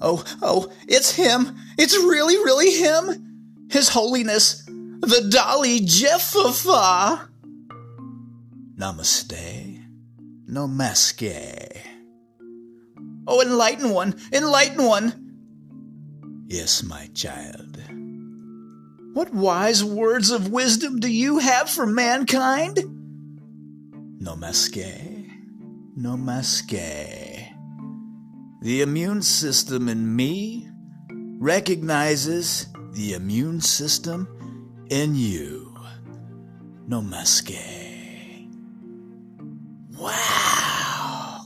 Oh, oh, it's him. It's really, really him. His Holiness, the Dali Jeff-Fa-Fah. Namaste. Namaste. Oh, enlighten one, enlighten one. Yes, my child. What wise words of wisdom do you have for mankind? Namaste. Namaste. The immune system in me recognizes the immune system in you. Namaste. Wow.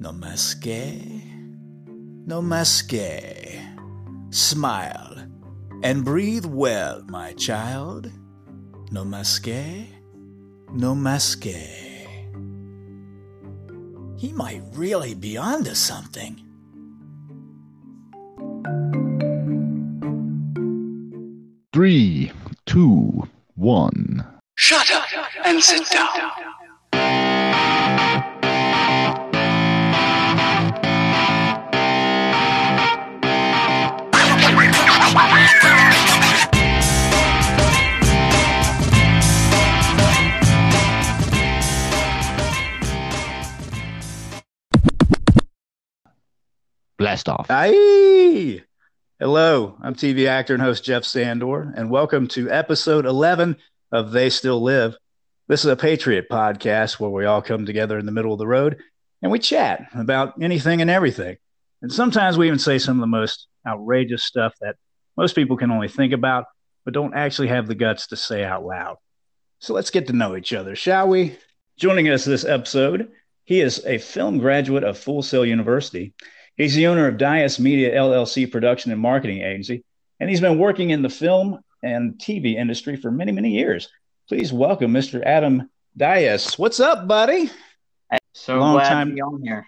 Namaste. Namaste. Smile and breathe well, my child. Namaste. Namaste. He might really be onto something. Three, two, one. Shut up and sit down. Blast off. Aye. Hello, I'm TV actor and host Jeff Sandor, and welcome to episode 11 of They Still Live. This is a Patriot podcast where we all come together in the middle of the road and we chat about anything and everything. And sometimes we even say some of the most outrageous stuff that most people can only think about, but don't actually have the guts to say out loud. So let's get to know each other, shall we? Joining us this episode, he is a film graduate of Full Sail University. He's the owner of Dyess Media LLC production and marketing agency, and he's been working in the film and TV industry for many, many years. Please welcome Mr. Adam Dyess. What's up, buddy? So Long glad time- to be on here.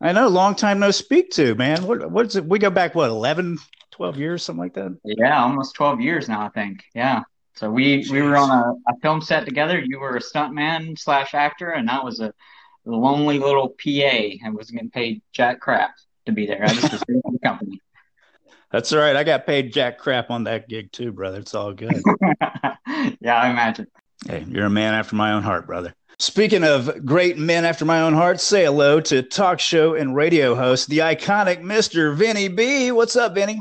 I know, long time no speak to, man. What, what's it? We go back, what, 11, 12 years, something like that? Yeah, almost 12 years now, I think. Yeah. So we we were on a, a film set together. You were a stuntman slash actor, and I was a lonely little PA and was getting paid jack crap to be there. I just was doing the company. That's all right. I got paid jack crap on that gig too, brother. It's all good. yeah, I imagine. Hey, you're a man after my own heart, brother. Speaking of great men after my own heart, say hello to talk show and radio host, the iconic Mr. Vinnie B. What's up, Vinnie?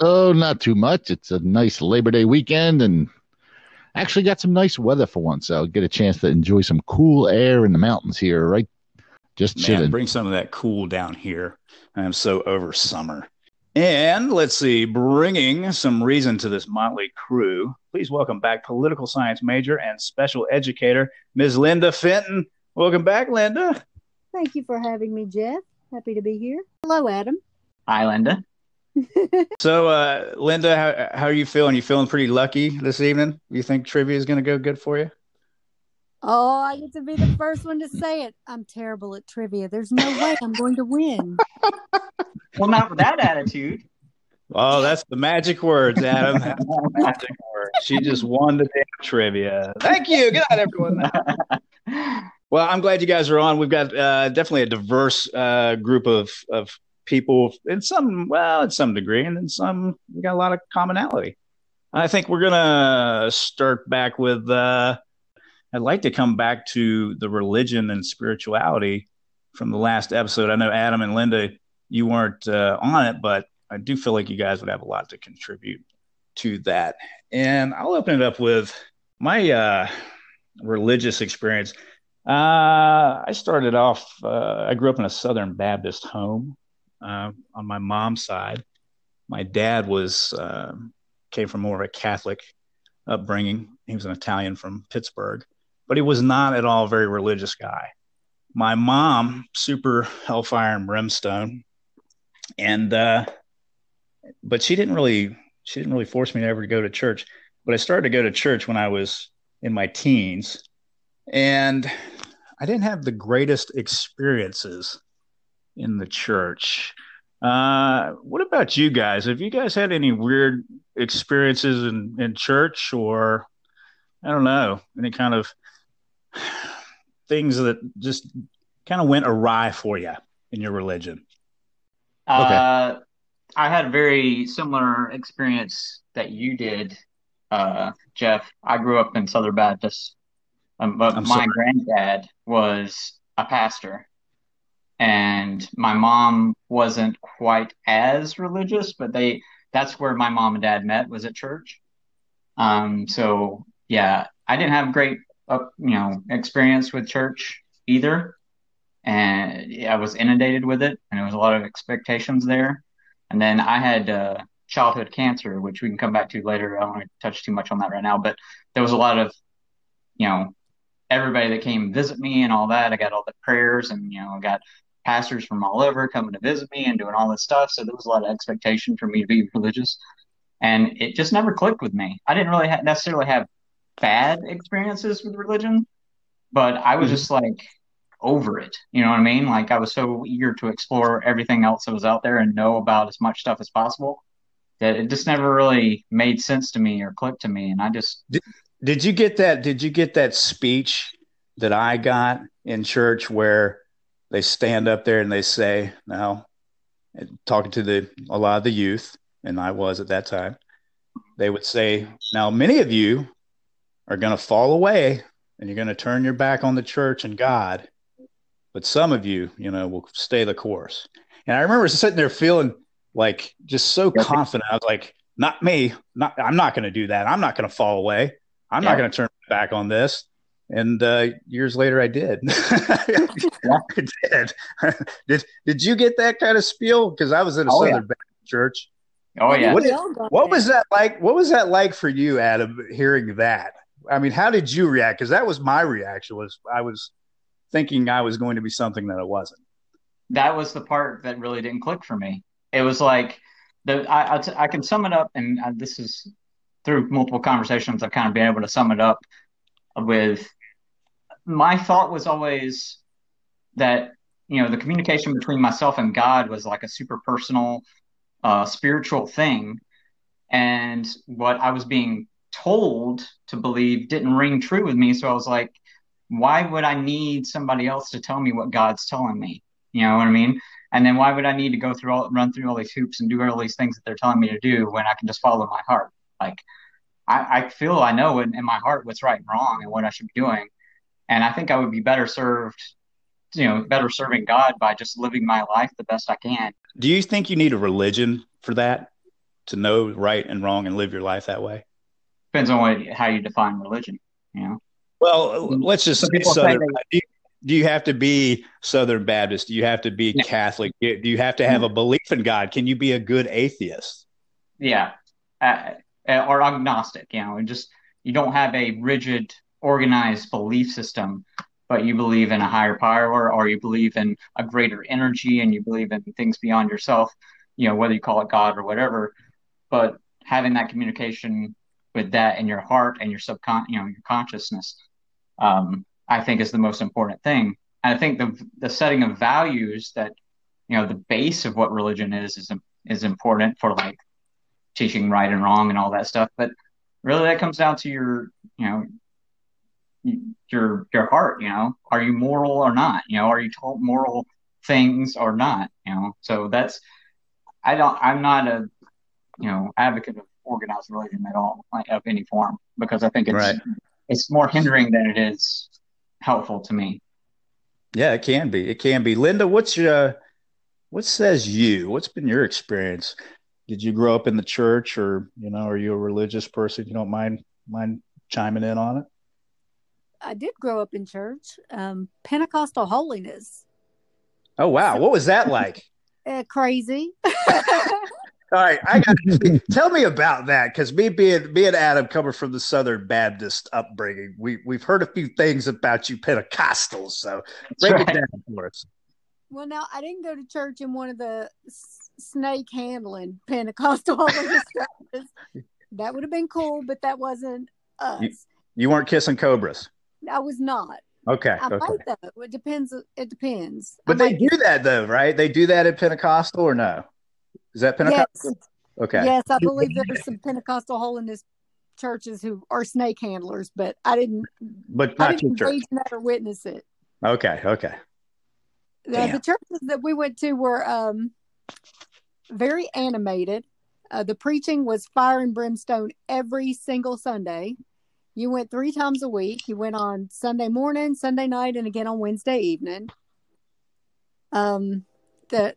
Oh, not too much. It's a nice Labor Day weekend and actually got some nice weather for once. I'll get a chance to enjoy some cool air in the mountains here, right? Just Man, chilling. bring some of that cool down here. I'm so over summer. And let's see, bringing some reason to this motley crew, please welcome back political science major and special educator, Ms. Linda Fenton. Welcome back, Linda. Thank you for having me, Jeff. Happy to be here. Hello, Adam. Hi, Linda. So, uh, Linda, how, how are you feeling? You feeling pretty lucky this evening? You think trivia is going to go good for you? Oh, I get to be the first one to say it. I'm terrible at trivia. There's no way I'm going to win. Well, not with that attitude. Oh, that's the magic words, Adam. Magic words. She just won the damn trivia. Thank you. Good night, everyone. Well, I'm glad you guys are on. We've got uh, definitely a diverse uh, group of of people in some, well, in some degree, and in some we got a lot of commonality. I think we're gonna start back with. Uh, I'd like to come back to the religion and spirituality from the last episode. I know Adam and Linda, you weren't uh, on it, but I do feel like you guys would have a lot to contribute to that. And I'll open it up with my uh, religious experience. Uh, I started off, uh, I grew up in a Southern Baptist home uh, on my mom's side. My dad was, uh, came from more of a Catholic upbringing. He was an Italian from Pittsburgh, but he was not at all a very religious guy. My mom, super hellfire and brimstone. And, uh, but she didn't really, she didn't really force me to ever go to church. But I started to go to church when I was in my teens. And I didn't have the greatest experiences in the church. Uh, what about you guys? Have you guys had any weird experiences in, in church or I don't know, any kind of things that just kind of went awry for you in your religion? Uh, I had a very similar experience that you did, uh, Jeff. I grew up in Southern Baptist, um, but I'm my sorry. granddad was a pastor, and my mom wasn't quite as religious, but they that's where my mom and dad met was at church. Um, so yeah, I didn't have great, uh, you know, experience with church either, and I was inundated with it, and there was a lot of expectations there. And then I had uh, childhood cancer, which we can come back to later. I don't want to touch too much on that right now, but there was a lot of, you know, everybody that came visit me and all that. I got all the prayers, and you know, I got pastors from all over coming to visit me and doing all this stuff. So there was a lot of expectation for me to be religious, and it just never clicked with me. I didn't really ha- necessarily have bad experiences with religion, but I was Mhm. just like over it. You know what I mean? Like I was so eager to explore everything else that was out there and know about as much stuff as possible that it just never really made sense to me or clicked to me. And I just, Did did you get that? Did you get that speech that I got in church where they stand up there and they say, now, talking to the a lot of the youth, and I was at that time, they would say, now many of you are going to fall away and you're going to turn your back on the church and God, but some of you, you know, will stay the course. And I remember sitting there feeling like just so confident. I was like, not me. Not I'm not going to do that. I'm not going to fall away. I'm Yeah. not going to turn back on this. And uh, years later, I did. I did. did. Did you get that kind of spiel? Because I was in a Oh, Southern yeah. Baptist church. oh yeah. What We is- all got What was that like? What was that like for you, Adam? Hearing that, I mean, how did you react? Because that was my reaction. Was I was thinking I was going to be something that I wasn't. that was the part that really didn't click for me. It was like the I I, t- I can sum it up, and uh, this is through multiple conversations I've kind of been able to sum it up with. My thought was always that you know the communication between myself and God was like a super personal, uh, spiritual thing, and what I was being told to believe didn't ring true with me. So I was like, why would I need somebody else to tell me what God's telling me? You know what I mean? And then why would I need to go through all, run through all these hoops and do all these things that they're telling me to do when I can just follow my heart? Like, I, I feel I know in, in my heart what's right and wrong and what I should be doing. And I think I would be better served, you know, better serving God by just living my life the best I can. Do you think you need a religion for that to know right and wrong and live your life that way? Depends on what, how you define religion, you know? Well, let's just Some say people say Southern. they- Do you, do you have to be Southern Baptist? Do you have to be No. Catholic? Do you have to have a belief in God? Can you be a good atheist? Yeah, uh, uh, or agnostic, you know, and just you don't have a rigid, organized belief system, but you believe in a higher power, or you believe in a greater energy, and you believe in things beyond yourself, you know, whether you call it God or whatever. But having that communication with that in your heart and your subcon, you know, your consciousness, um, I think is the most important thing. And I think the the setting of values that you know the base of what religion is is is important for like teaching right and wrong and all that stuff. But really, that comes down to your, you know, your your heart. You know, are you moral or not? You know, are you told moral things or not? You know, so that's I don't. I'm not a you know advocate of organized religion at all, like of any form, because I think it's Right. it's more hindering than it is helpful to me. Yeah, it can be. It can be. Linda, what's your what says you? What's been your experience? Did you grow up in the church or, you know, are you a religious person? You don't mind mind chiming in on it? I did grow up in church. Um, Pentecostal holiness. Oh wow, what was that like? Uh, crazy. All right, I got tell me about that because me being me and Adam coming from the Southern Baptist upbringing, we we've heard a few things about you Pentecostals. So break right. it down for us. Well, now I didn't go to church in one of the snake handling Pentecostal. That would have been cool, but that wasn't us. You- You weren't kissing cobras. I was not. Okay, I okay. might though. It depends. It depends. I But they might- do that though, right? They do that at Pentecostal or no? Is that Pentecostal? Yes, Okay. yes, I believe there's some Pentecostal holiness churches who are snake handlers, but I didn't. But I not didn't your church. in that or witness it. Okay, okay. The, the churches that we went to were um, very animated. Uh, the preaching was fire and brimstone every single Sunday. You went three times a week. You went on Sunday morning, Sunday night, and again on Wednesday evening. Um, the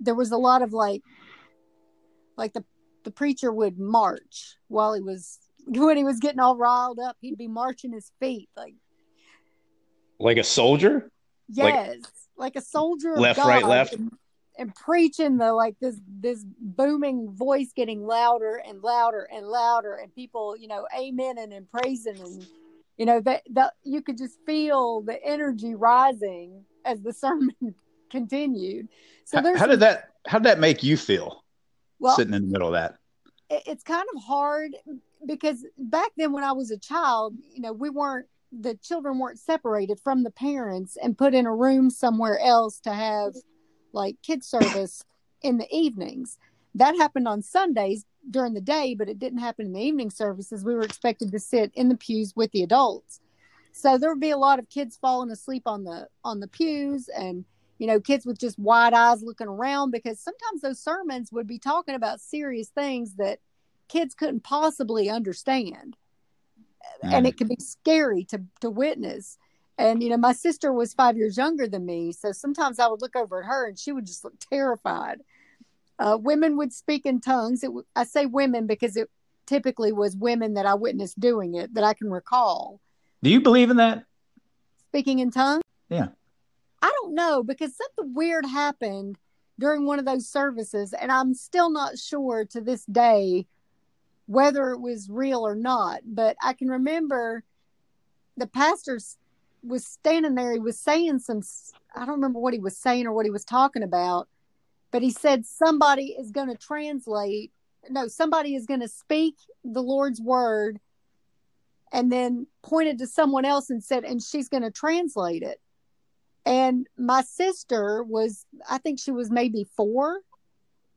there was a lot of like, like the the preacher would march while he was when he was getting all riled up. He'd be marching his feet like Like a soldier? Yes, like, a soldier. of Left, right, left? And, and preaching the like this this booming voice getting louder and louder and louder, and people, you know, amen and praising, and you know that that you could just feel the energy rising as the sermon continued. So How, there's how did that how did that make you feel well, sitting in the middle of that? it's kind of hard because back then when I was a child, you know, we weren't the children weren't separated from the parents and put in a room somewhere else to have like kid service in the evenings. That happened on Sundays during the day, but it didn't happen in the evening services. We were expected to sit in the pews with the adults. So there would be a lot of kids falling asleep on the on the pews and you know kids with just wide eyes looking around because sometimes those sermons would be talking about serious things that kids couldn't possibly understand. And it could be scary to to witness. And you know my sister was five years younger than me so sometimes i would look over at her and she would just look terrified. Uh, women would speak in tongues. It, i say women because it typically was women that i witnessed doing it that i can recall. Do you believe in that? speaking in tongues? Yeah. I don't know because something weird happened during one of those services and i'm still not sure to this day whether it was real or not but i can remember the pastor was standing there he was saying some, I don't remember what he was saying or what he was talking about but he said somebody is going to translate no somebody is going to speak the lord's word and then pointed to someone else and said and she's going to translate it and my sister was i think she was maybe four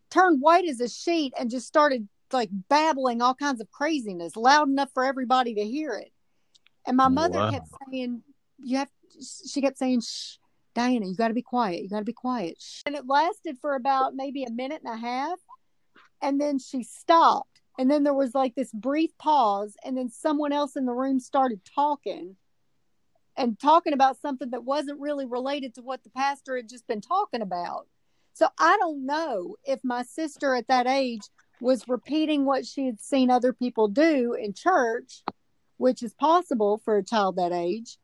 turned white as a sheet and just started like babbling all kinds of craziness loud enough for everybody to hear it. And my mother Wow. kept saying you have she kept saying shh diana you got to be quiet you got to be quiet. And it lasted for about maybe a minute and a half and then she stopped. And then there was like this brief pause and then someone else in the room started talking and talking about something that wasn't really related to what the pastor had just been talking about. So I don't know if my sister at that age was repeating what she had seen other people do in church, which is possible for a child that age.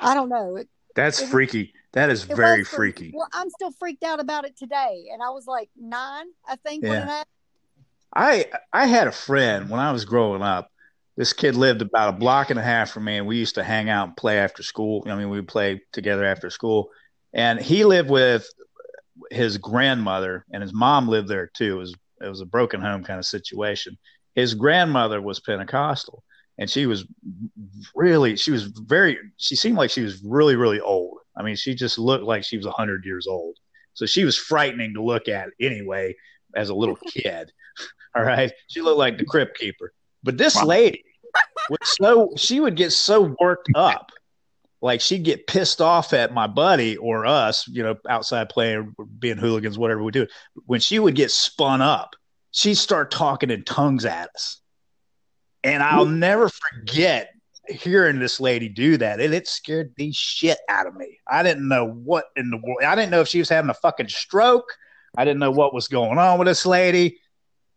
I don't know. It, That's It freaky. That is very freaky. Well, I'm still freaked out about it today. And I was like nine, I think, when Yeah. I I had a friend when I was growing up. This kid lived about a block and a half from me, and we used to hang out and play after school. I mean, we would play together after school. And he lived with his grandmother, and his mom lived there too. It was it was a broken home kind of situation. His grandmother was Pentecostal, and she was really she was very she seemed like she was really really old. I mean, she just looked like she was hundred years old. So she was frightening to look at anyway as a little kid. All right. She looked like the crypt keeper. But this Wow. lady so she would get so worked up. Like she'd get pissed off at my buddy or us, you know, outside playing, being hooligans, whatever we do. When she would get spun up, she'd start talking in tongues at us. And I'll never forget hearing this lady do that. And it scared the shit out of me. I didn't know what in the world. I didn't know if she was having a fucking stroke. I didn't know what was going on with this lady.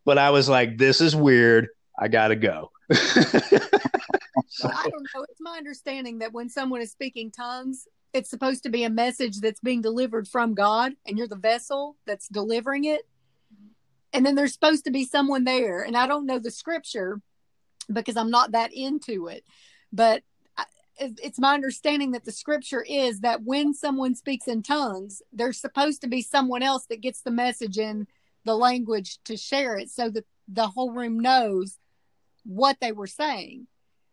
But I was like, this is weird. I gotta go. I don't know. It's my understanding that when someone is speaking tongues, it's supposed to be a message that's being delivered from God, and you're the vessel that's delivering it. And then there's supposed to be someone there. And I don't know the scripture because I'm not that into it. But it's my understanding that the scripture is that when someone speaks in tongues, there's supposed to be someone else that gets the message in the language to share it so that the whole room knows what they were saying.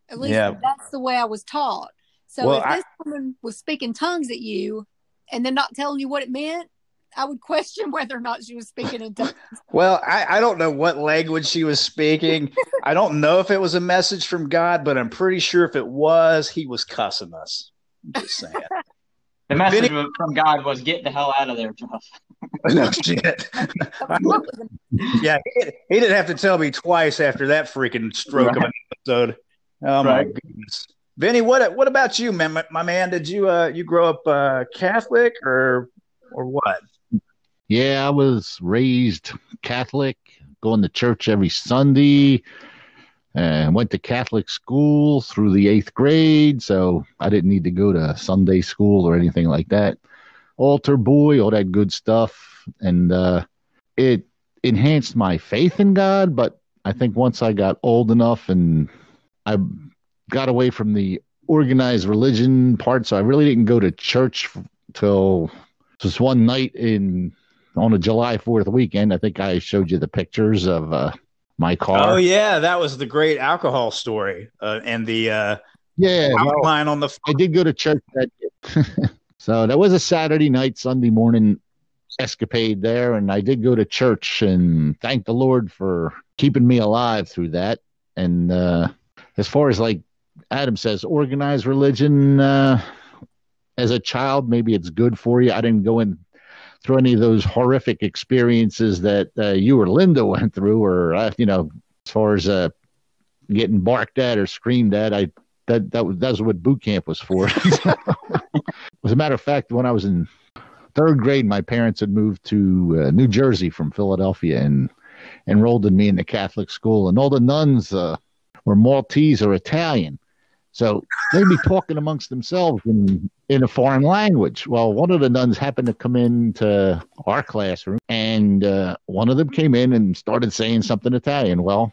At least Yeah. that's the way I was taught. So Well, if I- this woman was speaking tongues at you and then not telling you what it meant, I would question whether or not she was speaking in tongues. Well, I, I don't know what language she was speaking. I don't know if it was a message from God, but I'm pretty sure if it was, he was cussing us. I'm just saying. The message Vinnie- from God was get the hell out of there, Jeff. no shit. Yeah, he, he didn't have to tell me twice after that freaking stroke of an episode. Oh my goodness. Vinnie, what what about you, man? My, my man, did you uh you grow up uh Catholic or or what? Yeah, I was raised Catholic, going to church every Sunday, and went to Catholic school through the eighth grade. So I didn't need to go to Sunday school or anything like that. Altar boy, all that good stuff. And uh, it enhanced my faith in God. But I think once I got old enough and I got away from the organized religion part, so I really didn't go to church till just one night in on a July Fourth weekend. I think I showed you the pictures of uh, my car. Oh yeah, that was the great alcohol story uh, and the uh yeah. well, on the I did go to church that day. So that was a Saturday night, Sunday morning escapade there, and I did go to church and thank the Lord for keeping me alive through that. And uh, as far as like Adam says, organized religion uh, as a child, maybe it's good for you. I didn't go in through any of those horrific experiences that uh, you or Linda went through, or uh, you know, as far as uh, getting barked at or screamed at. I that that was that's what boot camp was for. As a matter of fact, when I was in third grade, my parents had moved to uh, New Jersey from Philadelphia and enrolled in me in the Catholic school, and all the nuns uh, were Maltese or Italian. So they'd be talking amongst themselves in, in a foreign language. Well, one of the nuns happened to come into our classroom, and uh, one of them came in and started saying something Italian. Well,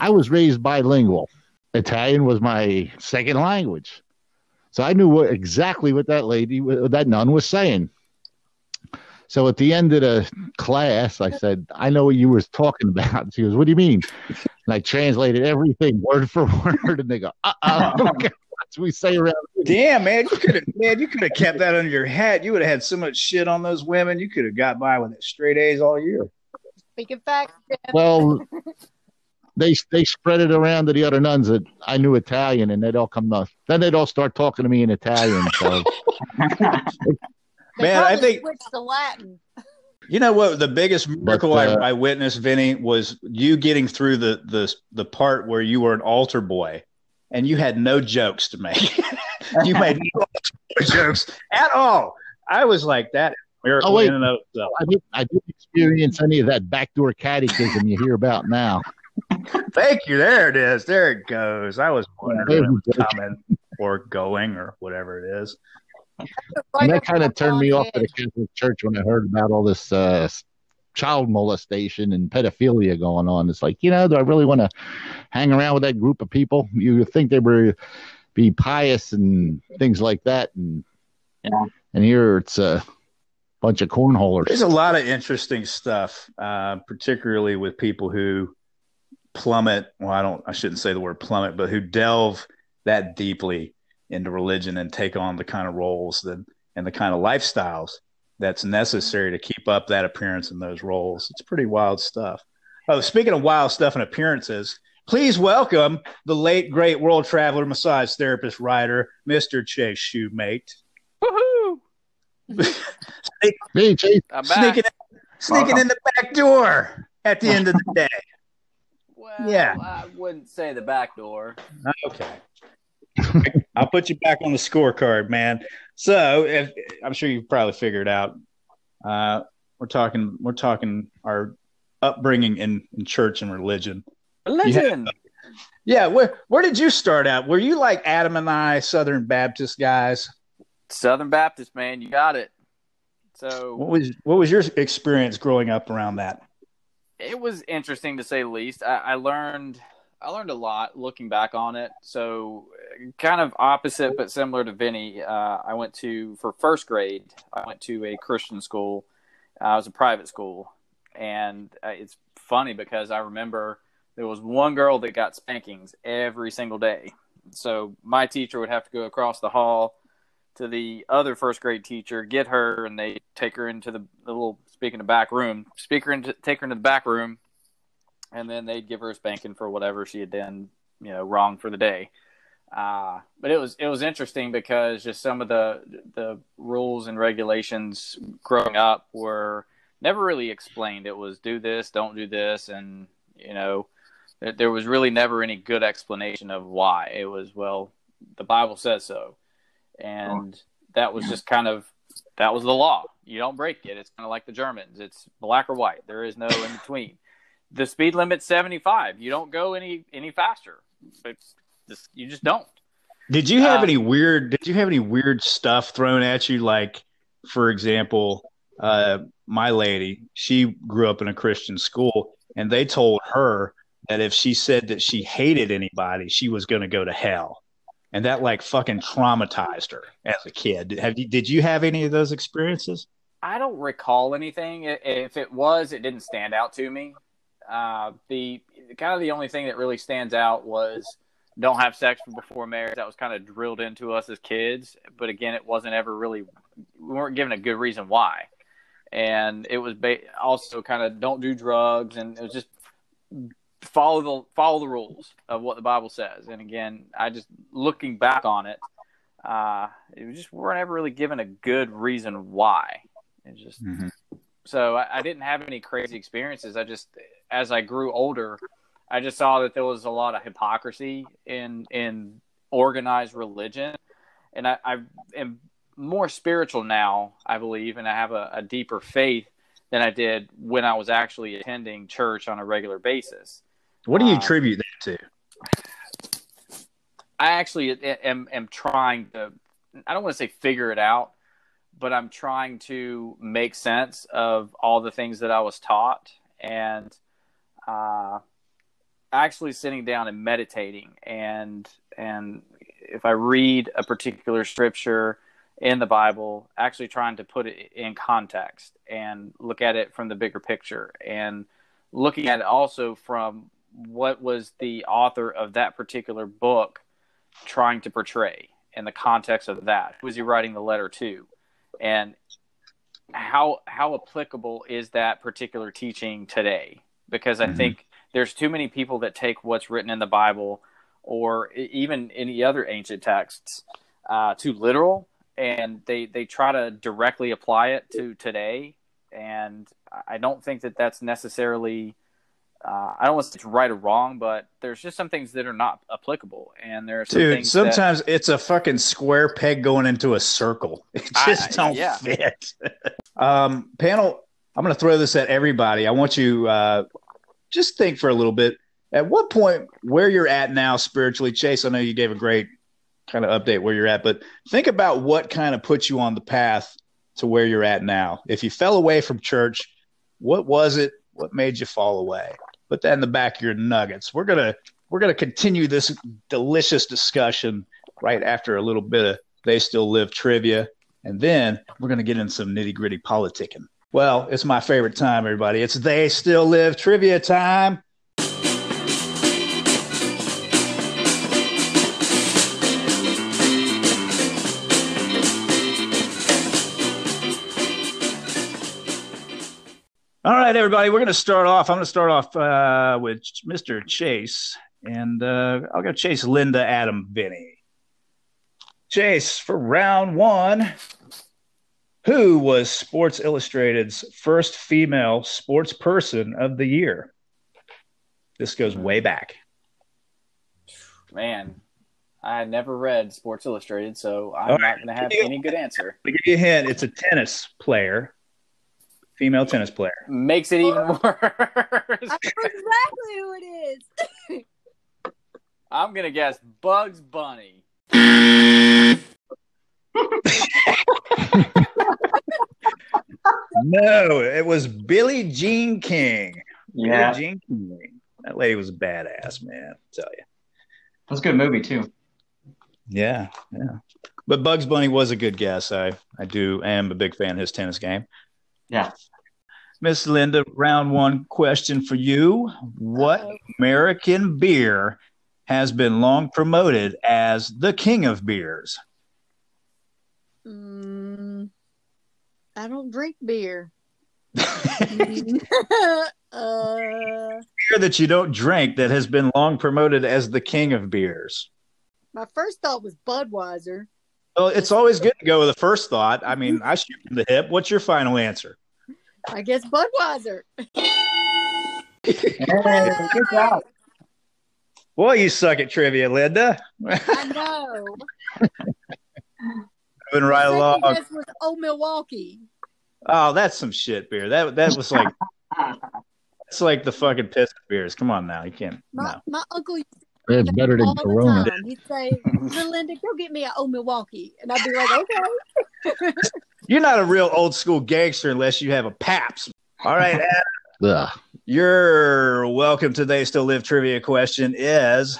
I was raised bilingual. Italian was my second language. So I knew what, exactly what that lady, what that nun was saying. So at the end of the class, I said, I know what you were talking about. She goes, What do you mean? And I translated everything word for word. And they go, Uh oh. That's what we say around here. Damn, man, you could have man, you could have kept that under your hat. You would have had so much shit on those women. You could have got by with it straight A's all year. Speaking facts, Jeff. Well, they they spread it around to the other nuns that I knew Italian, and they'd all come up. Then they'd all start talking to me in Italian. So Man, I think- switched to Latin. You know what? The biggest miracle uh, I, I witnessed, Vinnie, was you getting through the the the part where you were an altar boy, and you had no jokes to make. you made no jokes at all. I was like that. Miracle Oh, wait. in and of itself. I didn't I didn't experience any of that backdoor catechism you hear about now. Thank you. There it is. There it goes. I was wondering There when it was coming or going or whatever it is. And that kind of turned me off to the Catholic Church when I heard about all this uh, child molestation and pedophilia going on. It's like, you know, do I really want to hang around with that group of people? You would think they were be pious and things like that, and Yeah. and here it's a bunch of cornholers. There's a lot of interesting stuff, uh, particularly with people who plummet. Well, I don't, I shouldn't say the word plummet, but who delve that deeply into religion and take on the kind of roles that and the kind of lifestyles that's necessary to keep up that appearance in those roles. It's pretty wild stuff. Oh, speaking of wild stuff and appearances, please welcome the late great world traveler, massage therapist, writer, Mr. Chase Shumate. Woohoo! Hey, Chase, I'm. Sneaking, sneaking in the back door at the end of the day. Well, Yeah. I wouldn't say the back door. Okay. I'll put you back on the scorecard, man. So, if, I'm sure you've probably figured out. Uh, we're talking. We're talking our upbringing in, in church and religion. Religion. Yeah. Where Where did you start out? Were you like Adam and I, Southern Baptist guys? Southern Baptist, man. You got it. So What was What was your experience growing up around that? It was interesting to say the least. I, I learned. I learned a lot looking back on it. So, kind of opposite but similar to Vinnie. Uh, I went to for first grade. I went to a Christian school. Uh, it was a private school, and uh, it's funny because I remember there was one girl that got spankings every single day. So my teacher would have to go across the hall to the other first grade teacher, get her, and they take her into the, the little speaking of back room, speak her into take her into the back room, and then they'd give her a spanking for whatever she had done, you know, wrong for the day. Uh, but it was it was interesting because just some of the the rules and regulations growing up were never really explained. It was do this, don't do this, and you know, there was really never any good explanation of why. It was well, the Bible says so, and that was just kind of that was the law. You don't break it. It's kind of like the Germans. It's black or white. There is no in between. The speed limit's 75. You don't go any any faster. Just, you just don't. Did you have Um, any weird? Did you have any weird stuff thrown at you? Like, for example, uh, my lady, she grew up in a Christian school, and they told her that if she said that she hated anybody, she was going to go to hell, and that like fucking traumatized her as a kid. Have you? Did you have any of those experiences? I don't recall anything. If it was, it didn't stand out to me. Uh, the kind of the only thing that really stands out was don't have sex before marriage. That was kind of drilled into us as kids, but again, it wasn't ever really. We weren't given a good reason why, and it was ba- also kind of don't do drugs, and it was just follow the follow the rules of what the Bible says. And again, I just looking back on it, uh, it was just weren't ever really given a good reason why. It just so I, I didn't have any crazy experiences. I just, as I grew older, I just saw that there was a lot of hypocrisy in in organized religion, and I, I am more spiritual now, I believe, and I have a, a deeper faith than I did when I was actually attending church on a regular basis. What do you Uh, attribute that to? I actually am, am trying to, I don't want to say figure it out, but I'm trying to make sense of all the things that I was taught and uh, actually sitting down and meditating. And, and if I read a particular scripture in the Bible, actually trying to put it in context and look at it from the bigger picture and looking at it also from what was the author of that particular book trying to portray in the context of that? Who was he writing the letter to? And how how applicable is that particular teaching today? Because i Mhm. think there's too many people that take what's written in the bible or even any other ancient texts uh, too literal and they they try to directly apply it to today. And i don't think that that's necessarily uh, I don't want to say it's right or wrong, but there's just some things that are not applicable, and there are some Dude, things that- sometimes it's a fucking square peg going into a circle. It I- just don't yeah. fit. um, panel, I'm going to throw this at everybody. I want you uh, just think for a little bit. At what point, where you're at now spiritually, Chase? I know you gave a great kind of update where you're at, but think about what kind of put you on the path to where you're at now. If you fell away from church, what was it? What made you fall away? Put that in the back of your nuggets. We're gonna we're gonna continue this delicious discussion right after a little bit of they still live trivia, and then we're gonna get in some nitty gritty politicking. Well, it's my favorite time, everybody. It's they still live trivia time. All right, everybody, we're going to start off. I'm going to start off uh, with Mr. Chase, and uh, I'll go Chase, Linda, Adam, Vinnie. Chase, for round one, who was Sports Illustrated's first female sports person of the year? This goes way back. man, I never read Sports Illustrated, so I'm All not going to have any good answer. To give you a hint, it's a tennis player, female tennis player. Makes it even oh. worse. I know exactly who it is. I'm going to guess Bugs Bunny. No, it was Billie Jean King. Yeah, Billie Jean King. That lady was a badass, man. I tell you. that's a good movie too. Yeah, yeah. But Bugs Bunny was a good guess. I, I do am a big fan of his tennis game. Yeah. Miss Linda, round one question for you. What Uh-oh. American beer has been long promoted as the king of beers? Mm, I don't drink beer. uh, beer that you don't drink that has been long promoted as the king of beers. my first thought was Budweiser. Well, it's always good to go with the first thought. I mean, I shoot from the hip. What's your final answer? I guess Budweiser. Hey, good job. Boy, you suck at trivia, Linda. I know. Moving right Second along. guess was Old Milwaukee. Oh, that's some shit beer. That that was like it's like the fucking piss beers. Come on now, you can't. My, No. my uncle used It's to better than all the Corona. He'd say, Linda, go get me an Old Milwaukee. And I'd be like, okay. You're not a real old school gangster unless you have a Pabst. All right, Adam, Ugh. you're welcome to They Still Live trivia question is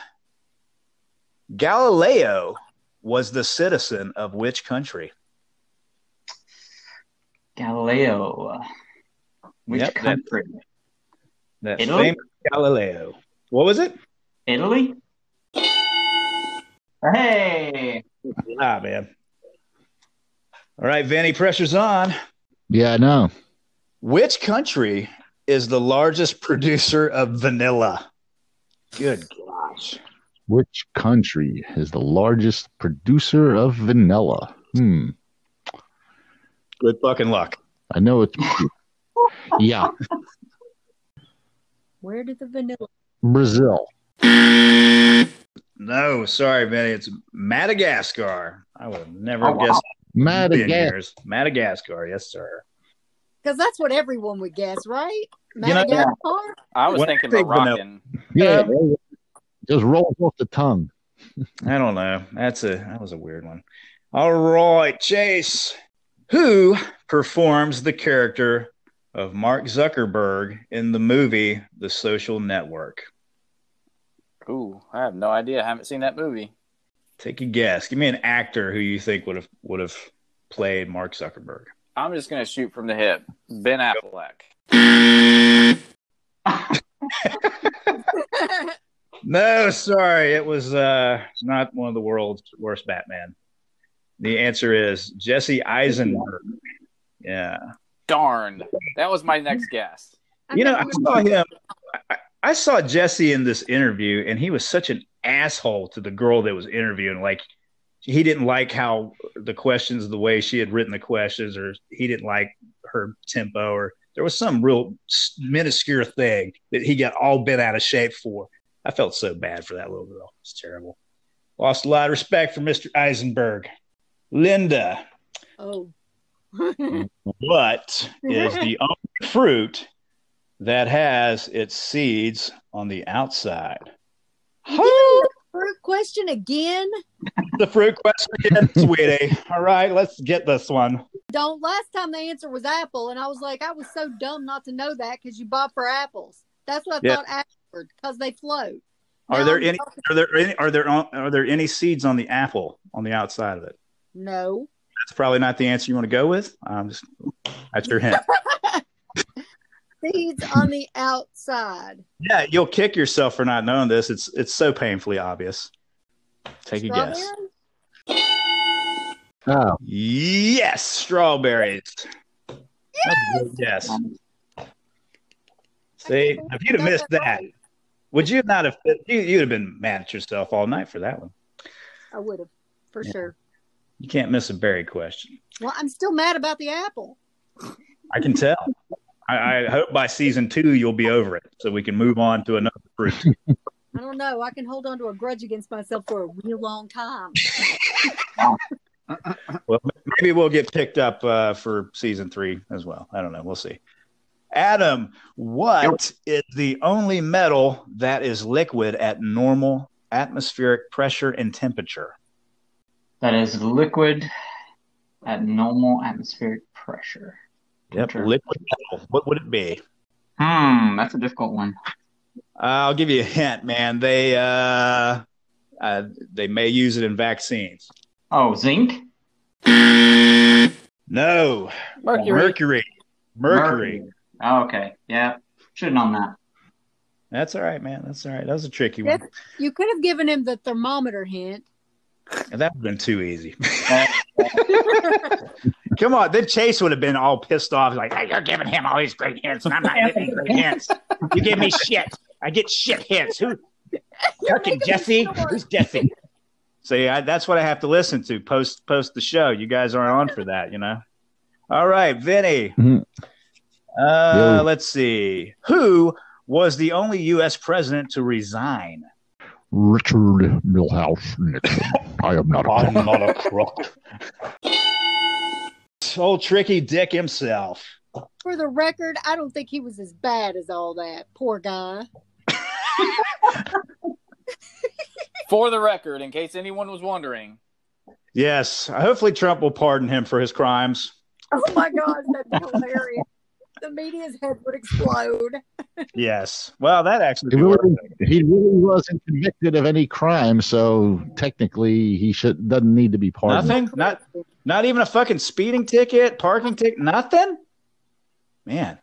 Galileo was the citizen of which country? Galileo. Which Yep, that- country? That Italy? famous Galileo. What was it? Italy? Hey! Ah, man. All right, Vinnie, pressure's on. Yeah, I know. Which country is the largest producer of vanilla? Good gosh. Which country is the largest producer of vanilla? Hmm. Good fucking luck. I know it's. yeah, Where did the vanilla? Brazil. No, sorry, Vinnie. It's Madagascar. I would have never Oh, wow. guessed Madagascar. Madagascar, yes, sir. Because that's what everyone would guess, right? You know- Madagascar? I was When I thinking think vanilla- Moroccan. Yeah, um, just rolls off the tongue. I don't know. That's a that was a weird one. All right, Chase. Who performs the character of Mark Zuckerberg in the movie The Social Network? Ooh, I have no idea. I haven't seen that movie. Take a guess. Give me an actor who you think would have would have played Mark Zuckerberg. I'm just gonna shoot from the hip. Ben Affleck. No, sorry, it was uh, not one of the world's worst Batman. The answer is Jesse Eisenberg. Yeah, Darn, that was my next guess. you know, I saw him. I, I saw Jesse in this interview, and he was such an asshole to the girl that was interviewing. Like, he didn't like how the questions, the way she had written the questions, or he didn't like her tempo, or there was some real minuscule thing that he got all bent out of shape for. I felt so bad for that little girl. It's terrible. Lost a lot of respect for Mr. Eisenberg. Linda, oh. what is the only fruit that has its seeds on the outside? Fruit question again? The fruit question again, sweetie. All right, let's get this one. Don't. Last time the answer was apple, and I was like, I was so dumb not to know that because you bought for apples. That's what I Yeah. thought afterward because they float. Are Now there I'm any? talking- Are there any? Are there? Are there any seeds on the apple on the outside of it? No. That's probably not the answer you want to go with. I'm just. That's your hint. Seeds on the outside. Yeah, you'll kick yourself for not knowing this. It's it's so painfully obvious. Take a guess. Oh, Yes, strawberries. Yes. Yes. See, if you'd have missed that, would you not have? You, you'd have been mad at yourself all night for that one. I would have, for Yeah. sure. You can't miss a berry question. Well, I'm still mad about the apple. I can tell. I, I hope by season two you'll be over it, so we can move on to another fruit. I don't know. I can hold on to a grudge against myself for a real long time. Well, maybe we'll get picked up uh, for season three as well. I don't know. We'll see. Adam, what is the only metal that is liquid at normal atmospheric pressure and temperature? That is liquid at normal atmospheric pressure. Yep, Sure. liquid metal. What would it be? Hmm, that's a difficult one. I'll give you a hint, man. They uh, uh, they may use it in vaccines. Oh, zinc? No, Mercury. mercury. Mercury. Oh, okay. Yeah. Should have known that. That's all right, man. That's all right. That was a tricky Yes. one. You could have given him the thermometer hint. That would have been too easy. Come on, then Chase would have been all pissed off, like, hey, "You're giving him all these great hints, and I'm not getting great hints. You give me shit. I get shit hints. Who? Fucking Jesse. Who's Jesse? So yeah, that's what I have to listen to post post the show. You guys aren't on for that, you know. All right, Vinnie. Mhm. Uh, Yo. let's see. Who was the only U.S. president to resign? Richard Milhous Nixon. I am not a not a crook. Old tricky dick himself. For the record, I don't think he was as bad as all that. Poor guy. For the record, in case anyone was wondering, Yes, hopefully Trump will pardon him for his crimes. Oh my God, that's hilarious. The media's head would explode. Yes. Well, that actually. He really, he really wasn't convicted of any crime, so technically he should doesn't need to be pardoned. Nothing. Not not even a fucking speeding ticket, parking ticket, nothing. Man,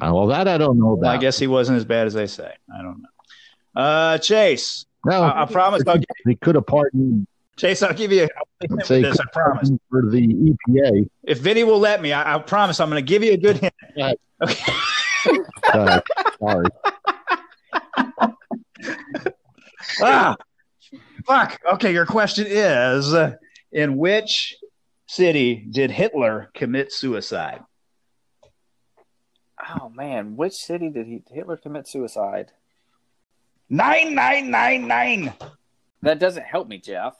Uh, well, that I don't know about. I guess he wasn't as bad as they say. I don't know. Uh, Chase, no, I, I promise. I'll, he could have pardoned. Chase, I'll give you. I'll give this. I promise. for the EPA. If Vinnie will let me, I, I promise. I'm going to give you a good hint. Right. Okay. Uh, sorry. ah, fuck. Okay, your question is: uh, In which city did Hitler commit suicide? oh man, which city did he Hitler commit suicide? Nine nine nine nine. That doesn't help me, Jeff.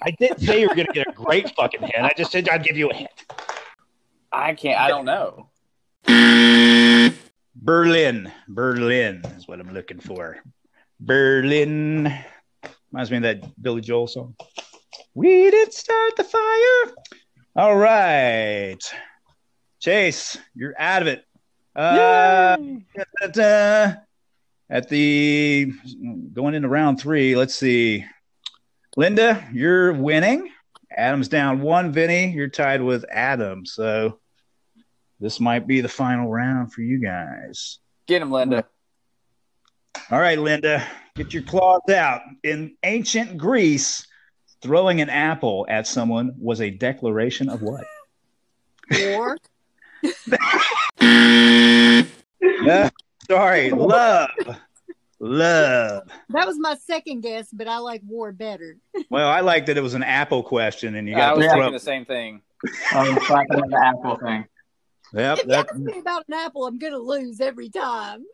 I didn't say you were going to get a great fucking hint. I just said I'd give you a hint. I can't. I don't know. Berlin. Berlin is what I'm looking for. Berlin. Reminds me of that Billy Joel song. We did start the fire. All right. Chase, you're out of it. Uh, at the going into round three, let's see. Linda, you're winning. Adam's down one. Vinnie, you're tied with Adam. So this might be the final round for you guys. Get him, Linda. All right, Linda, get your claws out. In ancient Greece, throwing an apple at someone was a declaration of what? War. Uh, sorry, love. Love. That was my second guess, but I like war better. Well, I like that it was an apple question and you I got was to thinking throw. the same thing. Oh, it's like the apple thing. Yep, If you ask me about an apple, I'm going to lose every time.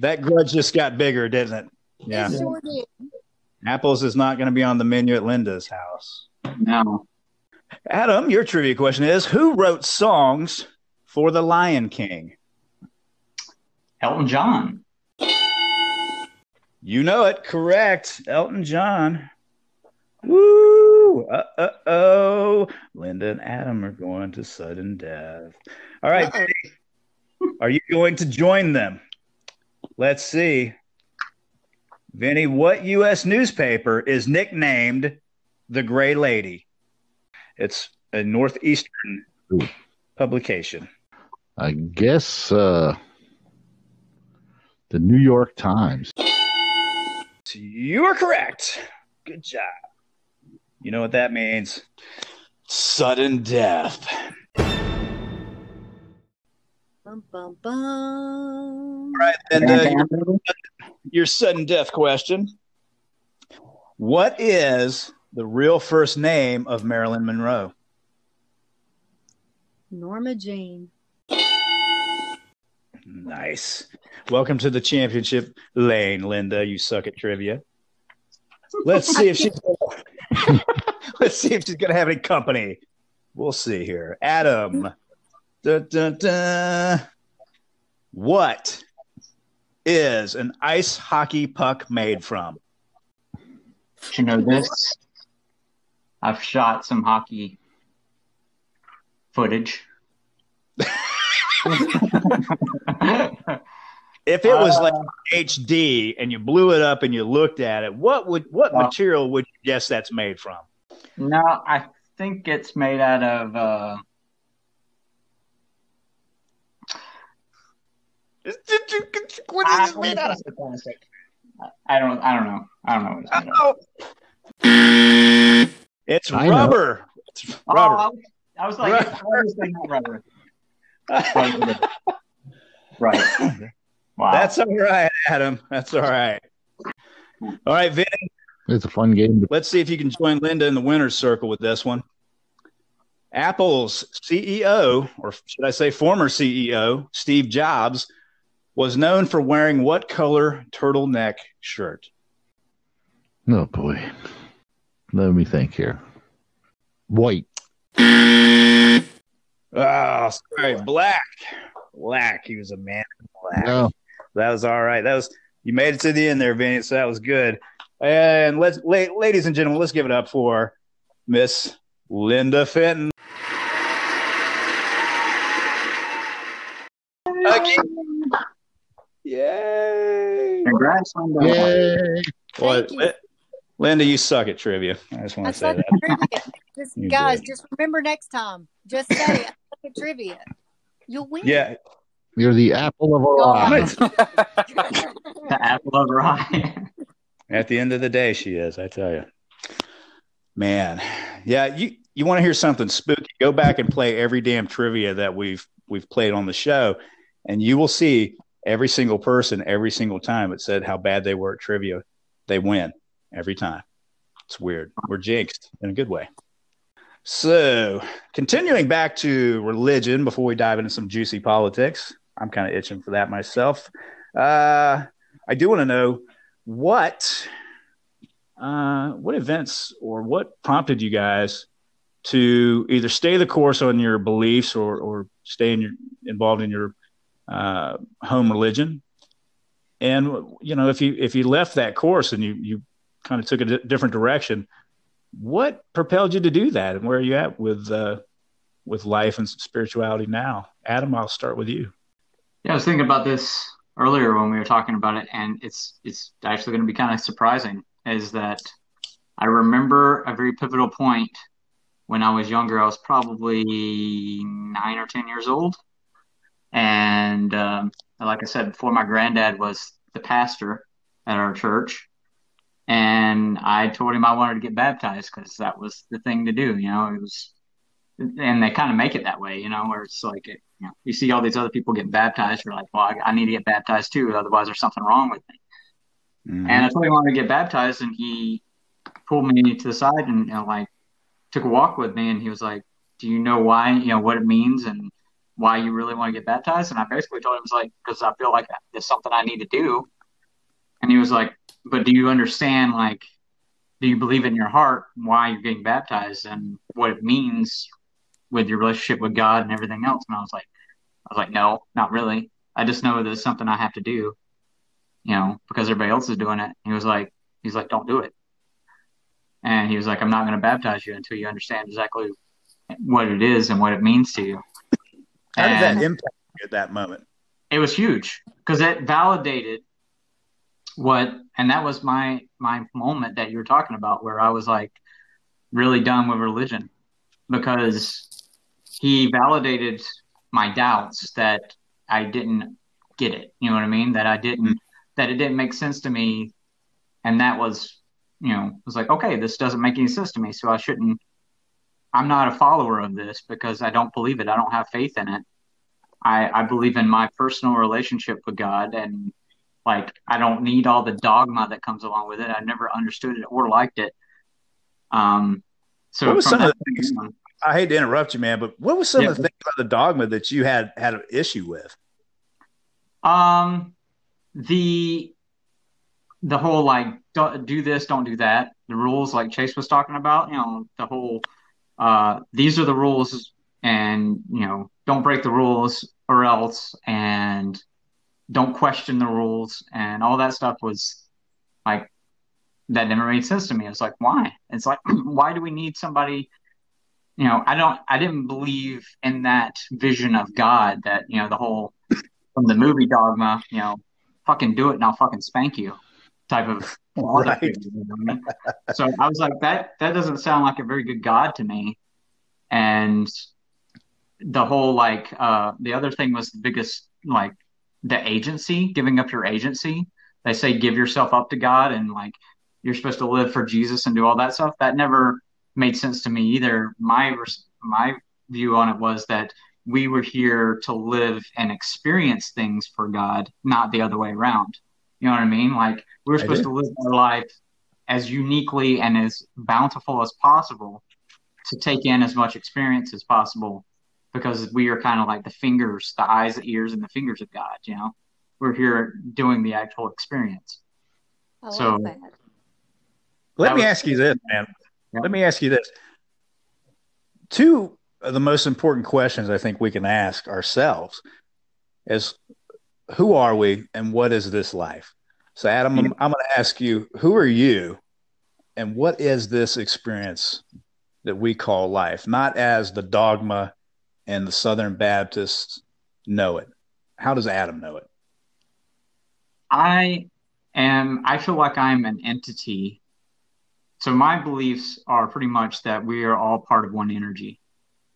that grudge just got bigger, didn't it? Yeah. It sure did. Apples is not going to be on the menu at Linda's house. No. Adam, your trivia question is Who wrote songs for The Lion King? Elton John. You know it, correct. Elton John. Woo! Uh uh oh. Linda and Adam are going to sudden death. All right. Are you going to join them? Let's see. Vinnie, what U.S. newspaper is nicknamed the Gray Lady? It's a Northeastern Ooh. publication. I guess uh, the New York Times. You are correct. Good job. You know what that means? Sudden death. Bum, bum, bum. All right, and uh, your sudden death question. What is the real first name of Marilyn Monroe? Norma Jean. Nice. Welcome to the championship lane, Linda. You suck at trivia. Let's see if she's let's see if she's gonna have any company. We'll see here. Adam. Dun, dun, dun. What is an ice hockey puck made from? You know this? I've shot some hockey footage. If it was Uh, like HD and you blew it up and you looked at it, what would what Uh, material would you guess that's made from? no, I think it's made out of uh, What I- is it made out of? I don't I don't know. I don't know what it's made out of. Oh. It's I know. rubber. It's Oh, rubber. I, was, I was like, Rubber. I was thinking rubber. Right. Wow. That's all right, Adam. That's all right. All right, Vinnie. It's a fun game. Let's see if you can join Linda in the winner's circle with this one. Apple's CEO, or should I say former CEO, Steve Jobs, was known for wearing what color turtleneck shirt? Oh boy. Let me think here. White. Oh, sorry, black. Black. He was a man in black. No. That was all right. That was you made it to the end there, Vinnie. So that was good. And let's, la- ladies and gentlemen, let's give it up for Miss Linda Fenton. Again. Yay! Congrats, Linda. Yay. Well, you. Linda, you suck at trivia. I just want I to say suck that. at. Just, guys, did. just remember next time. Just say I suck at trivia. You'll win. Yeah, You're the apple of our eye. The apple of her eye. At the end of the day, she is. I tell you, man. Yeah, you you want to hear something spooky? Go back and play every damn trivia that we've we've played on the show, and you will see every single person every single time it said how bad they were at trivia. They win every time. It's weird. We're jinxed in a good way. So, continuing back to religion before we dive into some juicy politics, I'm kind of itching for that myself. Uh, I do want to know what uh, what events or what prompted you guys to either stay the course on your beliefs or or stay in your involved in your uh, home religion and you know if you if you left that course and you you kind of took a different direction what propelled you to do that and where are you at with uh, with life and spirituality now adam i'll start with you Yeah, I was thinking about this earlier when we were talking about it, and it's it's actually going to be kind of surprising. Is that I remember a very pivotal point when I was younger. I was probably nine or ten years old, and um, like I said before, my granddad was the pastor at our church, and I told him I wanted to get baptized because that was the thing to do. You know, it was and they kind of make it that way, you know, where it's like, it, you know, you see all these other people getting baptized. You're like, well, I, I need to get baptized too. Otherwise, there's something wrong with me. Mm-hmm. And I told him I wanted to get baptized, and he pulled me to the side and, you know, like took a walk with me, and he was like, "Do you know why? You know what it means and why you really want to get baptized?" And I basically told him, "It's like because I feel like it's something I need to do." And he was like, "But do you understand? Like, do you believe in your heart why you're getting baptized and what it means with your relationship with God and everything else?" And I was like, "I was like, no, not really. I just know it's something I have to do." You know, because everybody else is doing it. He was like, he's like, don't do it. And he was like, I'm not going to baptize you until you understand exactly what it is and what it means to you. How did that impact at that moment it was huge because it validated what, and that was my my moment that you were talking about, where I was like really done with religion because he validated my doubts that I didn't get it. You know what I mean? That I didn't, that it didn't make sense to me. And that was, you know, it was like, okay, this doesn't make any sense to me. So I shouldn't, I'm not a follower of this because I don't believe it. I don't have faith in it. I, I believe in my personal relationship with God and like I don't need all the dogma that comes along with it. I never understood it or liked it. Um, so What was some of the things- on- I hate to interrupt you, man, but what was some Yeah. of the things about the dogma that you had had an issue with? Um, the the whole like don't do this, don't do that. The rules like Chase was talking about, you know, the whole uh these are the rules and you know, don't break the rules or else and don't question the rules and all that stuff was like that never made sense to me. It's like why? It's like why do we need somebody you know, I don't I didn't believe in that vision of God that, you know, the whole from the movie Dogma, you know, fucking do it and I'll fucking spank you type of Right. you know what I mean? So I was like, that that doesn't sound like a very good God to me. And the whole like uh the other thing was the biggest like the agency, giving up your agency. They say give yourself up to God and like you're supposed to live for Jesus and do all that stuff. That never made sense to me either. My my view on it was that we were here to live and experience things for God, not the other way around. You know what I mean? Like we're supposed to live our life as uniquely and as bountiful as possible to take in as much experience as possible because we are kind of like the fingers, the eyes, the ears, and the fingers of God, you know? We're here doing the actual experience. I So- like that. Let That me was- ask you this, man. Yeah. Let me ask you this. Two of the most important questions I think we can ask ourselves is who are we and what is this life? So, Adam, I'm, I'm going to ask you, who are you and what is this experience that we call life? Not as the dogma and the Southern Baptists know it. How does Adam know it? I am, I feel like I'm an entity. So my beliefs are pretty much that we are all part of one energy.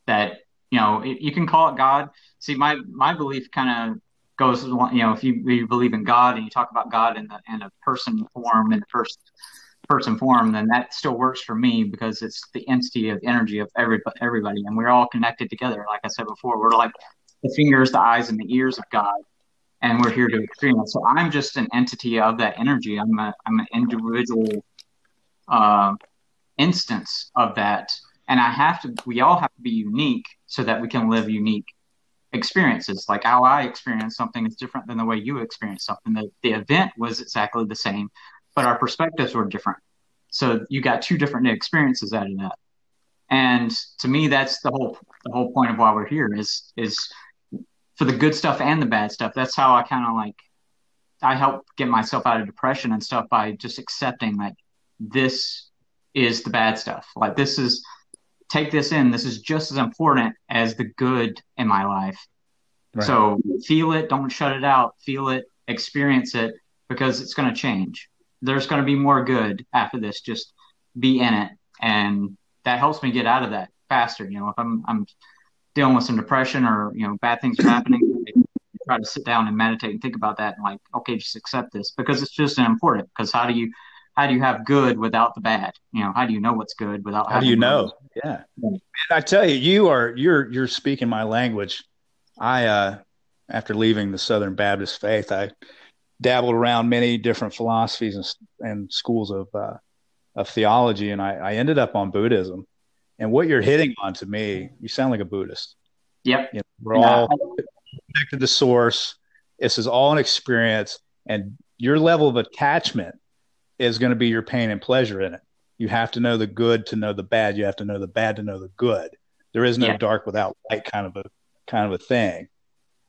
That, you know, you can call it God. See, my my belief kind of goes, you know, if you, you believe in God and you talk about God in the in a person form, in the first person form, then that still works for me because it's the entity of energy of every everybody, and we're all connected together. Like I said before, we're like the fingers, the eyes, and the ears of God and we're here to experience. So I'm just an entity of that energy. I'm a I'm an individual uh, instance of that, and I have to. We all have to be unique so that we can live unique experiences. Like how I experience something is different than the way you experience something. The the event was exactly the same, but our perspectives were different. So you got two different experiences out of that. And to me, that's the whole the whole point of why we're here is is for the good stuff and the bad stuff. That's how I kind of like I help get myself out of depression and stuff by just accepting like this is the bad stuff. Like this is take this in. This is just as important as the good in my life. Right. So feel it, don't shut it out. Feel it, experience it because it's going to change. There's going to be more good after this. Just be in it, and that helps me get out of that faster. You know, if I'm I'm dealing with some depression or you know bad things are happening, I try to sit down and meditate and think about that and like, okay, just accept this because it's just important. Because how do you how do you have good without the bad? You know, how do you know what's good without? How do you know? Yeah. And I tell you, you are you're you're speaking my language. I uh after leaving the Southern Baptist faith, I dabbled around many different philosophies and, and schools of uh, of theology, and I, I ended up on Buddhism. And what you're hitting on to me, you sound like a Buddhist. Yep. You know, we're And I- all connected to the source. This is all an experience, and your level of attachment is going to be your pain and pleasure in it. You have to know the good to know the bad. You have to know the bad to know the good. There is no Yeah. dark without light kind of a kind of a thing.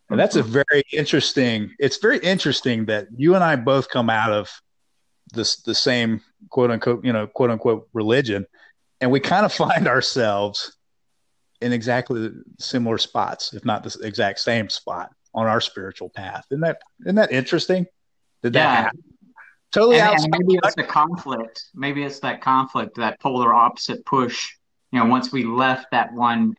And that's a mm-hmm. very interesting. It's very interesting that you and I both come out of this the same quote unquote you know quote unquote religion, and we kind of find ourselves in exactly similar spots, if not the exact same spot on our spiritual path. Isn't that isn't that interesting? Did that happen? Totally and, outside. and maybe it's the conflict. Maybe it's that conflict, that polar opposite push. You know, once we left that one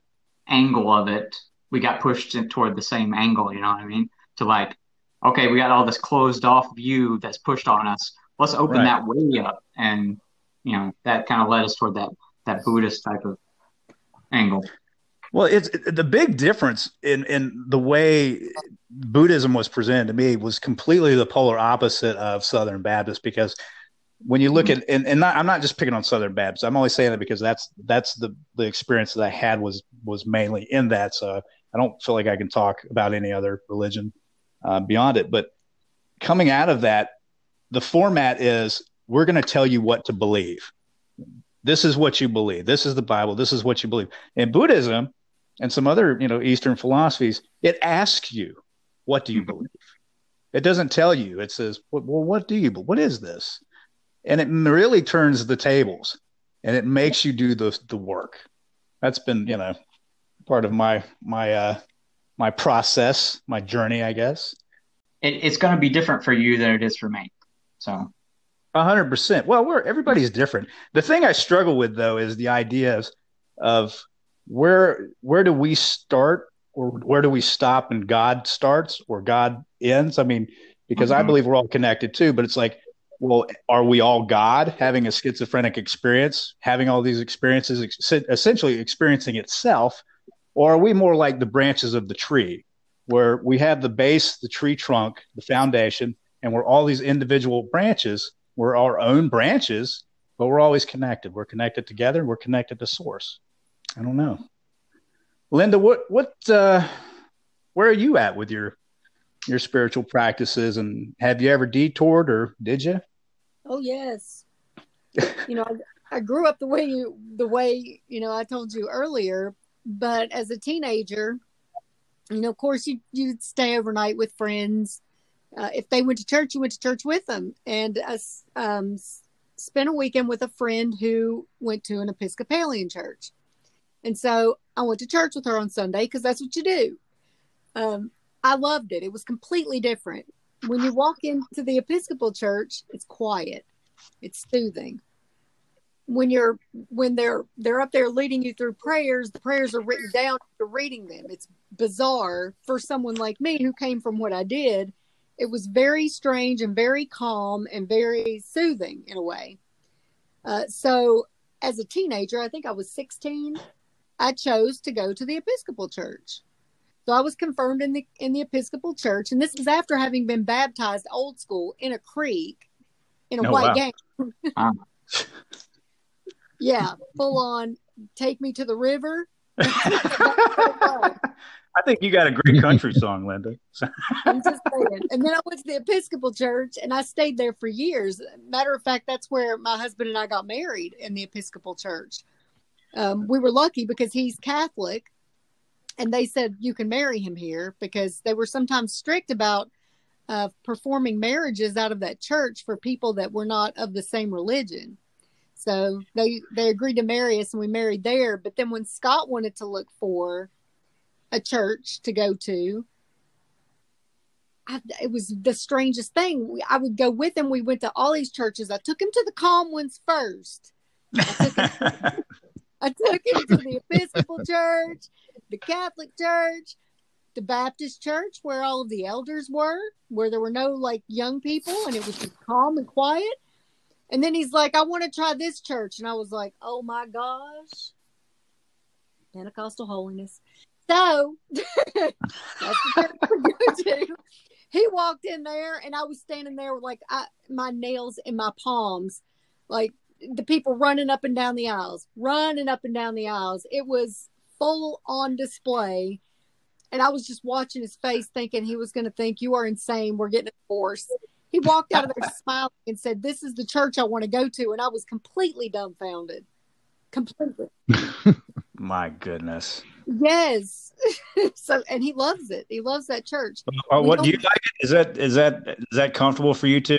angle of it, we got pushed toward the same angle. You know what I mean? To like, okay, we got all this closed off view that's pushed on us. Let's open Right. that way up, and you know that kind of led us toward that that Buddhist type of angle. Well, it's it- the big difference in in the way Buddhism was presented to me was completely the polar opposite of Southern Baptist because when you look at and, and not, I'm not just picking on Southern Baptist. I'm only saying that because that's that's the the experience that I had was was mainly in that. So I don't feel like I can talk about any other religion uh, beyond it. But coming out of that, the format is we're going to tell you what to believe. This is what you believe. This is the Bible. This is what you believe. In Buddhism and some other, you know, Eastern philosophies, it asks you, what do you believe? It doesn't tell you. It says, well, well what do you, what is this? And it really turns the tables and it makes you do the, the work. That's been, you know, part of my, my, uh, my process, my journey, I guess. It, it's going to be different for you than it is for me. So A hundred percent. Well, we're everybody's different. The thing I struggle with though is the ideas of where where do we start or where do we stop and God starts or God ends? I mean, because I Mhm. believe we're all connected too, but it's like well, are we all God having a schizophrenic experience, having all these experiences, ex- essentially experiencing itself? Or are we more like the branches of the tree, where we have the base, the tree trunk, the foundation, and we're all these individual branches? We're our own branches, but we're always connected. We're connected together. We're connected to source. I don't know. Linda, what, what, uh, where are you at with your your spiritual practices and have you ever detoured or did you Oh yes. you know, I, I grew up the way you the way you know I told you earlier, but as a teenager, you know, of course you you'd stay overnight with friends. Uh, if they went to church, you went to church with them, and I um, spent a weekend with a friend who went to an Episcopalian church, and so I went to church with her on Sunday because that's what you do. Um, I loved it. It was completely different. When you walk into the Episcopal church, it's quiet. It's soothing. When you're when they're they're up there leading you through prayers, the prayers are written down, you're reading them. It's bizarre for someone like me who came from what I did. It was very strange and very calm and very soothing in a way. Uh, so as a teenager, I think I was 16, I chose to go to the Episcopal church. So I was confirmed in the in the Episcopal Church, and this was after having been baptized old school in a creek in a Oh, white wow. yeah, full on. Take me to the river. i think you got a great country song linda I'm just saying. And then I went to the Episcopal Church, and I stayed there for years. Matter of fact, that's where my husband and I got married in the Episcopal Church. Um, we were lucky because he's Catholic, and they said you can marry him here because they were sometimes strict about uh, performing marriages out of that church for people that were not of the same religion. So they they agreed to marry us, and we married there. But then when Scott wanted to look for a church to go to, I, it was the strangest thing. I would go with him. We went to all these churches. I took him to the calm ones first. I took him, to the Episcopal Church, the Catholic Church, the Baptist Church, where all of the elders were, where there were no like young people, and it was just calm and quiet. And then he's like, "I want to try this church," and I was like, "Oh my gosh, Pentecostal holiness." So. He walked in there, and I was standing there with like I, my nails in my palms, like the people running up and down the aisles, running up and down the aisles. It was full on display. And I was just watching his face, thinking he was going to think, You are insane. We're getting a divorce. He walked out of there smiling and said, This is the church I want to go to. And I was completely dumbfounded. Completely. my goodness Yes. so, and he loves it. He loves that church. Uh, what do you like it? is that is that is that comfortable for you too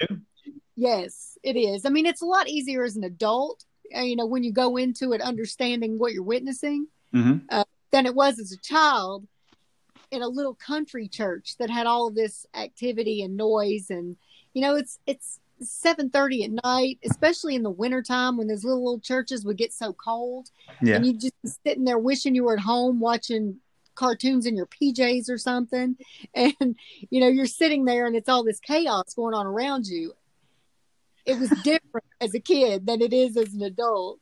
Yes, it is. I mean, it's a lot easier as an adult, uh, you know, when you go into it understanding what you're witnessing. mm-hmm. than it was as a child in a little country church that had all of this activity and noise and you know it's it's 7:30 at night especially in the wintertime when those little old churches would get so cold yeah and you just sitting there wishing you were at home watching cartoons in your PJs or something and you know you're sitting there and it's all this chaos going on around you it was different as a kid than it is as an adult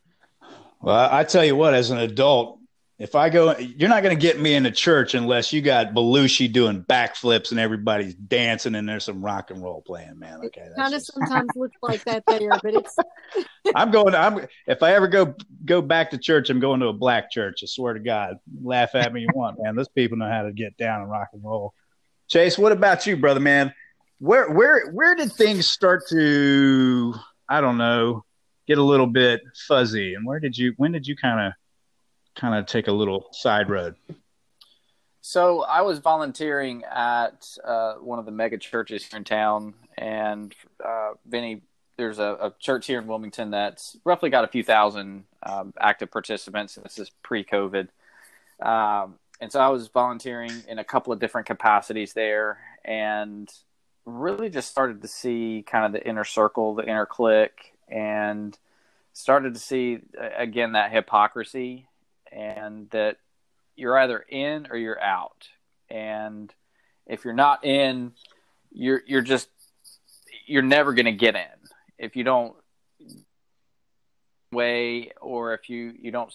Well, I tell you what, as an adult, if I go, you're not going to get me into church unless you got Belushi doing backflips and everybody's dancing and there's some rock and roll playing, man. Okay, kind of just- sometimes looks like that there but it's I'm going. I'm if I ever go go back to church, I'm going to a black church. I swear to God. Laugh at me you want, man. Those people know how to get down and rock and roll. Chase, what about you, brother, man? Where where where did things start to I don't know get a little bit fuzzy, and where did you when did you kind of kind of take a little side road? So I was volunteering at uh, one of the mega churches here in town, and uh, Vinny, there's a, a church here in Wilmington that's roughly got a few thousand um, active participants. This is pre-COVID, um, and so I was volunteering in a couple of different capacities there, and really just started to see kind of the inner circle, the inner clique, and started to see again that hypocrisy, and that you're either in or you're out. And if you're not in, you're you're just you're never going to get in. if you don't way or if you you don't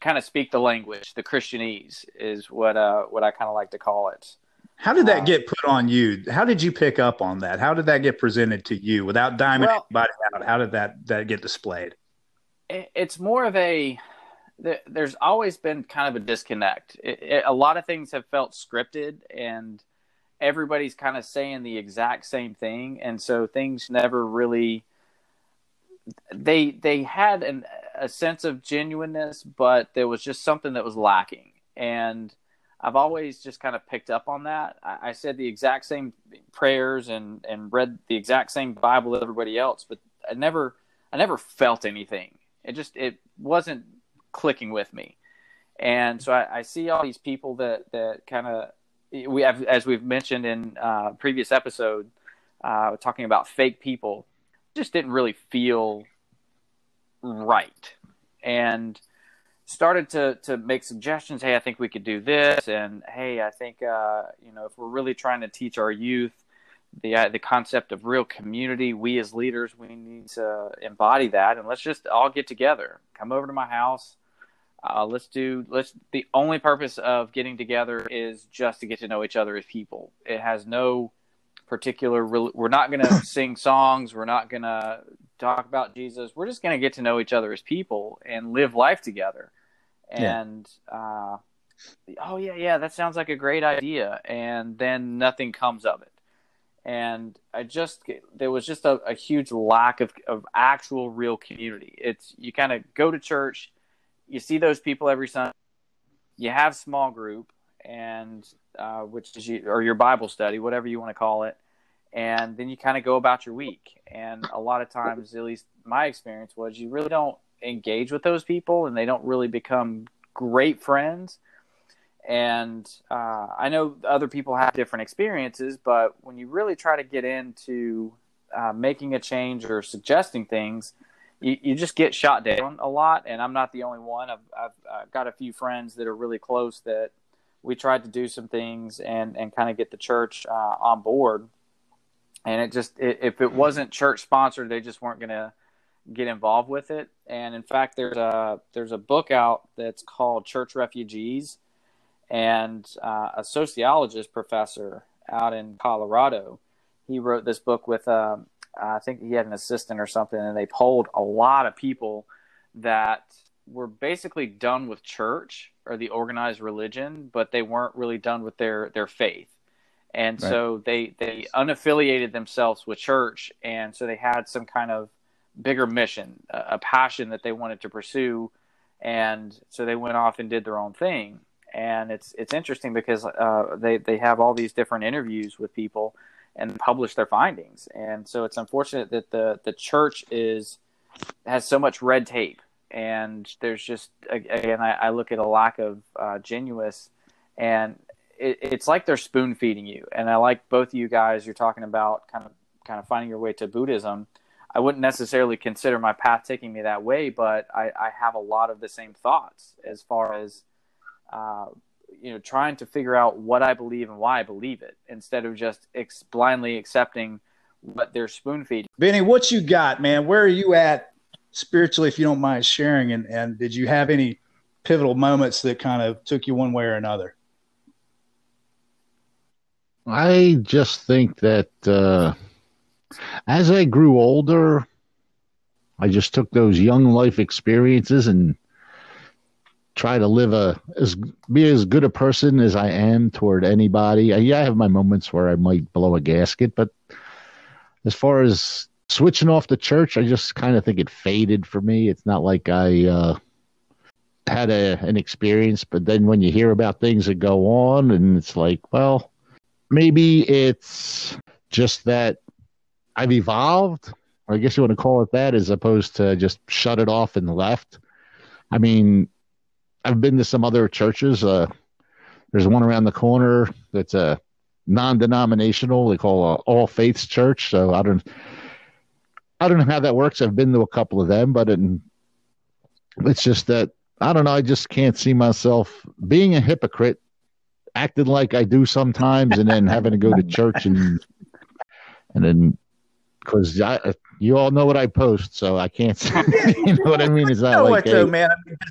kind of speak the language the christianese is what uh what i kind of like to call it How did that Uh, get put on you? How did you pick up on that? How did that get presented to you without diming Well- anybody out? How did that that get displayed? it's more of a there's always been kind of a disconnect it, it, a lot of things have felt scripted and everybody's kind of saying the exact same thing and so things never really they they had an, a sense of genuineness but there was just something that was lacking and i've always just kind of picked up on that. I, I said the exact same prayers and and read the exact same bible that everybody else but i never i never felt anything. It just it wasn't clicking with me. And so i, I see all these people that that kind of we have as we've mentioned in uh, previous episode uh, talking about fake people just didn't really feel right. And started to to make suggestions hey i think we could do this and hey i think uh, you know if we're really trying to teach our youth the uh, the concept of real community we as leaders we need to embody that and let's just all get together. Come over to my house. Uh, let's do let's the only purpose of getting together is just to get to know each other as people. It has no particular we're not going to sing songs we're not going to talk about jesus we're just going to get to know each other as people and live life together Yeah. and uh, oh yeah yeah that sounds like a great idea and then nothing comes of it and i just there was just a, a huge lack of, of actual real community it's you kind of go to church you see those people every Sunday. You have small group, and uh, which is you, or your Bible study, whatever you want to call it, and then you kind of go about your week. And a lot of times, at least my experience was, you really don't engage with those people, and they don't really become great friends. And uh, I know other people have different experiences, but when you really try to get into uh, making a change or suggesting things, you, just get shot down a lot. And I'm not the only one. I've, I've uh, got a few friends that are really close that we tried to do some things and, and kind of get the church uh, on board. And it just, it, if it wasn't church sponsored, they just weren't going to get involved with it. And in fact, there's a, there's a book out that's called Church Refugees. And uh, a sociologist professor out in Colorado, he wrote this book with um, I think he had an assistant or something, and they polled a lot of people that were basically done with church or the organized religion, but they weren't really done with their their faith. And Right. so they they unaffiliated themselves with church, and so they had some kind of bigger mission, a, a passion that they wanted to pursue, and so they went off and did their own thing. And it's it's interesting because uh, they they have all these different interviews with people, and publish their findings. And so it's unfortunate that the the church is has so much red tape, and there's just again I, I look at a lack of uh, genuineness, and it, it's like they're spoon feeding you. And I like both of you guys. You're talking about kind of kind of finding your way to Buddhism. I wouldn't necessarily consider my path taking me that way, but I, I have a lot of the same thoughts as far as uh, you know trying to figure out what I believe and why I believe it instead of just ex- blindly accepting what they're spoon feeding. Benny, what you got, man? Where are you at spiritually, if you don't mind sharing? And and did you have any pivotal moments that kind of took you one way or another? I just think that uh, as I grew older, I just took those young life experiences and try to live a as be as good a person as I am toward anybody. I, yeah, I have my moments where I might blow a gasket, but as far as switching off the church, I just kind of think it faded for me. It's not like I uh, had a an experience, but then when you hear about things that go on, and it's like, well, maybe it's just that I've evolved. I guess you want to call it that, as opposed to just shut it off and left. I mean, I've been to some other churches. Uh, there's one around the corner that's a non-denominational. They call a all faiths church. So I don't, I don't know how that works. I've been to a couple of them, but it, it's just that I don't know. I just can't see myself being a hypocrite, acting like I do sometimes, and then having to go to church and and then because you all know what I post, so I can't. you know what I mean? Is You know like though, hey, man?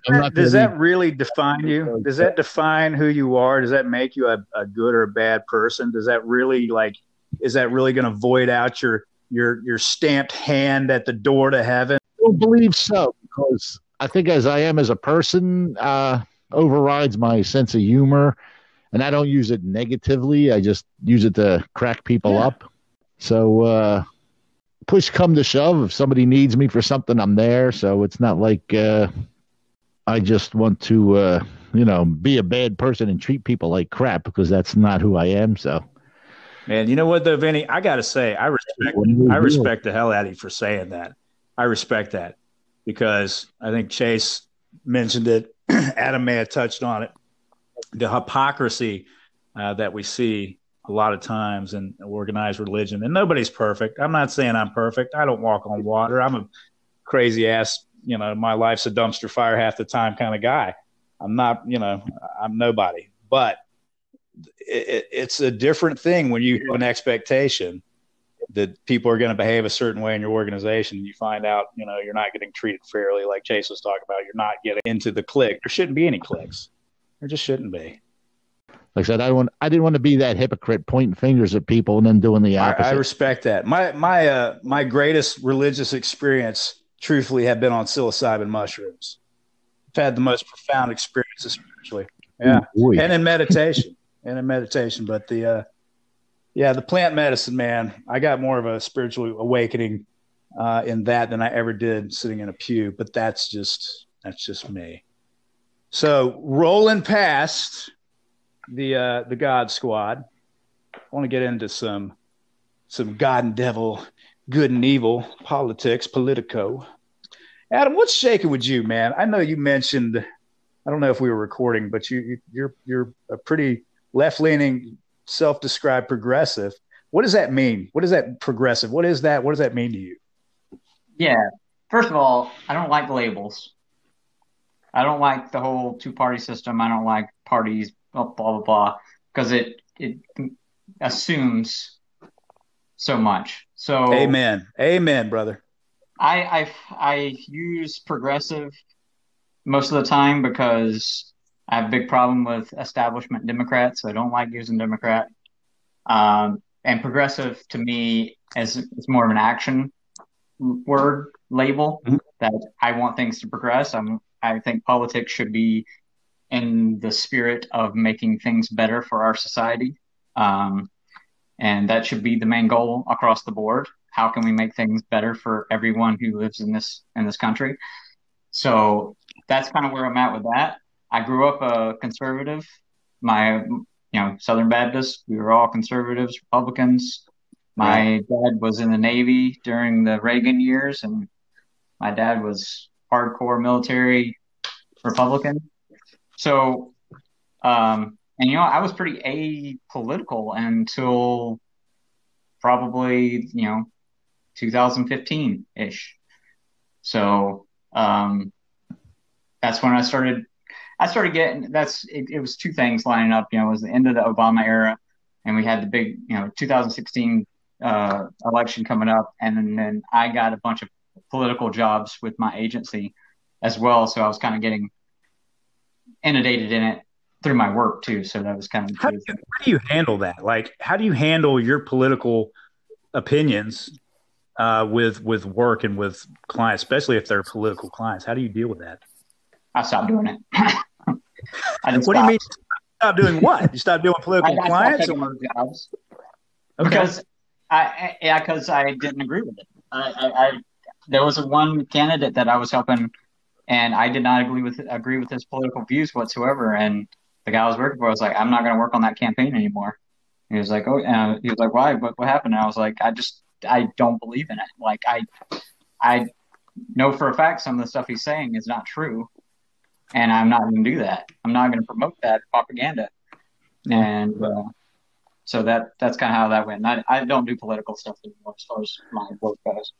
I'm Does, that, does that really define you? Does that define who you are? Does that make you a, a good or a bad person? Does that really like? Is that really going to void out your your your stamped hand at the door to heaven? I don't believe so because I think as I am as a person uh, overrides my sense of humor, and I don't use it negatively. I just use it to crack people Yeah. up. So uh, push come to shove, if somebody needs me for something, I'm there. So it's not like uh, I just want to, uh, you know, be a bad person and treat people like crap because that's not who I am. So Man, you know what though, Vinnie? I got to say, I respect What do you I respect the hell out of you for saying that. I respect that because I think Chase mentioned it. Adam may have touched on it. The hypocrisy uh, that we see a lot of times in organized religion, and nobody's perfect. I'm not saying I'm perfect. I don't walk on water. I'm a crazy ass. You know, my life's a dumpster fire half the time kind of guy. I'm not. You know, I'm nobody. But it, it, it's a different thing when you have an expectation that people are going to behave a certain way in your organization and you find out you know you're not getting treated fairly like chase was talking about. You're not getting into the clique there shouldn't be any cliques there just shouldn't be. Like I said, I don't want, I didn't want to be that hypocrite pointing fingers at people and then doing the I, opposite. I respect that. My my uh my greatest religious experience truthfully have been on psilocybin mushrooms. I've had the most profound experiences spiritually yeah. Ooh, and in meditation and in meditation but the uh yeah the plant medicine man i got more of a spiritual awakening uh in that than i ever did sitting in a pew but that's just that's just me. So rolling past the uh the god squad. I want to get into some some god and devil good and evil politics politico. Adam what's shaking with you man? I know you mentioned I don't know if we were recording, but you, you you're you're a pretty left leaning, self described progressive. What does that mean? What is that progressive? What is that? What does that mean to you? Yeah. First of all, I don't like labels. I don't like the whole two party system. I don't like parties, blah blah blah, blah because it it assumes so much. So Amen. Amen, brother. I I I use progressive most of the time because I have a big problem with establishment Democrats. So I don't like using Democrat. Um, and progressive to me is is more of an action word label Mhm. that I want things to progress. I'm I think politics should be in the spirit of making things better for our society. Um, and that should be the main goal across the board. How can we make things better for everyone who lives in this in this country? So that's kind of where I'm at with that. I grew up a conservative. My you know Southern Baptist. We were all conservatives, Republicans. My dad was in the Navy during the Reagan years, and my dad was hardcore military Republican. So, um, and you know, I was pretty apolitical until probably you know 2015 ish. So, um, that's when I started. I started getting. That's it, it. Was two things lining up. You know, it was the end of the Obama era, and we had the big, you know, 2016 uh, election coming up, and then, then I got a bunch of political jobs with my agency as well. So I was kind of getting inundated in it through my work too. So that was kind of How do, you, how do you handle that? Like, how do you handle your political opinions uh, with with work and with clients, especially if they're political clients? How do you deal with that? I stopped doing it. I just What do you mean? Stop doing what? You stop doing political I stopped clients? taking jobs Okay. because I, I yeah because I didn't agree with it. I, I, I there was a one candidate that I was helping, and I did not agree with agree with his political views whatsoever. And the guy I was working for was like, "I'm not going to work on that campaign anymore." He was like, "Oh," and he was like, "Why? What, what happened?" And I was like, "I just I don't believe in it. Like I I know for a fact some of the stuff he's saying is not true, and I'm not going to do that. I'm not going to promote that propaganda." And uh, so that that's kind of how that went. I, I don't do political stuff anymore as far as my work goes.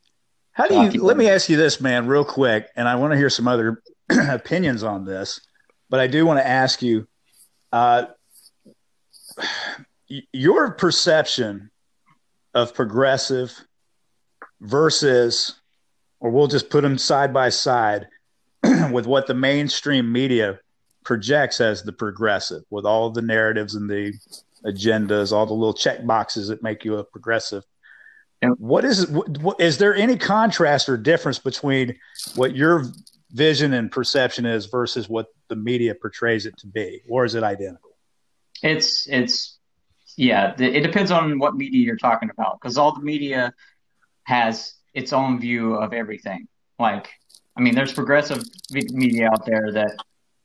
How do So you? Let me ask you this, man, real quick, and I want to hear some other opinions on this. But I do want to ask you, uh, your perception of progressive versus, or we'll just put them side by side with what the mainstream media projects as the progressive, with all the narratives and the agendas, all the little check boxes that make you a progressive. And What is what, is there any contrast or difference between what your vision and perception is versus what the media portrays it to be, or is it identical? It's it's yeah. It depends on what media you're talking about because all the media has its own view of everything. Like, I mean, there's progressive media out there that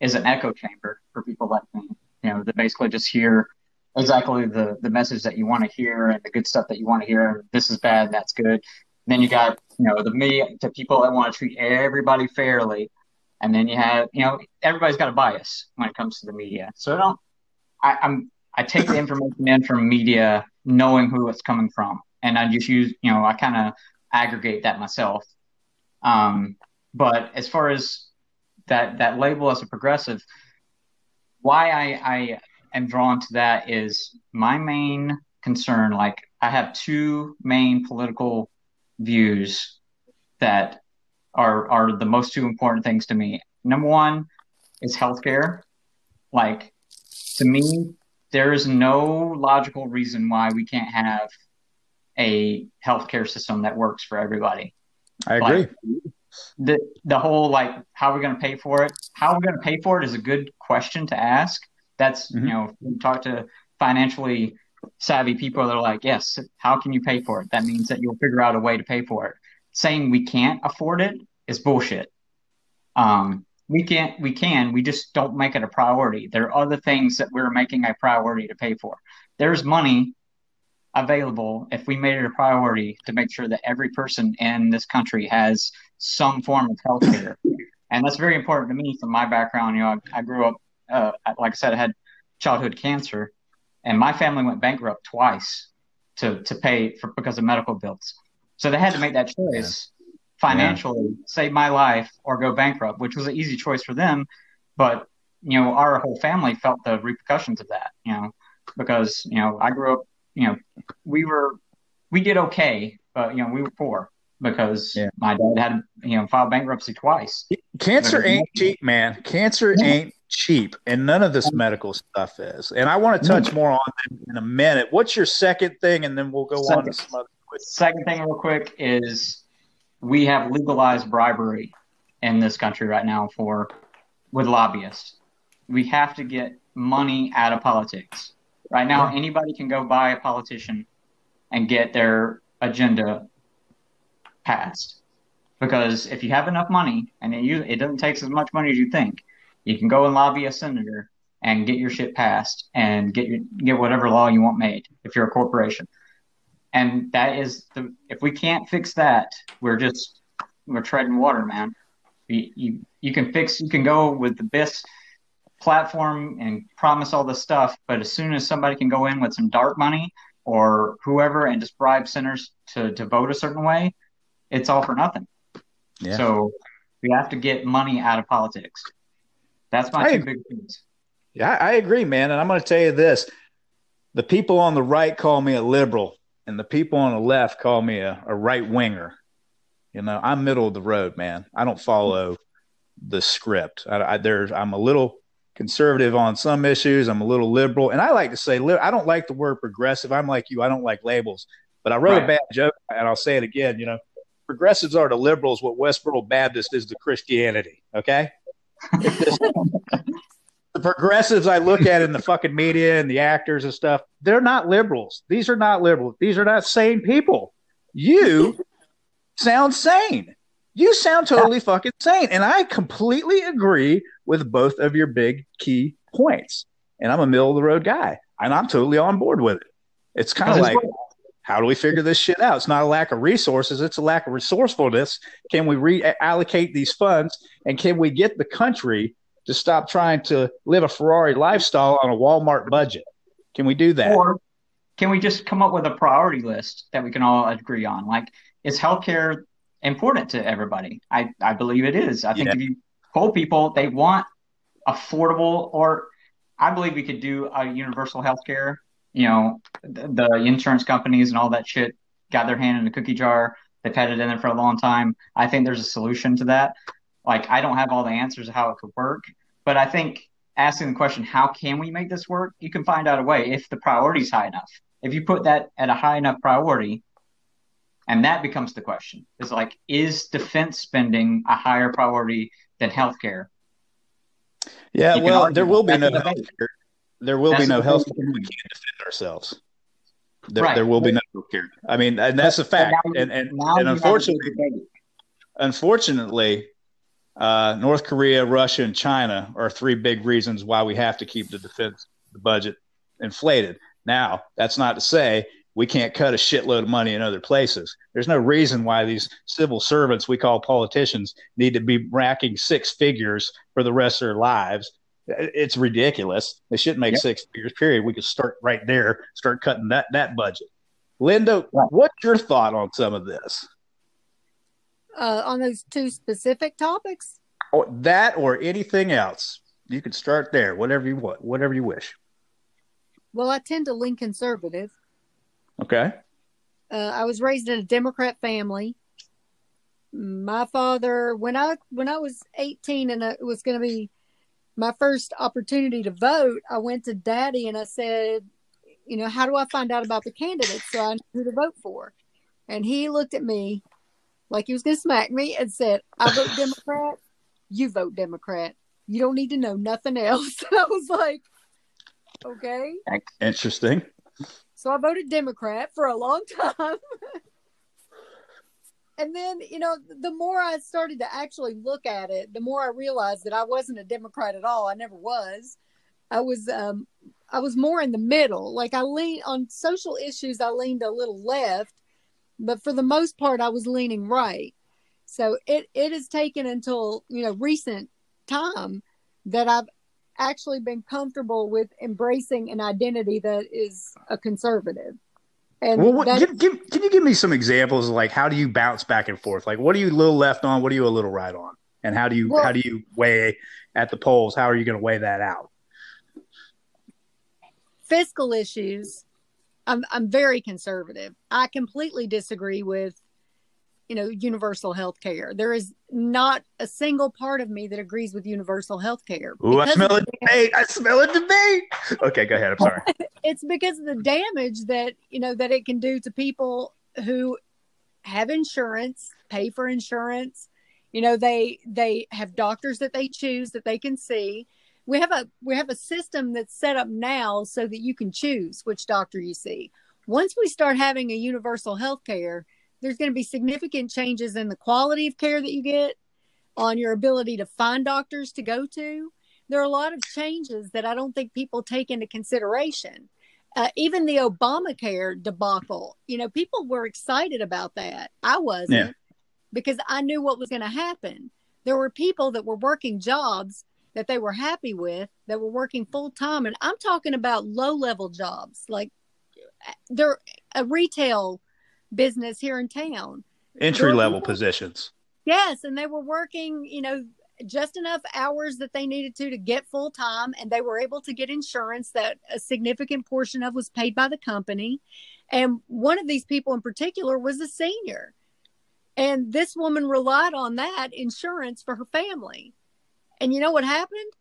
is an echo chamber for people like me. You know, that basically just hear exactly the the message that you want to hear and the good stuff that you want to hear. This is bad, that's good. And then you got you know the media to people that want to treat everybody fairly, and then you have you know everybody's got a bias when it comes to the media. So I don't. I, I'm I take the information in from media, knowing who it's coming from, and I just use you know I kind of aggregate that myself. Um, but as far as that that label as a progressive, why I, I am drawn to that is my main concern. Like I have two main political views that are are the most two important things to me. Number one is healthcare. Like to me, there is no logical reason why we can't have a healthcare system that works for everybody. I agree. Like, the the whole like how are we're going to pay for it? How are we're going to pay for it is a good question to ask. That's Mhm. you know you talk to financially savvy people that are like yes how can you pay for it? That means that you'll figure out a way to pay for it. Saying we can't afford it is bullshit. Um we can't we can we just don't make it a priority. There are other things that we're making a priority to pay for. There's money available if we made it a priority to make sure that every person in this country has some form of health care. and that's very important to me from my background. You know, I, I grew up, uh, like I said, I had childhood cancer, and my family went bankrupt twice to, to pay for because of medical bills. So they had to make that choice financially, save my life or go bankrupt, which was an easy choice for them. But, you know, our whole family felt the repercussions of that, you know, because, you know, I grew up, you know, we were, we did okay, but, you know, we were poor because Yeah. my dad had, you know, filed bankruptcy twice. Cancer ain't cheap, man. Cancer Yeah. ain't cheap, and none of this medical stuff is. And I want to touch more on that in a minute. What's your second thing, and then we'll go on to some other. Second thing, real quick, is we have legalized bribery in this country right now for with lobbyists. We have to get money out of politics. Right now, anybody can go buy a politician and get their agenda passed. Because if you have enough money, and it, it doesn't take as much money as you think, you can go and lobby a senator and get your shit passed and get your, get whatever law you want made if you're a corporation and that is the if we can't fix that we're just we're treading water man you, you you can fix you can go with the best platform and promise all this stuff but as soon as somebody can go in with some dark money or whoever and just bribe sinners to to vote a certain way it's all for nothing Yeah. so we have to get money out of politics that's my I two big things Yeah, I agree, man. And I'm going to tell you this: the people on the right call me a liberal, and the people on the left call me a, a right winger. You know, I'm middle of the road, man. I don't follow the script. I, I, there's, I'm a little conservative on some issues. I'm a little liberal, and I like to say, li- I don't like the word progressive. I'm like you. I don't like labels. But I wrote a bad joke, and I'll say it again. You know, progressives are to liberals. What Westboro Baptist is to Christianity. Okay. Just- the progressives I look at in the fucking media and the actors and stuff, they're not liberals. These are not liberals. These are not sane people. You sound sane. You sound totally fucking sane. And I completely agree with both of your big key points. And I'm a middle of the road guy. And I'm totally on board with it. It's kind of like, how do we figure this shit out? It's not a lack of resources, it's a lack of resourcefulness. Can we reallocate these funds? And can we get the country to stop trying to live a Ferrari lifestyle on a Walmart budget? Can we do that? Or can we just come up with a priority list that we can all agree on? Like, is healthcare important to everybody? I, I believe it is. I think Yeah. if you poll people, they want affordable, or I believe we could do a universal healthcare. You know, the, the insurance companies and all that shit got their hand in the cookie jar. They They've had it in there for a long time. I think there's a solution to that. Like I don't have all the answers of how it could work, but I think asking the question, how can we make this work? You can find out a way if the priority is high enough. If you put that at a high enough priority, and that becomes the question: is like, is defense spending a higher priority than healthcare? Yeah, well, there will be no debate. healthcare. There will be no health care. We can't defend ourselves. There, Right. there will be no health care. I mean, and that's a fact. And and, and you have a unfortunately, unfortunately, uh, North Korea, Russia, and China are three big reasons why we have to keep the defense budget inflated. Now, that's not to say we can't cut a shitload of money in other places. There's no reason why these civil servants we call politicians need to be racking six figures for the rest of their lives. It's ridiculous. They shouldn't make Yep. six figures. Period. We could start right there. Start cutting that that budget. Linda, Right. what's your thought on some of this? Uh, on those two specific topics, or that or anything else. You can start there, whatever you want, whatever you wish. well, I tend to lean conservative. Okay. Uh, I was raised in a Democrat family. My father, when I when I was eighteen and it was going to be my first opportunity to vote, I went to Daddy and I said, you know, how do I find out about the candidates so I know who to vote for? And he looked at me like he was going to smack me and said, "I vote Democrat. You vote Democrat. You don't need to know nothing else." I was like, "Okay." Interesting. So I voted Democrat for a long time. And then, you know, the more I started to actually look at it, the more I realized that I wasn't a Democrat at all. I never was. I was um I was more in the middle. Like I lean on social issues I leaned a little left, but for the most part I was leaning right. So it it has taken until, you know, recent time that I've actually been comfortable with embracing an identity that is a conservative. And Well, what, give, give, can you give me some examples of like how do you bounce back and forth? Like, what are you a little left on? What are you a little right on? And how do you Well- how do you weigh at the polls? How are you going to weigh that out? fiscal issues, I'm I'm very conservative. I completely disagree with, you know, universal health care. There is not a single part of me that agrees with universal health care. Ooh, I smell a debate. I smell a debate. Okay, go ahead. I'm sorry. it's because of the damage that you know that it can do to people who have insurance pay for insurance you know they they have doctors that they choose that they can see we have a we have a system that's set up now so that you can choose which doctor you see once we start having a universal health care there's going to be significant changes in the quality of care that you get on your ability to find doctors to go to there are a lot of changes that i don't think people take into consideration uh, even the Obamacare debacle, you know, people were excited about that. I wasn't Yeah. because I knew what was going to happen. There were people that were working jobs that they were happy with that were working full time. And I'm talking about low level jobs, like they're a retail business here in town. Entry level positions. Yes, and they were working, you know, just enough hours that they needed to to get full time, and they were able to get insurance that a significant portion of was paid by the company. And one of these people in particular was a senior. And this woman relied on that insurance for her family. And you know what happened?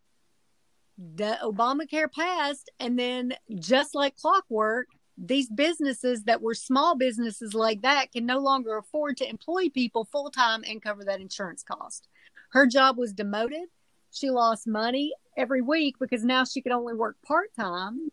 The Obamacare passed, and then just like clockwork, these businesses that were small businesses like that can no longer afford to employ people full time and cover that insurance cost. Her job was demoted. She lost money every week because now she could only work part time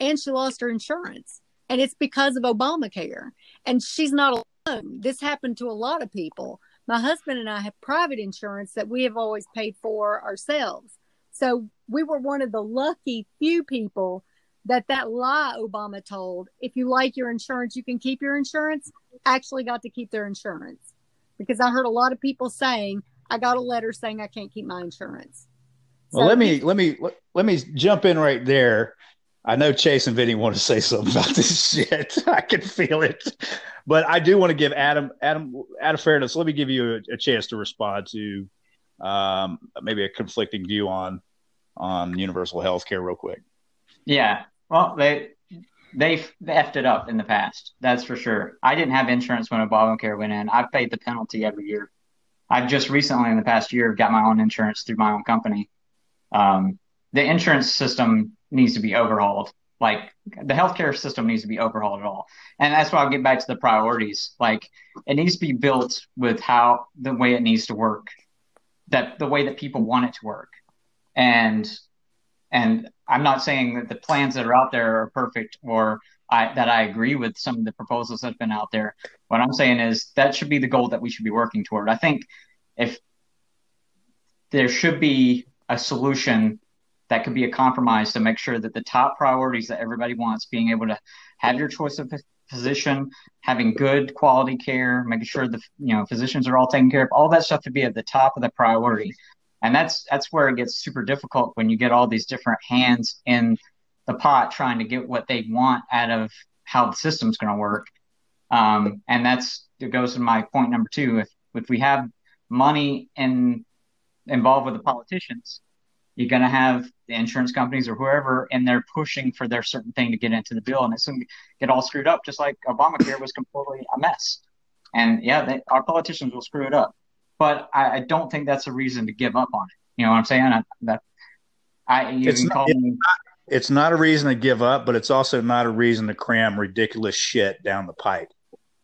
and she lost her insurance. And it's because of Obamacare. And she's not alone. This happened to a lot of people. My husband and I have private insurance that we have always paid for ourselves. So we were one of the lucky few people that that lie Obama told, if you like your insurance, you can keep your insurance, actually got to keep their insurance. Because I heard a lot of people saying, I got a letter saying I can't keep my insurance. Well, So let he- me let me let, let me jump in right there. I know Chase and Vinnie want to say something about this shit. I can feel it, but I do want to give Adam Adam out of fairness. Let me give you a, a chance to respond to um, maybe a conflicting view on on universal health care real quick. Yeah. Well, they they've effed it up in the past. That's for sure. I didn't have insurance when Obamacare went in. I've paid the penalty every year. I've just recently, in the past year, got my own insurance through my own company. Um, the insurance system needs to be overhauled. Like the healthcare system needs to be overhauled at all. And that's why I'll get back to the priorities. Like it needs to be built with how the way it needs to work, that the way that people want it to work. And and I'm not saying that the plans that are out there are perfect or I, that I agree with some of the proposals that have been out there. What I'm saying is that should be the goal that we should be working toward. I think if there should be a solution that could be a compromise to make sure that the top priorities that everybody wants, being able to have your choice of physician, having good quality care, making sure the you know physicians are all taken care of, all that stuff to be at the top of the priority. And that's that's where it gets super difficult when you get all these different hands in the pot trying to get what they want out of how the system's going to work. Um, and that's it goes to my point number two. If if we have money in involved with the politicians, you're going to have the insurance companies or whoever, and they're pushing for their certain thing to get into the bill, and it's going to get all screwed up, just like Obamacare was completely a mess. And yeah, they, our politicians will screw it up, but I, I, don't think that's a reason to give up on it. You know what I'm saying? I, that I you it's, not, me, not, it's not a reason to give up, but it's also not a reason to cram ridiculous shit down the pipe.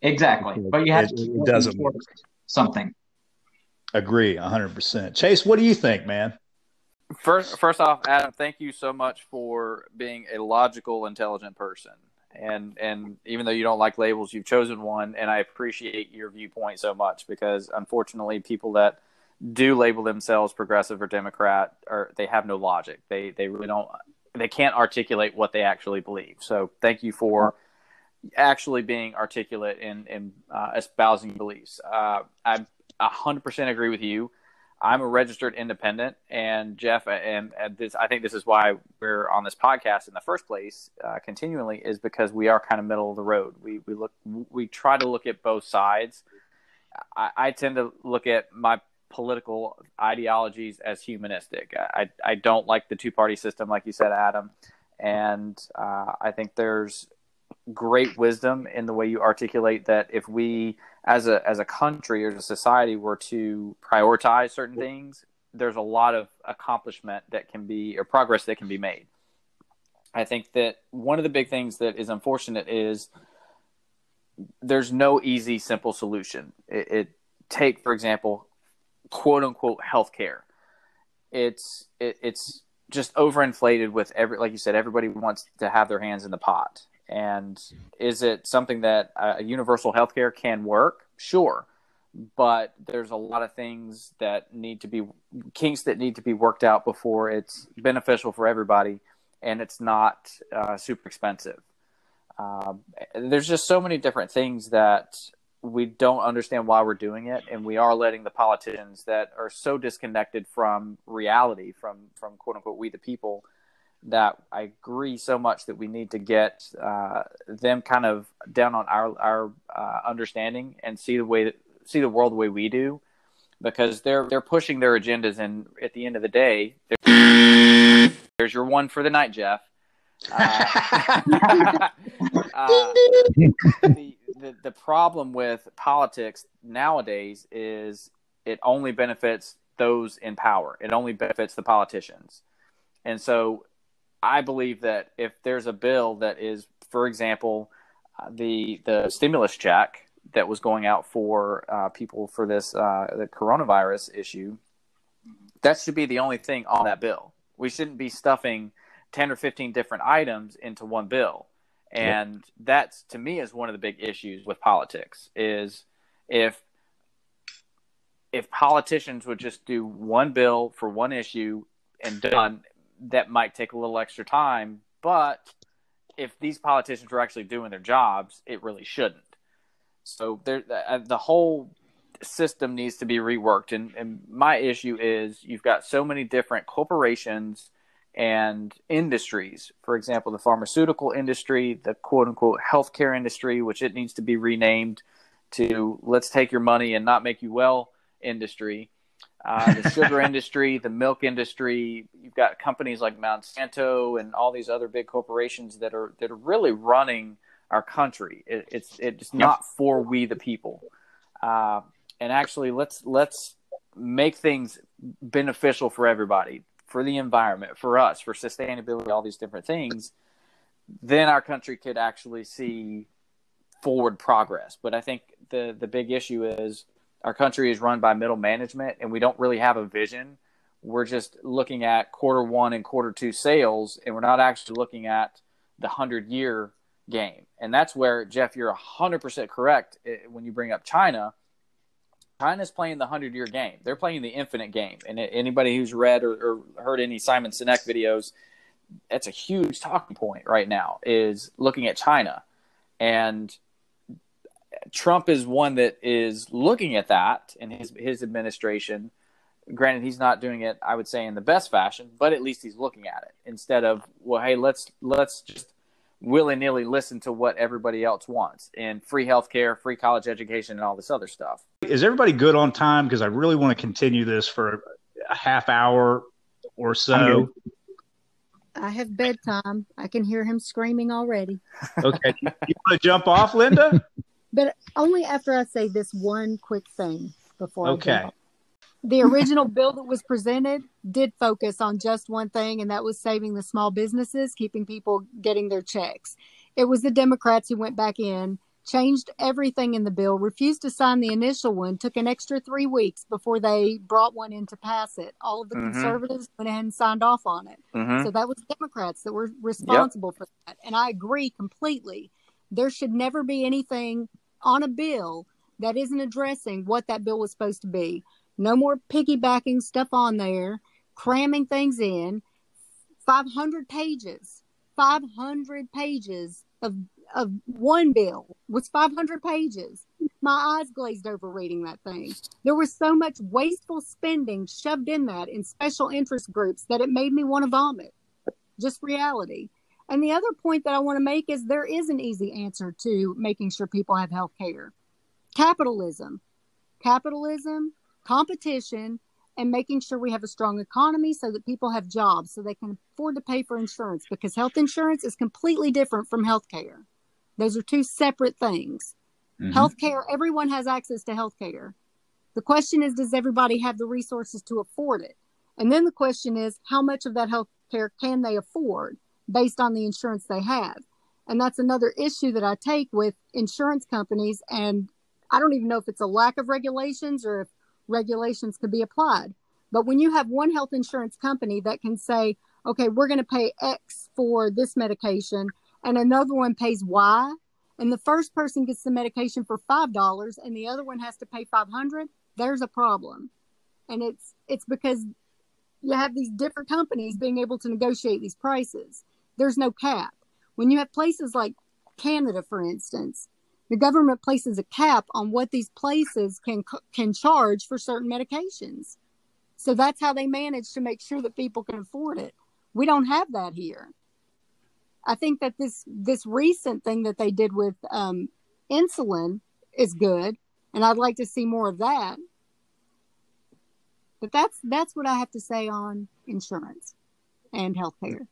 Exactly, but you have it, to it doesn't work. something. Agree, 100. percent Chase, what do you think, man? First, first off, Adam, thank you so much for being a logical, intelligent person. And and even though you don't like labels, you've chosen one, and I appreciate your viewpoint so much because unfortunately, people that do label themselves progressive or Democrat, or they have no logic. They they really don't. They can't articulate what they actually believe. So thank you for actually being articulate in in uh, espousing beliefs. Uh, I 100% agree with you. I'm a registered independent, and Jeff, and, and this, I think this is why we're on this podcast in the first place, uh, continually, is because we are kind of middle of the road. We we look, we try to look at both sides. I, I tend to look at my political ideologies as humanistic. I I don't like the two party system, like you said, Adam, and uh, I think there's great wisdom in the way you articulate that if we as a as a country or as a society were to prioritize certain things there's a lot of accomplishment that can be or progress that can be made. I think that one of the big things that is unfortunate is there's no easy simple solution. It, it take for example quote unquote healthcare. It's it, it's just overinflated with every like you said everybody wants to have their hands in the pot and is it something that a universal healthcare can work? Sure. But there's a lot of things that need to be kinks that need to be worked out before it's beneficial for everybody and it's not uh, super expensive. Um, there's just so many different things that we don't understand why we're doing it, and we are letting the politicians that are so disconnected from reality, from from quote unquote we the people, that I agree so much that we need to get uh, them kind of down on our our uh, understanding and see the way that, see the world the way we do, because they're they're pushing their agendas, and at the end of the day, there's your one for the night, Jeff. Uh, uh, the, the the problem with politics nowadays is it only benefits those in power. It only benefits the politicians. And so I believe that if there's a bill that is, for example, uh, the the stimulus check that was going out for uh, people for this uh, the coronavirus issue, that should be the only thing on that bill. We shouldn't be stuffing ten or fifteen different items into one bill, and yep. that's to me is one of the big issues with politics is if if politicians would just do one bill for one issue and done that might take a little extra time, but if these politicians were actually doing their jobs, it really shouldn't. So there, uh, the whole system needs to be reworked. And, and my issue is you've got so many different corporations and industries. For example, the pharmaceutical industry, the quote unquote healthcare industry, which it needs to be renamed to let's take your money and not make you well industry uh, the sugar industry, the milk industry. You've got companies like Monsanto and all these other big corporations that are that are really running our country. It, it's it's not for we the people. Uh, and actually, let's let's make things beneficial for everybody, for the environment, for us, for sustainability, all these different things. Then our country could actually see forward progress. But I think the the big issue is our country is run by middle management, and we don't really have a vision. We're just looking at quarter one and quarter two sales, and we're not actually looking at the hundred year game. And that's where Jeff, you're hundred percent correct eh, when you bring up China. China's playing the hundred year game. They're playing the infinite game. And anybody who's read or, or heard any Simon Sinek videos, that's a huge talking point right now. Is looking at China, and Trump is one that is looking at that in his his administration. Granted, he's not doing it, I would say, in the best fashion, but at least he's looking at it instead of, well, hey, let's let's just willy nilly listen to what everybody else wants and free healthcare, free college education, and all this other stuff. Is everybody good on time? Because I really want to continue this for a half hour or so. I have bedtime. I can hear him screaming already. Okay. you want to jump off, Linda? but only after I say this one quick thing before. Okay. The original bill that was presented did focus on just one thing, and that was saving the small businesses, keeping people getting their checks. It was the Democrats who went back in, changed everything in the bill, refused to sign the initial one, took an extra three weeks before they brought one in to pass it. All of the Mhm. conservatives went ahead and signed off on it. Mm-hmm. So that was Democrats that were responsible for that. And I agree completely. There should never be anything on a bill that isn't addressing what that bill was supposed to be. No more piggybacking stuff on there, cramming things in. 500 pages, 500 pages of, of one bill was 500 pages. My eyes glazed over reading that thing. There was so much wasteful spending shoved in that in special interest groups that it made me want to vomit. Just reality. And the other point that I want to make is there is an easy answer to making sure people have health care capitalism. Capitalism, competition, and making sure we have a strong economy so that people have jobs so they can afford to pay for insurance because health insurance is completely different from health care. Those are two separate things. Mhm. Healthcare, everyone has access to health care. The question is, does everybody have the resources to afford it? And then the question is, how much of that health care can they afford based on the insurance they have? And that's another issue that I take with insurance companies. And I don't even know if it's a lack of regulations or if regulations could be applied. But when you have one health insurance company that can say, okay, we're going to pay X for this medication, and another one pays Y, and the first person gets the medication for five dollars and the other one has to pay 500 there's a problem and it's it's because you have these different companies being able to negotiate these prices there's no cap. When you have places like canada for instance the government places a cap on what these places can can charge for certain medications. So that's how they manage to make sure that people can afford it. We don't have that here. I think that this this recent thing that they did with um, insulin is good, and I'd like to see more of that. But that's that's what I have to say on insurance and healthcare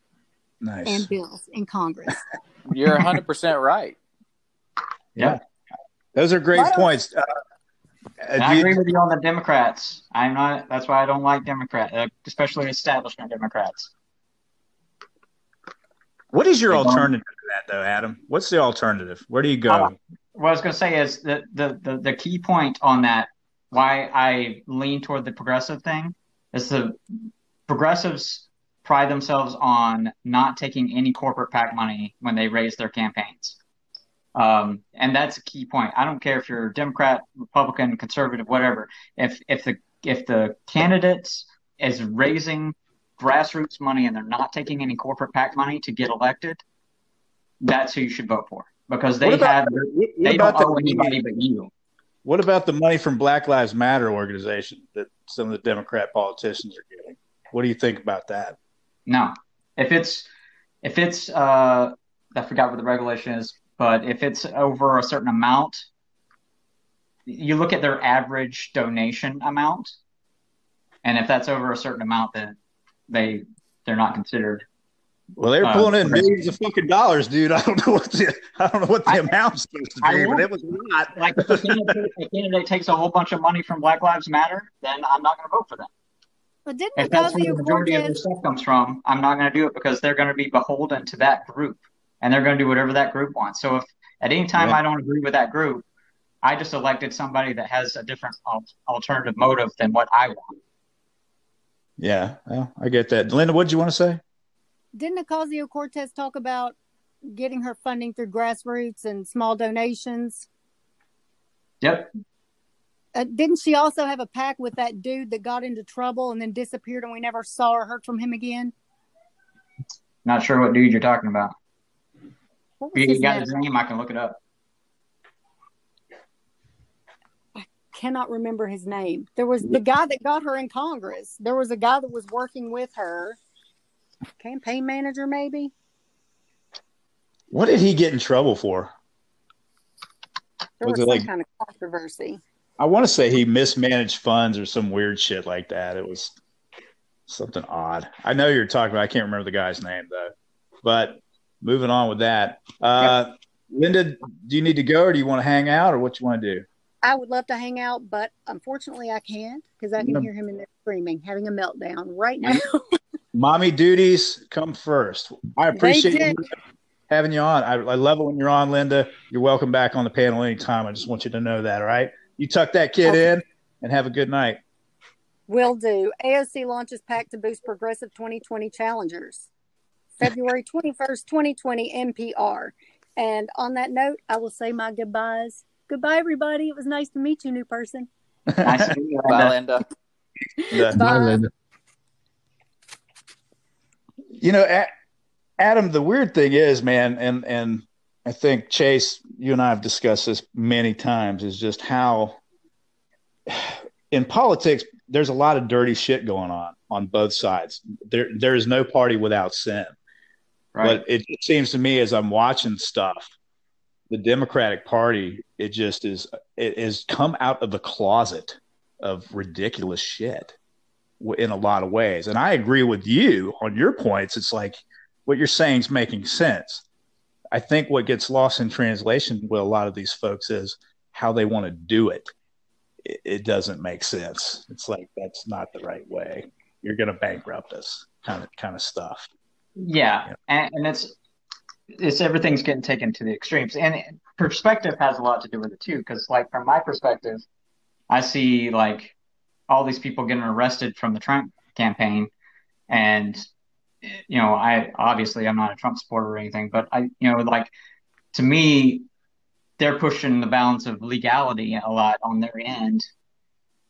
Nice. and bills in Congress. You're 100% right. Yeah. Those are great points. Uh, And uh, I do agree you- with you on the Democrats. I'm not. That's why I don't like Democrat, uh, especially establishment Democrats. what is your They alternative to that, though, Adam? What's the alternative? Where do you go? Uh, What I was going to say is that the, the the key point on that, why I lean toward the progressive thing, is the progressives pride themselves on not taking any corporate PAC money when they raise their campaigns. Um, and that's a key point. I don't care if you're Democrat, Republican, conservative, whatever. If if the if the candidates is raising grassroots money and they're not taking any corporate PAC money to get elected, that's who you should vote for because they about- have what, what they don't owe anybody but you. What about the money from Black Lives Matter organization that some of the Democrat politicians are getting? What do you think about that? No, if it's if it's uh, I forgot what the regulation is, but if it's over a certain amount, you look at their average donation amount, and if that's over a certain amount, then they they're not considered. Well, they were Uh, pulling in millions of fucking dollars, dude. I don't know what the I don't know what the I- amount's supposed to be, but it was a lot. Like if a candidate, a candidate takes a whole bunch of money from Black Lives Matter, then I'm not going to vote for them. But didn't If that's where the Ocasio majority of their stuff comes from, I'm not going to do it because they're going to be beholden to that group, and they're going to do whatever that group wants. So if at any time Yeah. I don't agree with that group, I just elected somebody that has a different al- alternative motive than what I want. Yeah, well, I get that. Linda, what did you want to say? Didn't Ocasio Cortez talk about getting her funding through grassroots and small donations? Yep. Uh, didn't she also have a PAC with that dude that got into trouble and then disappeared and we never saw or heard from him again? Not sure what dude you're talking about. If you got name? his name, I can look it up. I cannot remember his name. There was the guy that got her in Congress. There was a guy that was working with her, campaign manager maybe. What did he get in trouble for? There Was was, it some like- kind of controversy. I want to say he mismanaged funds or some weird shit like that. It was something odd. I know you're talking about. I can't remember the guy's name though. But moving on with that, uh, Linda, do you need to go or do you want to hang out or what you want to do? I would love to hang out, but unfortunately I can't because I can hear him in there screaming, having a meltdown right now. Mommy duties come first. I appreciate you having you on. I, I love it when you're on, Linda. You're welcome back on the panel anytime. I just want you to know that. All right. You tuck that kid in and have a good night. Will do. AOC launches PAC to boost progressive 2020 challengers. February 21st, 2020 NPR. And on that note, I will say my goodbyes. Goodbye, everybody. It was nice to meet you, new person. Nice to meet you, Bye, Linda. Linda. The- Bye. Linda. you know, Adam, the weird thing is, man, and and I think Chase, you and I have discussed this many times, is just how in politics there's a lot of dirty shit going on on both sides. There there is no party without sin. Right. But it, it seems to me as I'm watching stuff, the Democratic Party, it just is it has come out of the closet of ridiculous shit in a lot of ways. And I agree with you on your points. It's like what you're saying is making sense. I think what gets lost in translation with a lot of these folks is how they want to do it. It, it doesn't make sense. It's like that's not the right way. You're going to bankrupt us, kind of kind of stuff. Yeah, and, and it's it's everything's getting taken to the extremes, and perspective has a lot to do with it too. Because like from my perspective, I see like all these people getting arrested from the Trump campaign, and you know, I obviously I'm not a Trump supporter or anything, but I you know like to me, they're pushing the balance of legality a lot on their end,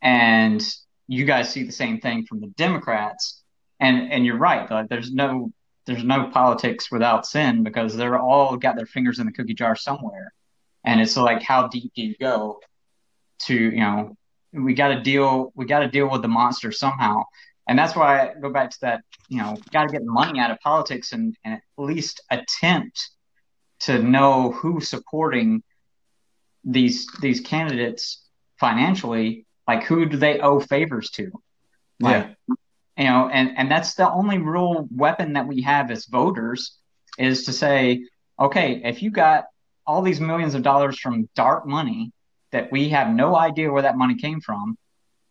and you guys see the same thing from the Democrats, and and you're right, like there's no there's no politics without sin because they're all got their fingers in the cookie jar somewhere. And it's like, how deep do you go to, you know, we got to deal, we got to deal with the monster somehow. And that's why I go back to that, you know, got to get money out of politics and, and at least attempt to know who's supporting these, these candidates financially. Like, who do they owe favors to? Like, you know and and that's the only real weapon that we have as voters is to say okay if you got all these millions of dollars from dark money that we have no idea where that money came from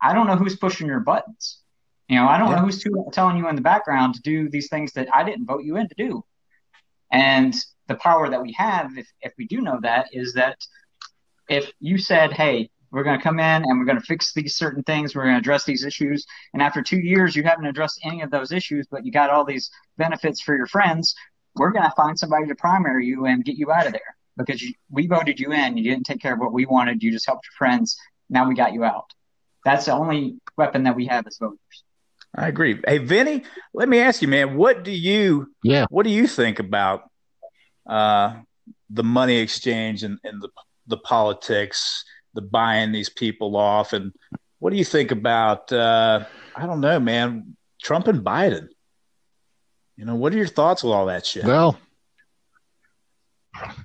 i don't know who's pushing your buttons you know i don't Yeah. know who's telling you in the background to do these things that i didn't vote you in to do. And the power that we have if, if we do know that is that if you said hey we're going to come in and we're going to fix these certain things we're going to address these issues and after two years you haven't addressed any of those issues but you got all these benefits for your friends we're going to find somebody to primary you and get you out of there. Because you, we voted you in you didn't take care of what we wanted you just helped your friends now we got you out. That's the only weapon that we have as voters I agree. Hey, Vinnie, let me ask you, man, what do you Yeah. what do you think about uh, the money exchange and, and the the politics, the buying these people off, and what do you think about uh, I don't know, man, Trump and Biden? You know, what are your thoughts with all that shit? Well,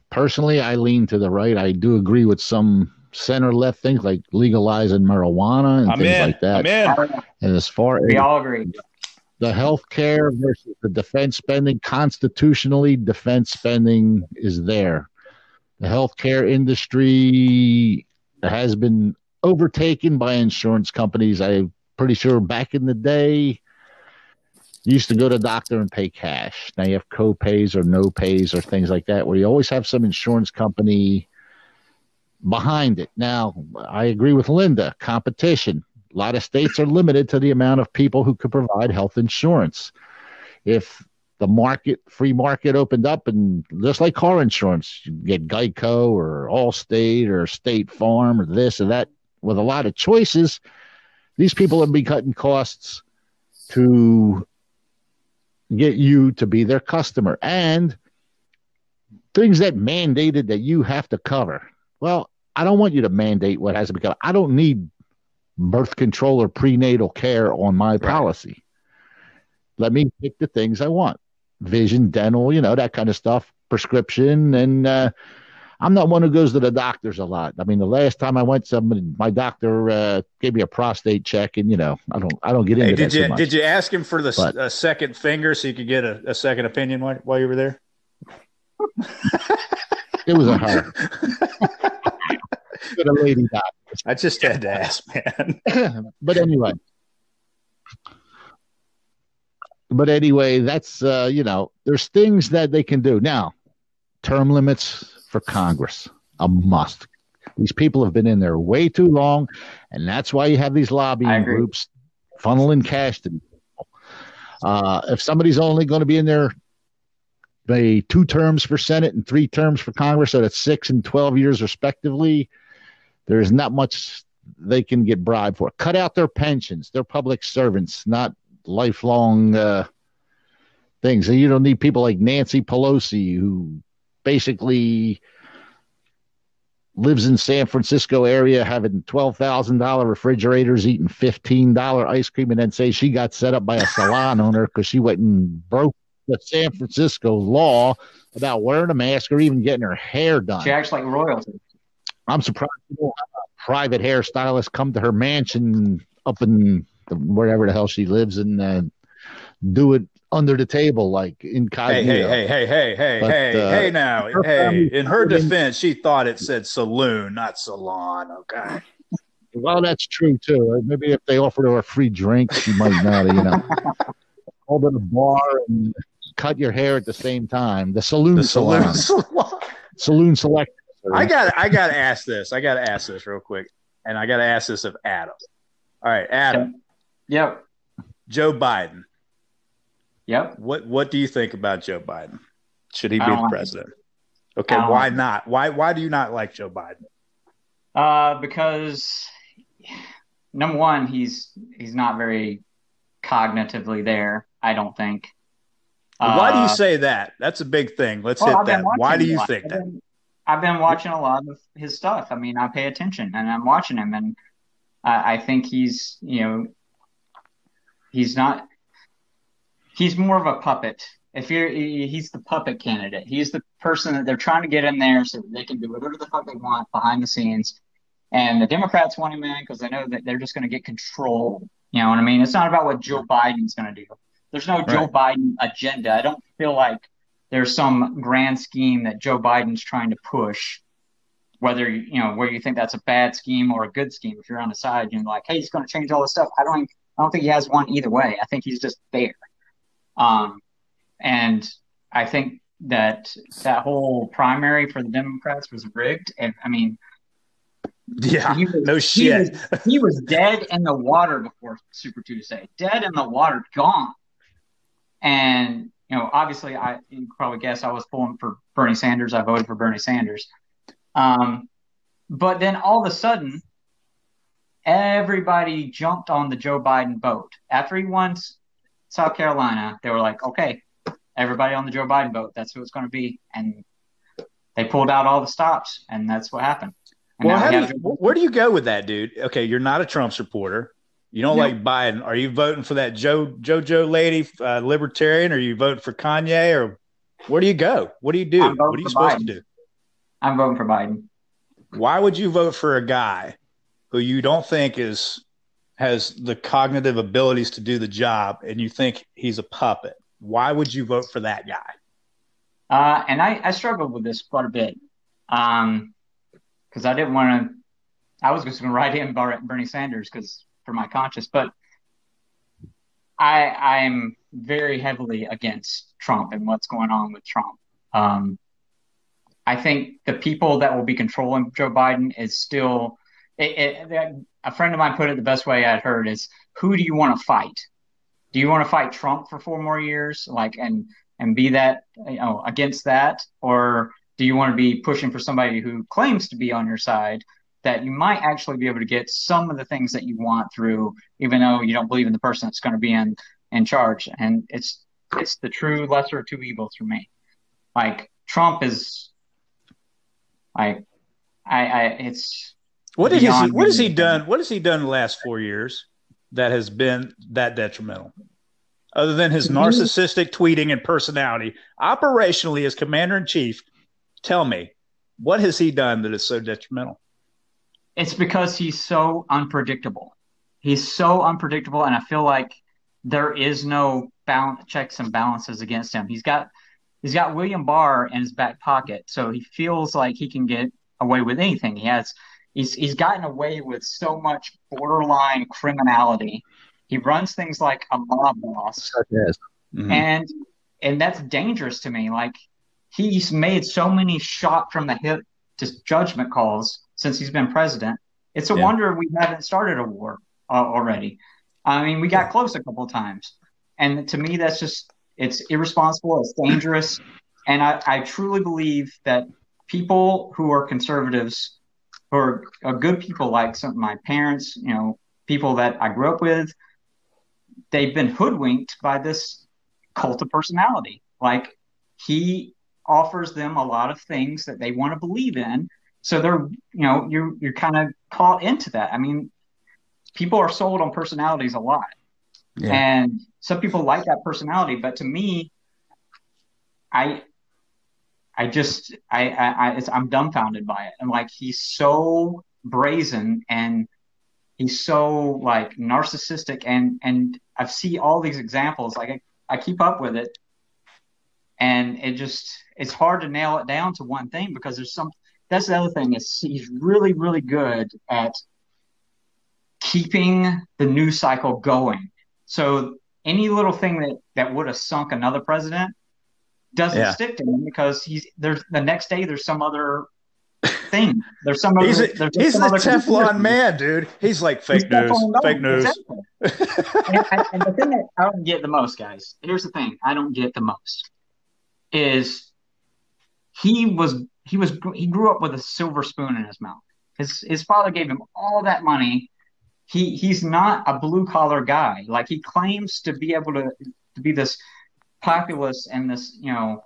personally, I lean to the right. I do agree with some center left things like legalizing marijuana and I'm things in. like that. I'm in. And as far as We all agree. the health care versus the defense spending, constitutionally, defense spending is there. The healthcare industry has been overtaken by insurance companies. I'm pretty sure back in the day, you used to go to the doctor and pay cash. Now you have co-pays or no pays or things like that, where you always have some insurance company behind it. Now, I agree with Linda. Competition. A lot of states are limited to the amount of people who could provide health insurance. If the market, free market opened up, and just like car insurance, you get Geico or Allstate or State Farm or this or that, with a lot of choices, these people would be cutting costs to get you to be their customer and things that mandated that you have to cover. Well, I don't want you to mandate what has to be covered. I don't need birth control or prenatal care on my policy. Let me pick the things I want vision, dental, you know, that kind of stuff, prescription. And uh, I'm not one who goes to the doctors a lot. I mean, the last time I went, somebody, my doctor uh, gave me a prostate check, and you know, I don't, I don't get into Hey, did so you much. did you ask him for the But- a second finger so you could get a, a second opinion while, while you were there? It was a her. but a lady doctor. I just had to ask, man. but anyway. But anyway, that's uh, you know, there's things that they can do. Now, term limits for Congress, a must. These people have been in there way too long, and that's why you have these lobbying groups funneling cash to people. Uh, if somebody's only going to be in there two terms for Senate and three terms for Congress, so that's six and twelve years respectively. There's not much they can get bribed for. Cut out their pensions. They're public servants, not lifelong uh, things. And you don't need people like Nancy Pelosi, who basically lives in San Francisco area having twelve thousand dollar refrigerators, eating fifteen dollar ice cream, and then say she got set up by a salon owner because she went and broke the San Francisco law about wearing a mask or even getting her hair done. She acts like royalty. I'm surprised you don't have a private hairstylist come to her mansion up in the, wherever the hell she lives and uh, do it under the table like Hey, incognito. hey, hey, hey, hey, hey, But, hey, uh, hey! Now, her hey. In her defense, she thought it said saloon, not salon. Okay. Well, that's true too. Maybe if they offered her a free drink, she might not. You know, call it a bar and cut your hair at the same time. The saloon The salon, saloon. salon. saloon select. I got. I got to ask this. I got to ask this real quick, and I got to ask this of Adam. All right, Adam. Yep. Joe Biden. Yep. What What do you think about Joe Biden? Should he be I don't the like president? Okay, I why like not? Why Why do you not like Joe Biden? Uh, because number one, he's he's not very cognitively there. I don't think. Why do you Uh, say that? That's a big thing. Let's well, hit that. Why do you think I've that? been- I've been watching a lot of his stuff. I mean, I pay attention and I'm watching him, and I, I think he's, you know, he's not. He's more of a puppet. If you're, he's the puppet candidate. He's the person that they're trying to get in there so that they can do whatever the fuck they want behind the scenes. And the Democrats want him in because they know that they're just going to get control. You know what I mean? It's not about what Joe Biden's going to do. There's no Joe Biden agenda. I don't feel like there's some grand scheme that Joe Biden's trying to push. Whether you know where you think that's a bad scheme or a good scheme, if you're on the side, you're like, hey, he's going to change all this stuff. I don't, even, I don't think he has one either way. I think he's just there. Um, and I think that that whole primary for the Democrats was rigged. And I mean, Yeah, he was, no he shit. was, he was dead in the water before Super Tuesday. Dead in the water, gone. And you know, obviously, I you probably guess I was pulling for Bernie Sanders. I voted for Bernie Sanders. Um, but then all of a sudden, everybody jumped on the Joe Biden boat after he won South Carolina. They were like, "Okay, everybody on the Joe Biden boat. That's who it's going to be." And they pulled out all the stops, and that's what happened. And Well, do you, where do you go with that, dude? Okay, you're not a Trump supporter. You don't No. like Biden. Are you voting for that Joe JoJo lady, uh, libertarian? Or are you voting for Kanye? Or where do you go? What do you do? What are you supposed Biden. to do? I'm voting for Biden. why would you vote for a guy who you don't think is has the cognitive abilities to do the job and you think he's a puppet? Why would you vote for that guy? Uh, and I, I struggled with this quite a bit because um, I didn't want to. I was just going to write in Bernie Sanders because for my conscience, but I I'm very heavily against Trump and what's going on with Trump. Um, I think the people that will be controlling Joe Biden is still. It, it, a friend of mine put it the best way I'd heard is, "Who do you want to fight? Do you want to fight Trump for four more years, like and and be that you know against that, or do you want to be pushing for somebody who claims to be on your side that you might actually be able to get some of the things that you want through, even though you don't believe in the person that's going to be in in charge. And it's it's the true lesser of two evils for me. Like Trump is, like I, I it's what did he what has he done? What has he done the last four years that has been that detrimental? Other than his mm-hmm. narcissistic tweeting and personality, operationally as commander in chief, tell me what has he done that is so detrimental? It's because he's so unpredictable. He's so unpredictable, and I feel like there is no balance, checks and balances against him. He's got he's got William Barr in his back pocket, so he feels like he can get away with anything. He has he's he's gotten away with so much borderline criminality. He runs things like a mob boss, mm-hmm. and and that's dangerous to me. Like he's made so many shot from the hip to judgment calls since he's been president. It's a yeah. wonder we haven't started a war uh, already. I mean, we got close a couple of times, and to me, that's just it's irresponsible. It's dangerous, and I, I truly believe that people who are conservatives, who are, are good people like some of my parents, you know, people that I grew up with, they've been hoodwinked by this cult of personality. Like he offers them a lot of things that they want to believe in, so they're, you know, you're you're kind of caught into that. I mean, people are sold on personalities a lot, yeah. and some people like that personality. But to me, I, I just, I, I, I I'm dumbfounded by it. And like, he's so brazen and he's so like narcissistic, and and I see all these examples. Like, I, I keep up with it, and it just it's hard to nail it down to one thing because there's some that's the other thing is he's really really good at keeping the news cycle going. So any little thing that that would have sunk another president doesn't yeah. stick to him because he's there's the next day there's some other thing. There's some he's other, a, he's a Teflon man, dude. He's like fake he's news, fake news. Exactly. and, and the thing that I don't get the most, guys. Here's the thing: I don't get the most is he was he was he grew up with a silver spoon in his mouth. His his father gave him all that money. He he's not a blue collar guy. Like he claims to be able to to be this populist and this you know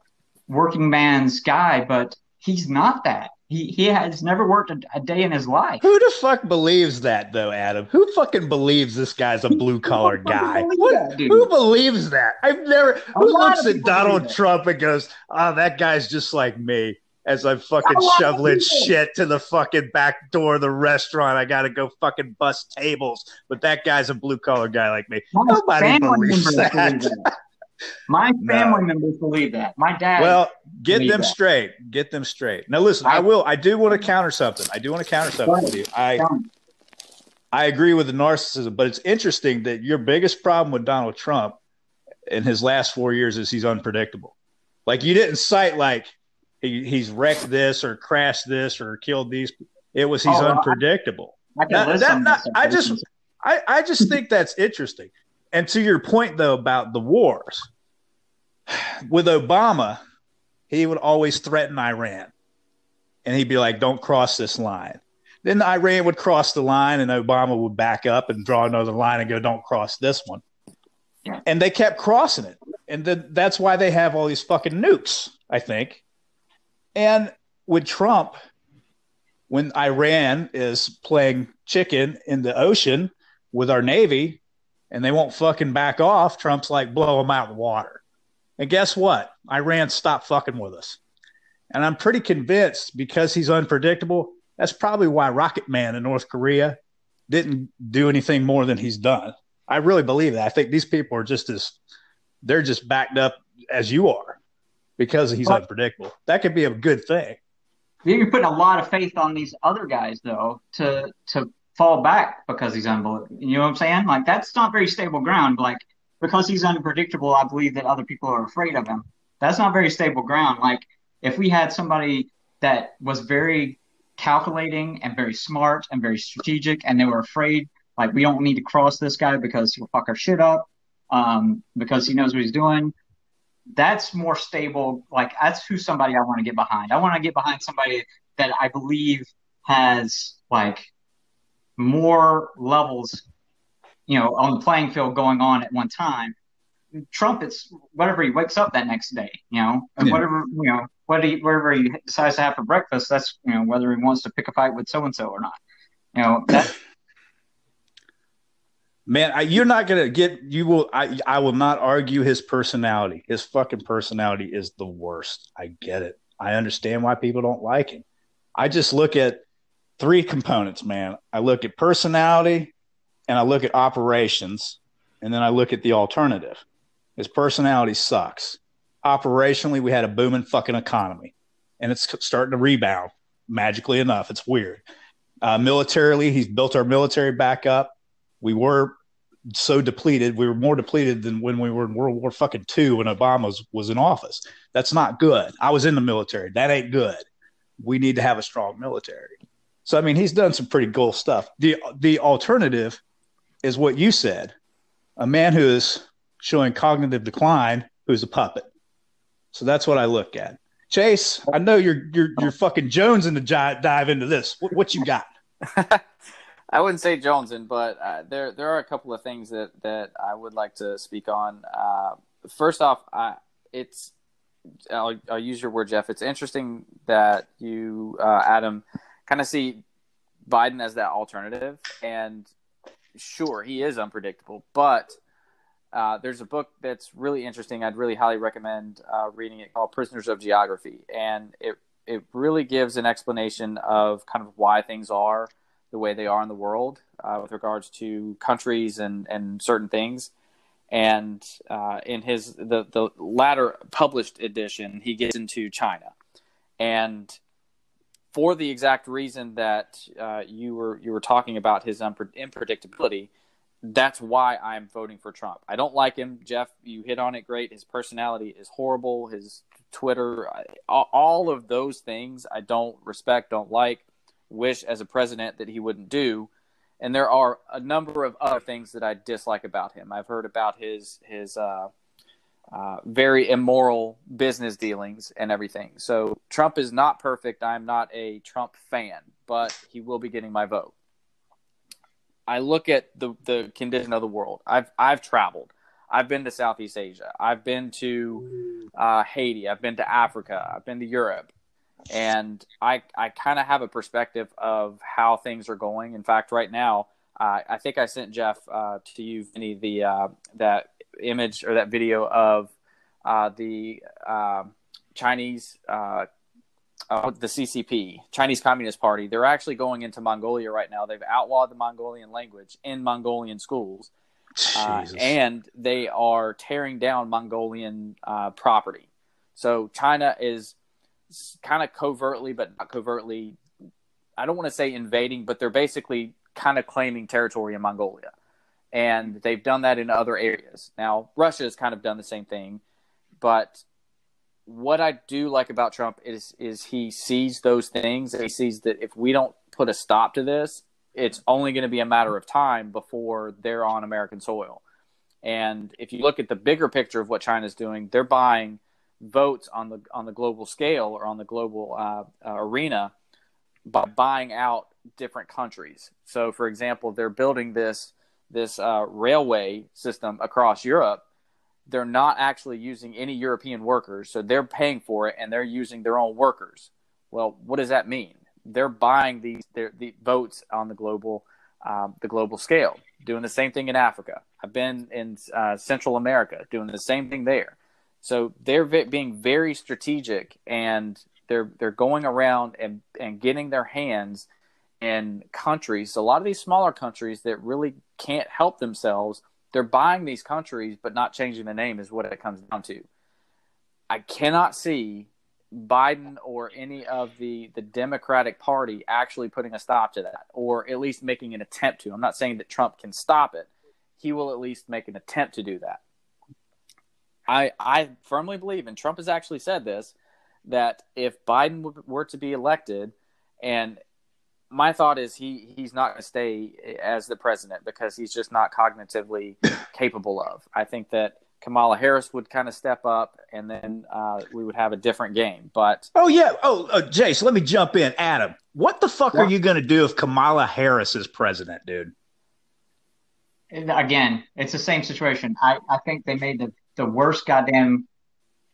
working man's guy, but he's not that. He he has never worked a, a, day in his life. Who the fuck believes that though, Adam? Who fucking believes this guy's a blue collar guy? What, who believes that? I've never. A who looks at Donald Trump and goes, "Oh, that guy's just like me." As I'm fucking shoveling shit to the fucking back door of the restaurant, I gotta go fucking bust tables. But that guy's a blue collar guy like me. My Nobody believes that. that. My family no. members believe that. My dad. Well, get them that. straight. Get them straight. Now, listen. I, I, will. I do want to counter something. I do want to counter something with you. I. I agree with the narcissism, but it's interesting that your biggest problem with Donald Trump in his last four years is he's unpredictable. Like you didn't cite like he, he's wrecked this or crashed this or killed these. It was he's oh, unpredictable. I, I, that, not, I just I, I just think that's interesting. And to your point though about the wars, with Obama, he would always threaten Iran. And he'd be like, don't cross this line. Then Iran would cross the line and Obama would back up and draw another line and go, don't cross this one. And they kept crossing it. And then that's why they have all these fucking nukes, I think. And with Trump, when Iran is playing chicken in the ocean with our Navy and they won't fucking back off, Trump's like, blow them out in the water. And guess what? Iran stopped fucking with us. And I'm pretty convinced because he's unpredictable, That's probably why Rocket Man in North Korea didn't do anything more than he's done. I really believe that. I think these people are just as they're just backed up as you are because he's Well- unpredictable. That could be a good thing. You're putting a lot of faith on these other guys though to to fall back because he's unbelievable. You know what I'm saying? Like that's not very stable ground. Like because he's unpredictable, I believe that other people are afraid of him. That's not very stable ground. Like if we had somebody that was very calculating and very smart and very strategic, and they were afraid, like we don't need to cross this guy because he'll fuck our shit up, um, because he knows what he's doing that's more stable. Like that's who somebody I want to get behind. I want to get behind somebody that I believe has like more levels, you know, on the playing field going on at one time. Trump, it's whatever he wakes up that next day, you know, and Yeah. whatever you know, what he, whatever he decides to have for breakfast. That's you know whether he wants to pick a fight with so and so or not. You know that Man, I, you're not gonna get. You will. I. I will not argue his personality. His fucking personality is the worst. I get it. I understand why people don't like him. I just look at three components, man. I look at personality, and I look at operations, and then I look at the alternative. His personality sucks. Operationally, we had a booming fucking economy, and it's starting to rebound magically enough. It's weird. Uh, militarily, he's built our military back up we were so depleted. We were more depleted than when we were in World War fucking two when Obama was, was in office. That's not good. I was in the military. That ain't good. We need to have a strong military. So I mean, he's done some pretty cool stuff. The the alternative is what you said. A man who is showing cognitive decline who's a puppet. So that's what I look at. Chase, I know you're you're you're fucking Jones in the dive into this. What, what you got? I wouldn't say Jonesing, but uh, there there are a couple of things that, that I would like to speak on. Uh, first off, I, it's I'll, I'll use your word, Jeff. It's interesting that you, uh, Adam, kind of see Biden as that alternative, and sure, he is unpredictable, but. Uh, there's a book that's really interesting. I'd really highly recommend uh, reading it called Prisoners of Geography. And it, it really gives an explanation of kind of why things are the way they are in the world uh, with regards to countries and, and certain things. And uh, in his the the latter published edition, he gets into China, and for the exact reason that uh, you were you were talking about his unpre- unpredictability. That's why I'm voting for Trump. I don't like him, Jeff. You hit on it great. His personality is horrible. His Twitter, all all of those things I don't respect, don't like wish as a president that he wouldn't do. And there are a number of other things that I dislike about him. I've heard about his his uh, uh, very immoral business dealings and everything. So Trump is not perfect. I'm not a Trump fan, but he will be getting my vote. I look at the the condition of the world. I've I've traveled. I've been to Southeast Asia. I've been to uh, Haiti. I've been to Africa. I've been to Europe and I I kind of have a perspective of how things are going. In fact, right now, uh, I think I sent Jeff uh, to you, Vinnie, the uh, that image or that video of uh, the uh, Chinese. Uh, uh, the CCP, Chinese Communist Party, they're actually going into Mongolia right now. They've outlawed the Mongolian language in Mongolian schools, and they are tearing down Mongolian uh, property. So China is kind of covertly, but not covertly. I don't want to say invading, but they're basically kind of claiming territory in Mongolia, and they've done that in other areas. Now Russia has kind of done the same thing, but what I do like about Trump is is he sees those things he sees that if we don't put a stop to this, it's only going to be a matter of time before they're on American soil. And if you look at the bigger picture of what China's doing, they're buying votes on the on the global scale or on the global uh, uh, arena by buying out different countries. So, for example, they're building this this uh, railway system across Europe. They're not actually using any European workers, so they're paying for it and they're using their own workers. Well, what does that mean? They're buying these the votes on the global um, the global scale, doing the same thing in Africa. I've been in uh, Central America, doing the same thing there. So they're ve- being very strategic and they're they're going around and and getting their hands in countries. A lot of these smaller countries that really can't help themselves, they're buying these countries but not changing the name is what it comes down to. I cannot see Biden or any of the the Democratic Party actually putting a stop to that, or at least making an attempt to. I'm not saying that Trump can stop it. He will at least make an attempt to do that. I I firmly believe, and Trump has actually said this, that if Biden were to be elected, and my thought is he he's not going to stay as the president because he's just not cognitively capable of. I think that Kamala Harris would kind of step up, and then uh, we would have a different game. But oh yeah, oh uh, Chase, let me jump in. Adam, what the fuck are you going to do if Kamala Harris is president, dude? Again, it's the same situation. I, I think they made the, the worst goddamn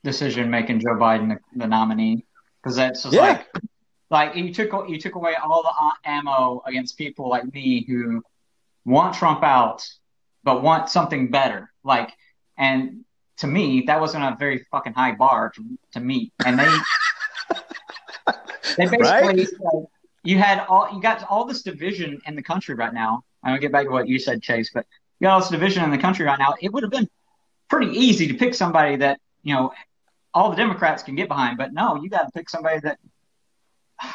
decision making Joe Biden the, the nominee because that's just Yeah. like like you took you took away all the uh, ammo against people like me who want Trump out but want something better. Like and to me that wasn't a very fucking high bar to, to meet. And they they basically Right? like, you had all you got all this division in the country right now. I'm gonna get back to what you said, Chase, but you got all this division in the country right now. It would have been pretty easy to pick somebody that you know all the Democrats can get behind, but no, you got to pick somebody that.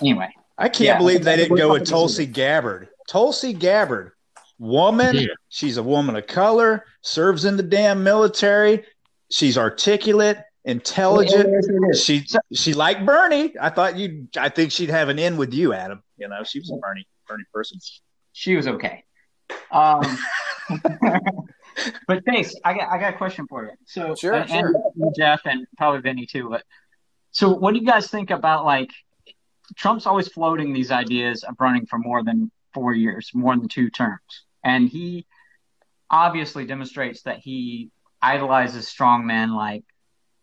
Anyway, I can't Yeah. believe they didn't go with Tulsi Gabbard. Tulsi Gabbard, woman. Yeah. She's a woman of color, serves in the damn military. She's articulate, intelligent. She she liked Bernie. I thought you. I think she'd have an in with you, Adam. You know, she was a Bernie Bernie person. she was okay. Um, but thanks. I got I got a question for you. So Sure, and, sure. and Jeff and probably Vinnie too. But so, what do you guys think about like Trump's always floating these ideas of running for more than four years, more than two terms, and he obviously demonstrates that he idolizes strong men like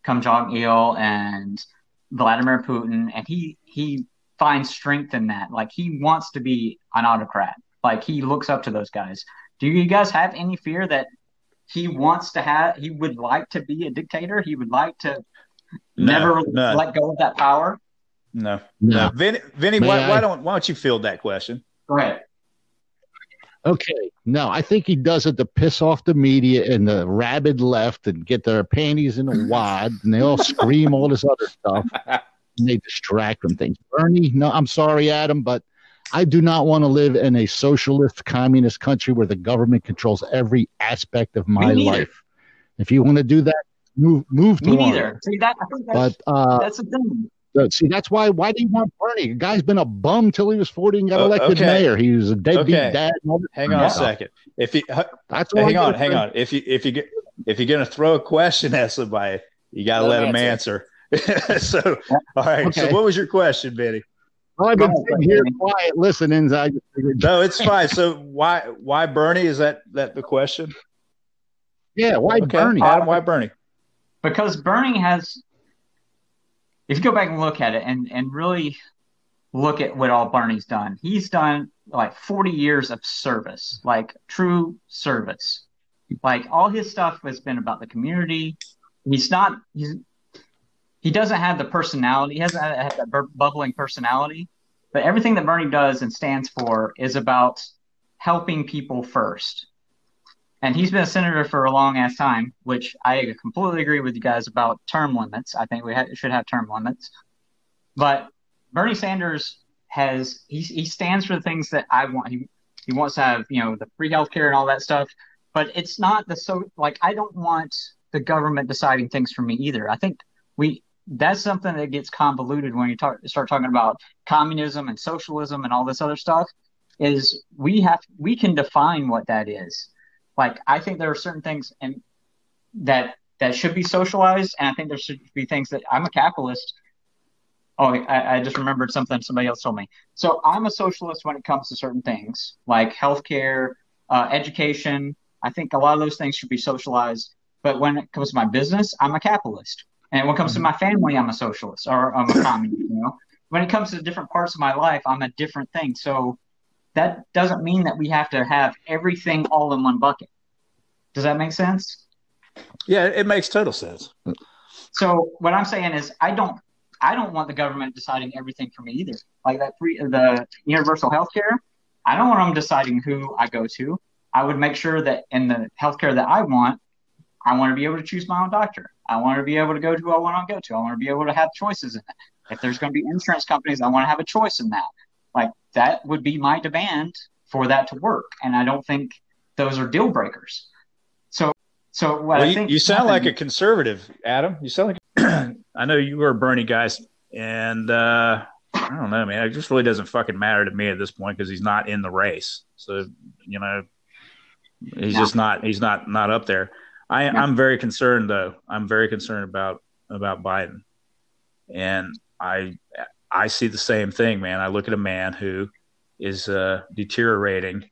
Kim Jong Il and Vladimir Putin, and he he finds strength in that. Like he wants to be an autocrat. Like he looks up to those guys. Do you guys have any fear that he wants to have? He would like to be a dictator. He would like to No, never none. let go of that power. No, No. no. Vinnie, Vinnie May why, why don't why don't you field that question? Go ahead. Okay. No, I think he does it to piss off the media and the rabid left and get their panties in a wad and they all scream all this other stuff and they distract from things. Bernie, no, I'm sorry, Adam, but I do not want to live in a socialist communist country where the government controls every aspect of my life. If you want to do that, move move to Me tomorrow. neither. See that? I think that's, But uh, that's the thing. uh, see, that's why. Why do you want Bernie? The guy's been a bum till he was forty and got elected okay. mayor. He was a deadbeat Okay. dad. And all Hang on other a second. If you h- That's hang on, hang on. If you if you get if you're gonna throw a question at somebody, you got to Let let him them answer. so, all right. So, what was your question, Vinnie? Well, I've been sitting here quiet listening. So I just figured, No, it's fine. So, why why Bernie? Is that that the question? yeah, why Okay, Bernie? Adam, why Bernie? because Bernie has, if you go back and look at it and, and really look at what all Bernie's done, he's done like 40 years of service, like true service. Like all his stuff has been about the community. He's not, he's, he doesn't have the personality, he hasn't had that bubbling personality, but everything that Bernie does and stands for is about helping people first and he's been a senator for a long ass time, which I completely agree with you guys about term limits. I think we ha- should have term limits. But Bernie Sanders has he he stands for the things that I want. He he wants to have you know the free healthcare and all that stuff. But it's not the so like I don't want the government deciding things for me either. I think we that's something that gets convoluted when you talk start talking about communism and socialism and all this other stuff. Is we have we can define what that is like I think there are certain things and that that should be socialized, and I think there should be things that I'm a capitalist. Oh, I, I just remembered something somebody else told me. So I'm a socialist when it comes to certain things like healthcare, uh, education. I think a lot of those things should be socialized. But when it comes to my business, I'm a capitalist, and when it comes to mm-hmm. my family, I'm a socialist or I'm a communist. You know, when it comes to different parts of my life, I'm a different thing. So that doesn't mean that we have to have everything all in one bucket. Does that make sense? Yeah, it makes total sense. So what I'm saying is I don't I don't want the government deciding everything for me either. Like that free the universal health care, I don't want them deciding who I go to. I would make sure that in the healthcare that I want, I want to be able to choose my own doctor. I want to be able to go to who I want to go to. I want to be able to have choices in that. If there's going to be insurance companies, I want to have a choice in that. Like that would be my demand for that to work. And I don't think those are deal breakers. So, so what Well, I you, think you sound like a conservative, Adam. You sound like I know you were a Bernie guys, and uh, I don't know, man. It just really doesn't fucking matter to me at this point because he's not in the race. So you know, he's Yeah. just not. He's not not up there. I, Yeah. I'm very concerned though. I'm very concerned about about Biden, and I I see the same thing, man. I look at a man who is uh, deteriorating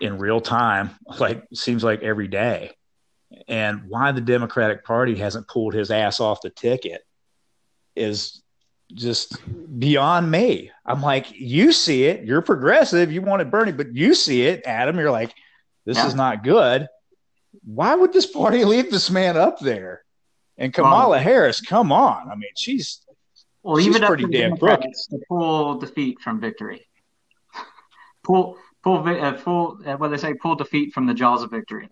in real time, like seems like every day and why the Democratic Party hasn't pulled his ass off the ticket is just beyond me. I'm like, you see it, you're progressive, you wanted Bernie, but you see it, Adam. You're like, this Yeah. is not good. Why would this party leave this man up there? And Kamala Well- Harris, come on. I mean, she's Well, She's even up pretty the damn Democrats to pull defeat from victory. pull, pull, uh, pull. Uh, what they say, pull defeat from the jaws of victory.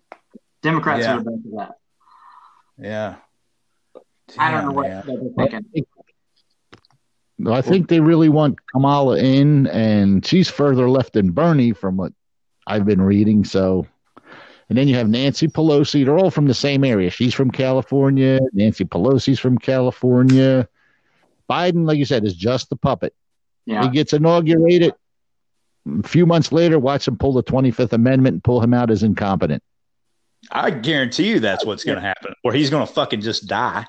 Democrats Yeah. are the best of that. yeah. I don't know what man. they're thinking. I think they really want Kamala in, and she's further left than Bernie from what I've been reading. So, and then you have Nancy Pelosi. They're all from the same area. She's from California. Nancy Pelosi's from California. Biden, like you said, is just the puppet. Yeah, He gets inaugurated. A few months later, watch him pull the 25th Amendment and pull him out as incompetent. I guarantee you that's what's going to happen, or he's going to fucking just die.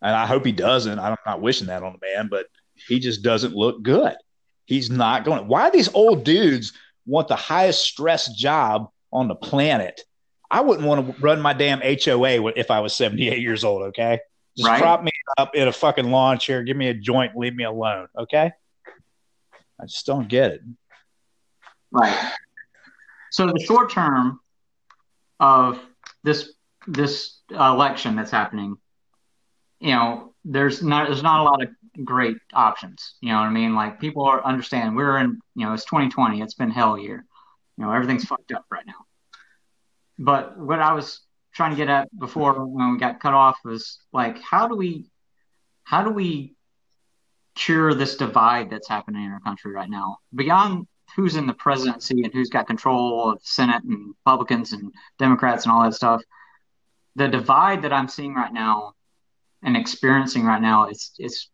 And I hope he doesn't. I'm not wishing that on the man, but he just doesn't look good. He's not going. Why these old dudes want the highest stress job on the planet? I wouldn't want to run my damn HOA if I was 78 years old. Okay, just Right. prop me up in a fucking lawn chair, give me a joint, leave me alone. Okay, I just don't get it. right. So the short term of this this election that's happening, you know, there's not there's not a lot of great options. You know what I mean? Like people are understand we're in you know it's 2020. It's been hell year. You know everything's fucked up right now. But what I was trying to get at before when we got cut off was like how do we how do we cure this divide that's happening in our country right now beyond who's in the presidency and who's got control of the Senate and Republicans and Democrats and all that stuff. The divide that I'm seeing right now and experiencing right now is is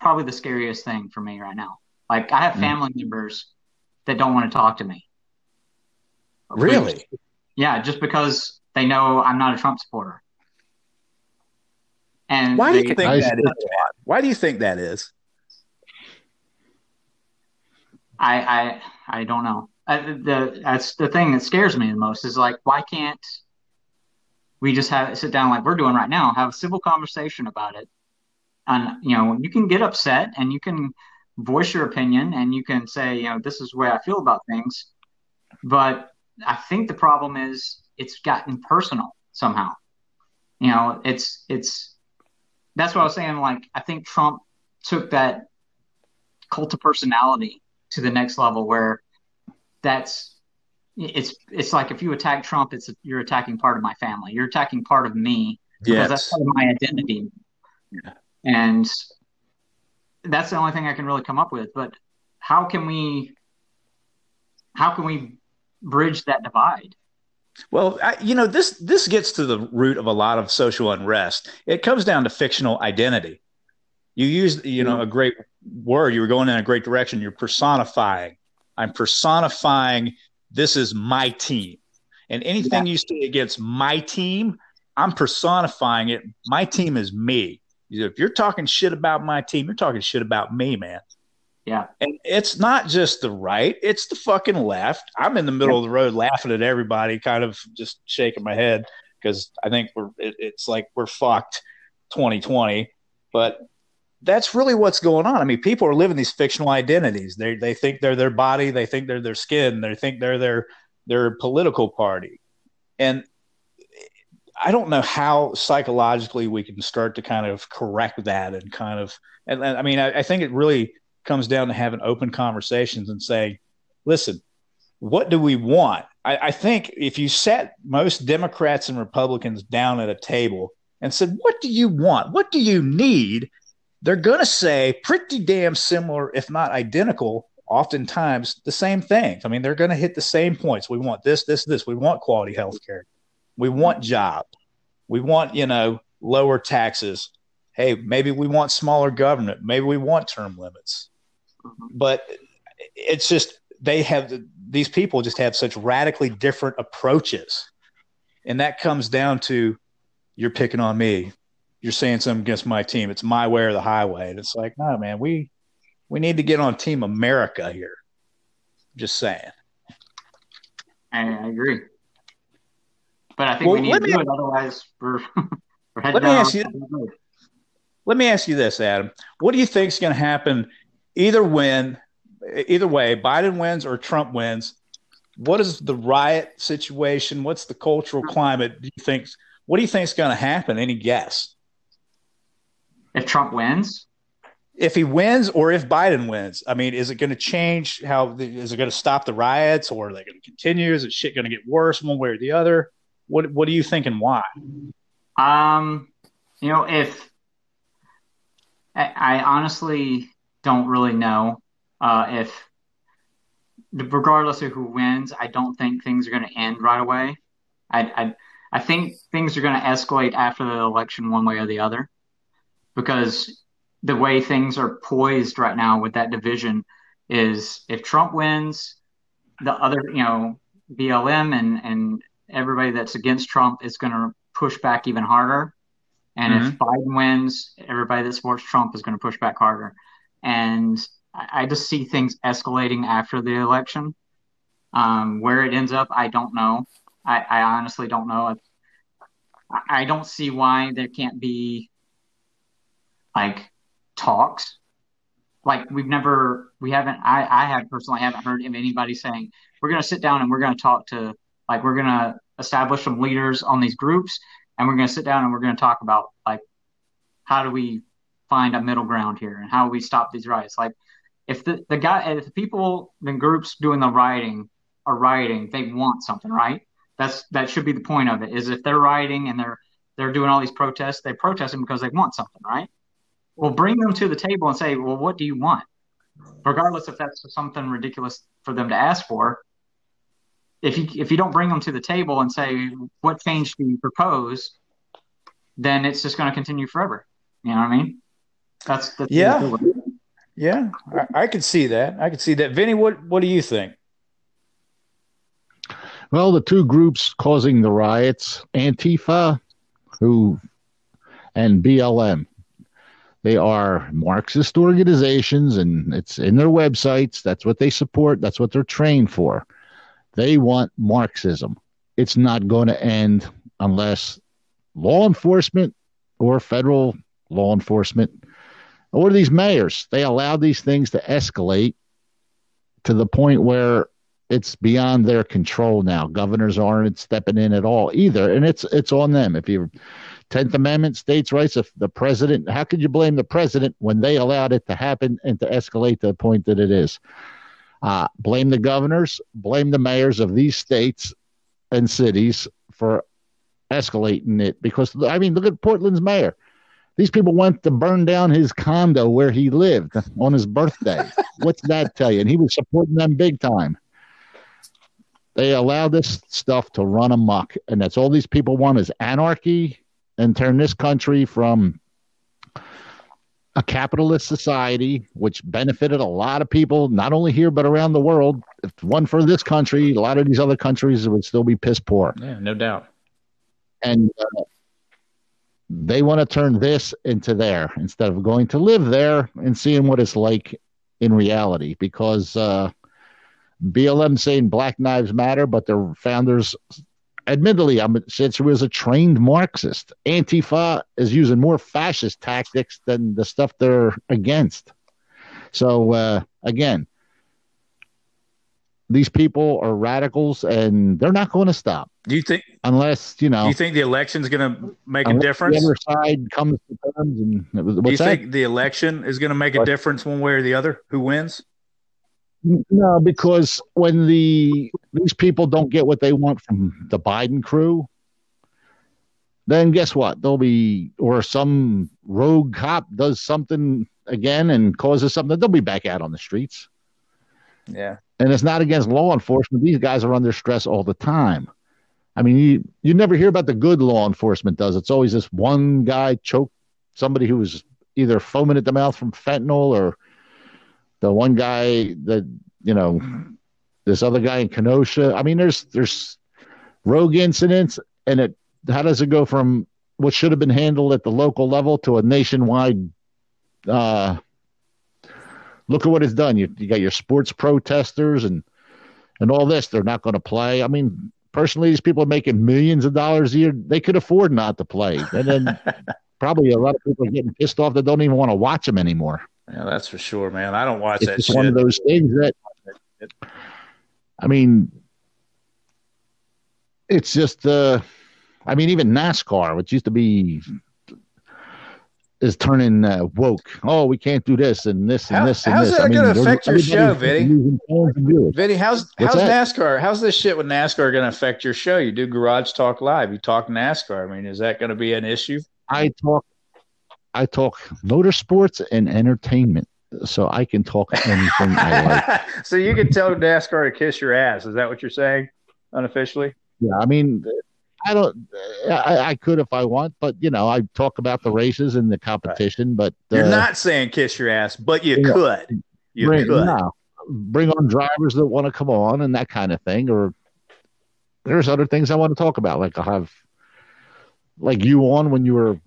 probably the scariest thing for me right now. Like I have Mm. family members that don't want to talk to me. Really? Yeah, just because they know I'm not a Trump supporter. And Why do you think I- that is? Why do you think that is? I I I don't know. I, the that's the thing that scares me the most is like why can't we just have sit down like we're doing right now, have a civil conversation about it, and you know you can get upset and you can voice your opinion and you can say you know this is the way I feel about things, but I think the problem is it's gotten personal somehow. You know, it's it's that's what I was saying. Like I think Trump took that cult of personality to the next level where that's it's it's like if you attack Trump, it's you're attacking part of my family. You're attacking part of me because that's part of my identity. yeah. And that's the only thing I can really come up with. But how can we how can we bridge that divide? Well, I, you know this this gets to the root of a lot of social unrest. It comes down to fictional identity. You use you know a great word. You were going in a great direction. You're personifying. I'm personifying. This is my team, and anything you say against my team, I'm personifying it. My team is me. If you're talking shit about my team, you're talking shit about me, man. Yeah. And it's not just the right, it's the fucking left. I'm in the middle of the road laughing at everybody, kind of just shaking my head because I think we're it, it's like we're fucked 2020. But that's really what's going on. I mean, people are living these fictional identities. They they think they're their body, they think they're their skin, they think they're their their political party. And I don't know how psychologically we can start to kind of correct that and kind of, and, and I mean, I, I think it really comes down to having open conversations and saying, listen, what do we want? I, I, think if you sat most Democrats and Republicans down at a table and said, What do you want? What do you need? They're going to say pretty damn similar, if not identical, oftentimes the same things. I mean, they're going to hit the same points. We want this, this, this. We want quality health care. We want jobs. We want, you know, lower taxes. Hey, maybe we want smaller government. Maybe we want term limits. Mm-hmm. But it's just they have these people just have such radically different approaches. And that comes down to you're picking on me. You're saying something against my team. It's my way or the highway. And it's like, no, man, we we need to get on Team America here. Just saying. I agree. But I think well, we need to do it. Otherwise, we're, we're let me ask you. Let me ask you this, Adam. What do you think is going to happen? Either win, either way, Biden wins or Trump wins. What is the riot situation? What's the cultural climate? Do you think? What do you think is going to happen? Any guess? If Trump wins, if he wins or if Biden wins, I mean, is it going to change how? Is it going to stop the riots or are they going to continue? Is it shit going to get worse one way or the other? What What do you think and why? Um, you know, if I, I honestly don't really know uh, if, regardless of who wins, I don't think things are going to end right away. I, I I think things are going to escalate after the election, one way or the other, because the way things are poised right now with that division is if Trump wins, the other, you know, BLM and and everybody that's against Trump is going to push back even harder. And mm-hmm. if Biden wins, everybody that supports Trump is going to push back harder. And I, just see things escalating after the election. Um, where it ends up, I don't know. I, I honestly don't know. I, I don't see why there can't be like talks. Like we've never, we haven't. I, I have personally haven't heard of anybody saying we're going to sit down and we're going to talk to, like we're going to establish some leaders on these groups, and we're going to sit down and we're going to talk about like how do we find a middle ground here and how we stop these riots. Like if the the guy, if the people, the groups doing the rioting are rioting, they want something, right? That's that should be the point of it. Is if they're rioting and they're they're doing all these protests, they're protesting because they want something, right? Well, bring them to the table and say, well, what do you want? Regardless if that's something ridiculous for them to ask for. If you if you don't bring them to the table and say what change do you propose, then it's just going to continue forever. You know what I mean? That's, that's yeah, yeah. I, I could see that. I can see that. Vinnie, what what do you think? Well, the two groups causing the riots, Antifa, who, and BLM, they are Marxist organizations, and it's in their websites. That's what they support. That's what they're trained for. They want Marxism. It's not going to end unless law enforcement or federal law enforcement or these mayors, they allow these things to escalate to the point where it's beyond their control now. Governors aren't stepping in at all either, and it's it's on them. If you Tenth Amendment, states' rights. If the president, how could you blame the president when they allowed it to happen and to escalate to the point that it is? Uh, blame the governors, blame the mayors of these states and cities for escalating it. Because I mean, look at Portland's mayor. These people went to burn down his condo where he lived on his birthday. What's that tell you? And he was supporting them big time. They allow this stuff to run amok, and that's all these people want is anarchy and turn this country from a capitalist society, which benefited a lot of people, not only here but around the world. If one for this country, a lot of these other countries would still be piss poor. Yeah, no doubt. And uh, they want to turn this into there instead of going to live there and seeing what it's like in reality. Because uh, BLM saying Black Lives Matter, but their founders admittedly, I'm since he was a trained Marxist. Antifa is using more fascist tactics than the stuff they're against. So uh, again, these people are radicals, and they're not going to stop. Do you think? unless you know Do you think the election's going to make a difference? The other side comes to terms, and what's Do you that? think the election is going to make a difference one way or the other? Who wins? No, because when the these people don't get what they want from the Biden crew, then guess what? They'll be or some rogue cop does something again and causes something. They'll be back out on the streets. Yeah. And it's not against law enforcement. These guys are under stress all the time. I mean, you you never hear about the good law enforcement does. It's always this one guy choked somebody who was either foaming at the mouth from fentanyl or the one guy that you know this other guy in Kenosha. I mean, there's there's rogue incidents, and it how does it go from what should have been handled at the local level to a nationwide? Uh, look at what it's done. You you got your sports protesters and and all this. They're not going to play. I mean, personally, these people are making millions of dollars a year. They could afford not to play, and then probably a lot of people are getting pissed off that don't even want to watch them anymore. Yeah, that's for sure, man. I don't watch It's that just shit. one of those things that, I mean, it's just, uh, I mean, even NASCAR, which used to be, is turning uh, woke. Oh, we can't do this and this and How- this and how's this. that I mean, gonna affect your show, Vinnie? losing fans and viewers. Vinnie, how's What's how's that? NASCAR? How's this shit with NASCAR going to affect your show? You do Garage Talk Live. You talk NASCAR. I mean, is that going to be an issue? I talk, I talk motorsports and entertainment, so I can talk anything I like. so you can tell NASCAR to kiss your ass. Is that what you're saying, unofficially? Yeah, I mean, I don't. I, I could if I want, but you know, I talk about the races and the competition. But uh, You're not saying kiss your ass, but you could. You bring, could. no, bring on drivers that want to come on and that kind of thing. Or there's other things I want to talk about, like I have, like you on when you were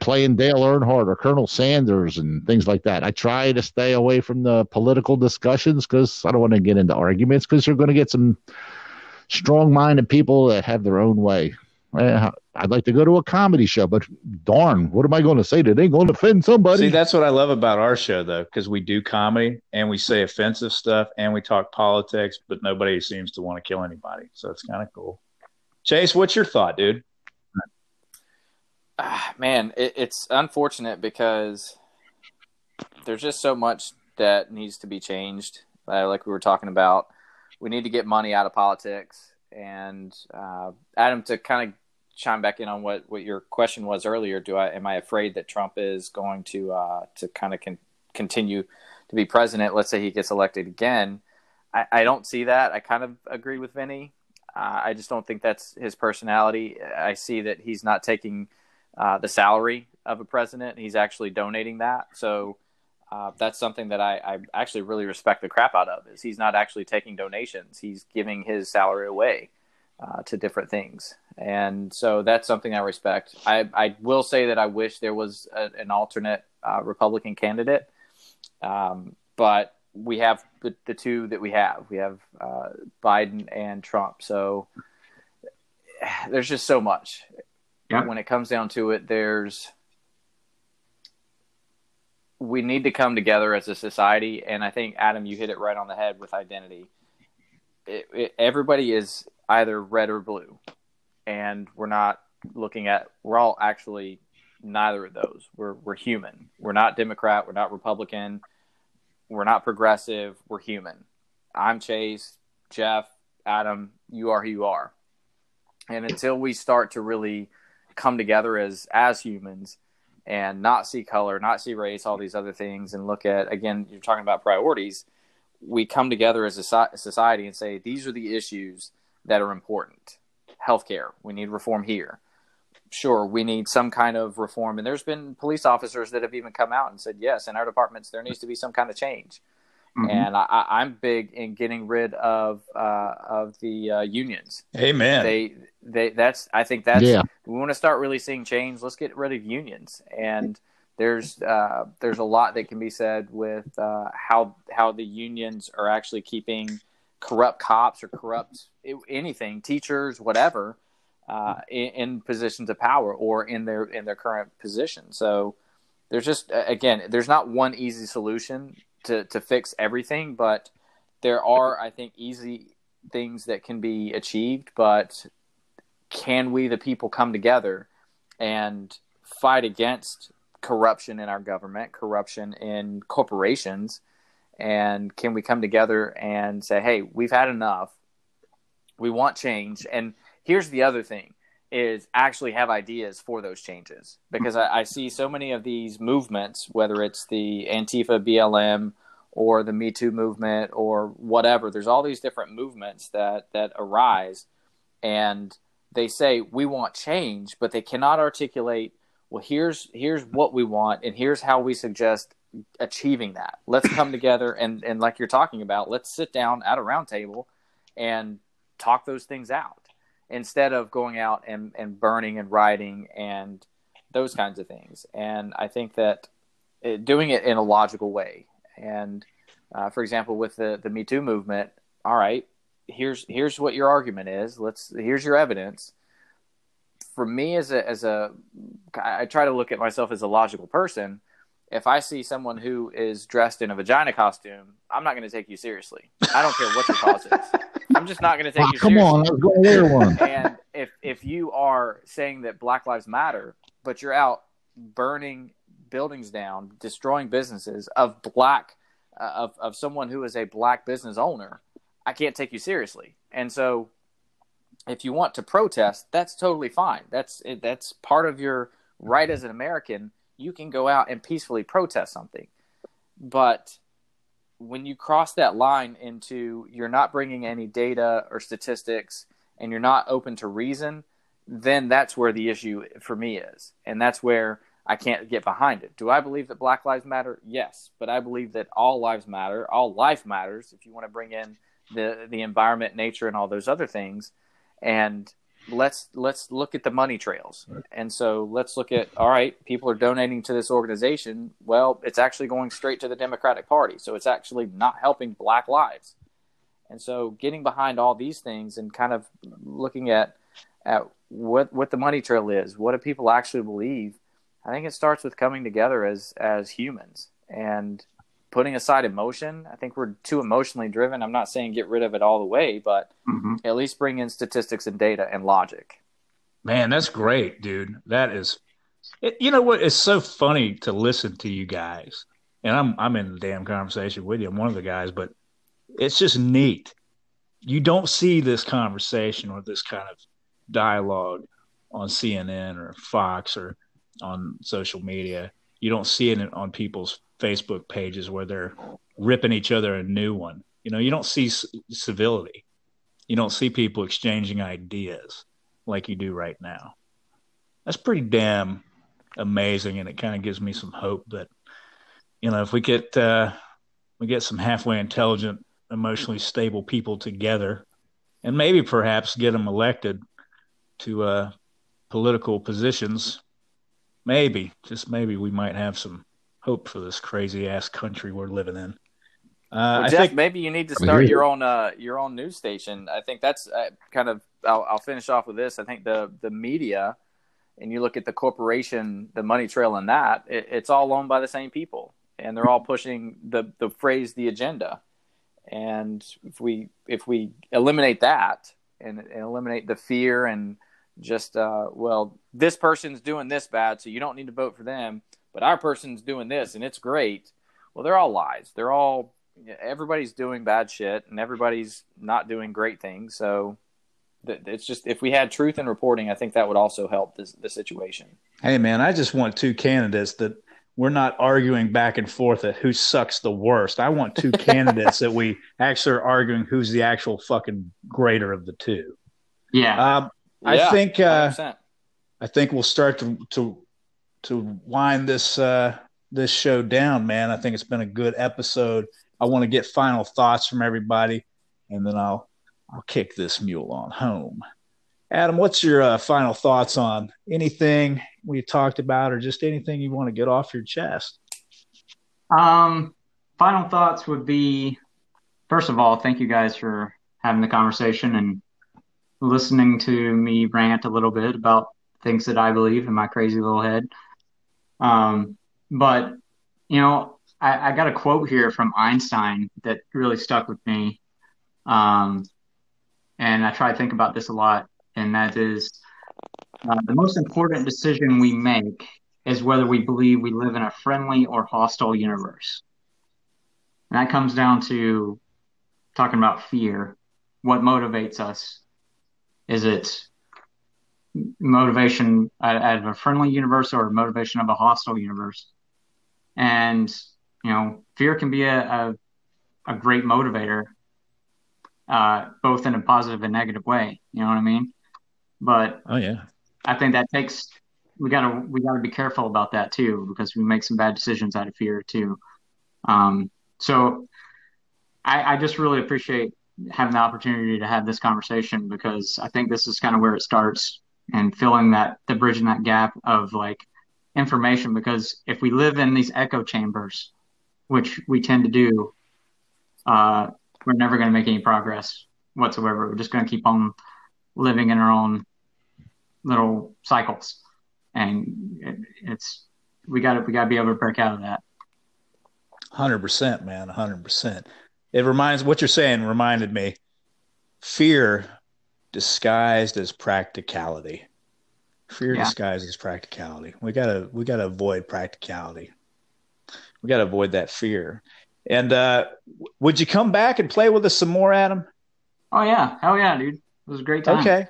playing Dale Earnhardt or Colonel Sanders and things like that. I try to stay away from the political discussions because I don't want to get into arguments because you're going to get some strong-minded people that have their own way. Eh, I'd like to go to a comedy show, but darn, what am I going to say that ain't going to offend somebody? See, that's what I love about our show, though, because we do comedy and we say offensive stuff and we talk politics, but nobody seems to want to kill anybody. So it's kind of cool. Chase, what's your thought, dude? Ah, man, it, it's unfortunate because there's just so much that needs to be changed. Uh, like we were talking about, we need to get money out of politics. And uh, Adam, to kind of chime back in on what, what your question was earlier, do I am I afraid that Trump is going to uh, to kind of con- continue to be president? Let's say he gets elected again. I, I don't see that. I kind of agree with Vinnie. Uh, I just don't think that's his personality. I see that he's not taking uh, the salary of a president. He's actually donating that. So uh, that's something that I, I actually really respect the crap out of. Is he's not actually taking donations. He's giving his salary away uh, to different things, and so that's something I respect. I, I will say that I wish there was a, an alternate uh, Republican candidate, um, but we have the, the two that we have. We have uh, Biden and Trump. So there's just so much Yeah. when it comes down to it, there's we need to come together as a society, and I think Adam, you hit it right on the head with identity. It, it, everybody is either red or blue, and we're not looking at. We're all actually neither of those. We're we're human. We're not Democrat. We're not Republican. We're not progressive. We're human. I'm Chase, Jeff, Adam. You are who you are, and until we start to really come together as as humans and not see color, not see race, all these other things, and look at again, you're talking about priorities. We come together as a society and say these are the issues that are important. Healthcare, we need reform here. Sure, we need some kind of reform, and there's been police officers that have even come out and said, yes, in our departments there needs to be some kind of change. Mhm. And I, I- I'm big in getting rid of uh, of the uh, unions. Amen. They they that's I think that's Yeah. we want to start really seeing change. Let's get rid of unions. And there's uh, there's a lot that can be said with uh, how how the unions are actually keeping corrupt cops or corrupt anything, teachers, whatever, uh, in, in positions of power or in their in their current position. So there's just again, there's not one easy solution to to fix everything, but there are I think easy things that can be achieved, but can we, the people, come together and fight against corruption in our government, corruption in corporations, and can we come together and say, "Hey, we've had enough. We want change." And here's the other thing: is actually have ideas for those changes because I, I see so many of these movements, whether it's the Antifa, BLM, or the Me Too movement, or whatever. There's all these different movements that that arise, and they say we want change, but they cannot articulate. Well, here's here's what we want, and here's how we suggest achieving that. Let's come together and and like you're talking about, let's sit down at a round table and talk those things out instead of going out and, and burning and writing and those kinds of things. And I think that it, doing it in a logical way. And uh, for example, with the the Me Too movement, all right, here's here's what your argument is. Let's here's your evidence. For me, as a as a, I try to look at myself as a logical person if I see someone who is dressed in a vagina costume, I'm not going to take you seriously. I don't care what your cause is. I'm just not going to take oh, you come seriously. on, I was going to one. And if if you are saying that Black Lives Matter, but you're out burning buildings down, destroying businesses of black uh, of of someone who is a black business owner, I can't take you seriously. And so, if you want to protest, that's totally fine. That's that's part of your right as an American you can go out and peacefully protest something. But when you cross that line into you're not bringing any data or statistics and you're not open to reason, then that's where the issue for me is. And that's where I can't get behind it. Do I believe that Black Lives Matter? Yes, but I believe that all lives matter. All life matters if you want to bring in the the environment, nature, and all those other things. And let's let's look at the money trails. And so let's look at all right people are donating to this organization. Well it's actually going straight to the democratic party. So it's actually not helping black lives. And so getting behind all these things and kind of looking at at what what the money trail is what do people actually believe? I think it starts with coming together as as humans. And putting aside emotion. I think we're too emotionally driven. I'm not saying get rid of it all the way, but mm-hmm. at least bring in statistics and data and logic. Man, that's great, dude. That is, it, you know what? It's so funny to listen to you guys, and I'm I'm in the damn conversation with you. I'm one of the guys, but it's just neat. You don't see this conversation or this kind of dialogue on CNN or Fox or on social media. You don't see it on people's Facebook pages where they're ripping each other a new one. You know, you don't see civility. You don't see people exchanging ideas like you do right now. That's pretty damn amazing, and it kind of gives me some hope that you know if we get uh, we get some halfway intelligent, emotionally stable people together, and maybe perhaps get them elected to uh, political positions, maybe just maybe we might have some hope for this crazy ass country we're living in. Uh, well, Jeff, think, maybe you need to start your own uh, your own news station. I think that's uh, kind of. I'll, I'll, finish off with this. I think the the media, and you look at the corporation, the money trail in that, it, it's all owned by the same people, and they're all pushing the the phrase, the agenda. And if we if we eliminate that and, and eliminate the fear and just uh, well, this person's doing this bad, so you don't need to vote for them but our person's doing this and it's great. Well, they're all lies. They're all everybody's doing bad shit and everybody's not doing great things. So it's just if we had truth in reporting, I think that would also help this the situation. Hey man, I just want two candidates that we're not arguing back and forth at who sucks the worst. I want two candidates that we actually are arguing who's the actual fucking greater of the two. Yeah. Um, I yeah, think uh, I think we'll start to, to to wind this uh, this show down, man. I think it's been a good episode. I want to get final thoughts from everybody, and then I'll I'll kick this mule on home. Adam, what's your uh, final thoughts on anything we talked about, or just anything you want to get off your chest? Um, final thoughts would be, first of all, thank you guys for having the conversation and listening to me rant a little bit about things that I believe in my crazy little head. Um, but you know, I, I, got a quote here from Einstein that really stuck with me. Um, and I try to think about this a lot, and that is uh, the most important decision we make is whether we believe we live in a friendly or hostile universe. And that comes down to talking about fear. What motivates us? Is it motivation out of a friendly universe or motivation of a hostile universe? And, you know, fear can be a, a, a great motivator, uh, both in a positive and negative way. You know what I mean? But Oh yeah. I think that takes we gotta we gotta be careful about that too because we make some bad decisions out of fear too. Um, so I, I just really appreciate having the opportunity to have this conversation because I think this is kind of where it starts and filling that the bridging that gap of like information because if we live in these echo chambers, which we tend to do, uh, we're never going to make any progress whatsoever. We're just going to keep on living in our own little cycles, and it, it's we got to we got to be able to break out of that. Hundred percent, man. hundred percent. It reminds what you're saying reminded me. Fear disguised as practicality. Fear Yeah. disguised as practicality. We gotta we gotta avoid practicality. We gotta avoid that fear. And uh, would you come back and play with us some more, Adam? Oh yeah, hell yeah, dude! It was a great time. Okay.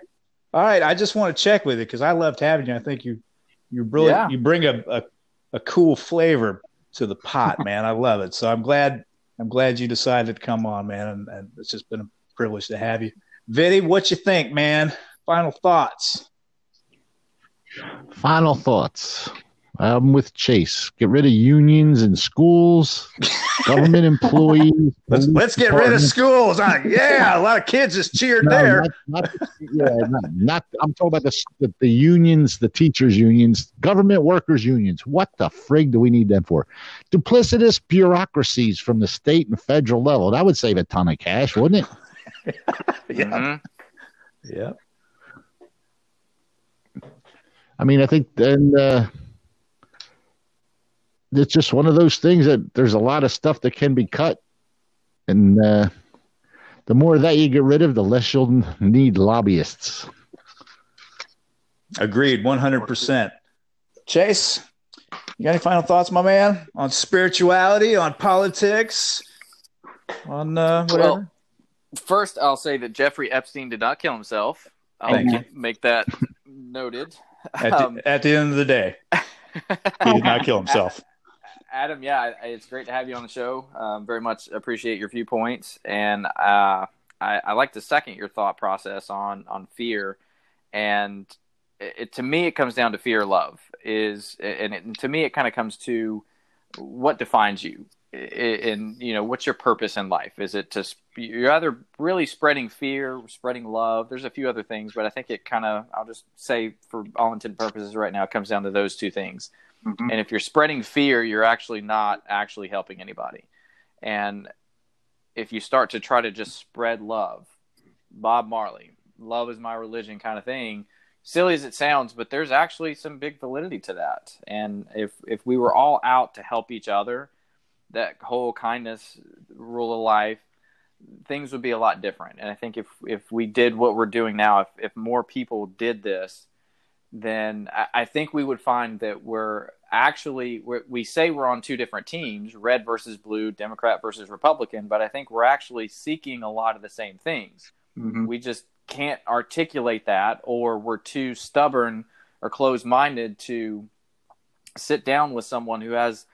All right. I just want to check with you because I loved having you. I think you you really Yeah. you bring a, a a cool flavor to the pot, man. I love it. So I'm glad I'm glad you decided to come on, man. And, and it's just been a privilege to have you. Vinnie, what you think, man? Final thoughts. Final thoughts. I'm with Chase. Get rid of unions and schools, government employees. Let's let's get rid of schools. Uh, yeah, a lot of kids just cheered No, there. Not, not, yeah, not, not. I'm talking about the, the the unions, the teachers' unions, government workers' unions. What the frig do we need them for? Duplicitous bureaucracies from the state and federal level. That would save a ton of cash, wouldn't it? Yeah. Mhm. Yeah. I mean, I think then uh, it's just one of those things that there's a lot of stuff that can be cut, and uh, the more of that you get rid of, the less you'll need lobbyists. Agreed, 100%. Chase, you got any final thoughts, my man, on spirituality, on politics, on uh, whatever? Well, first, I'll say that Jeffrey Epstein did not kill himself. I'll Thank you. make that noted. at, the, um, at the end of the day, he did not kill himself. Adam, yeah, it's great to have you on the show. Um, very much appreciate your viewpoints, and uh, I, I like to second your thought process on on fear. And it, it- to me, it comes down to fear, love is, and, it, and to me, it kind of comes to what defines you, and you know, what's your purpose in life? Is it to you're either really spreading fear, spreading love. There's a few other things, but I think it kind of, I'll just say for all intent and purposes, right now, it comes down to those two things. Mhm. And if you're spreading fear, you're actually not actually helping anybody. And if you start to try to just spread love, Bob Marley, love is my religion kind of thing, silly as it sounds, but there's actually some big validity to that. And if if we were all out to help each other, that whole kindness rule of life, things would be a lot different. And I think if if we did what we're doing now, if if more people did this, then I, I think we would find that we're actually we're, we say we're on two different teams, red versus blue, Democrat versus Republican, but I think we're actually seeking a lot of the same things. Mhm. We just can't articulate that, or we're too stubborn or closed minded to sit down with someone who has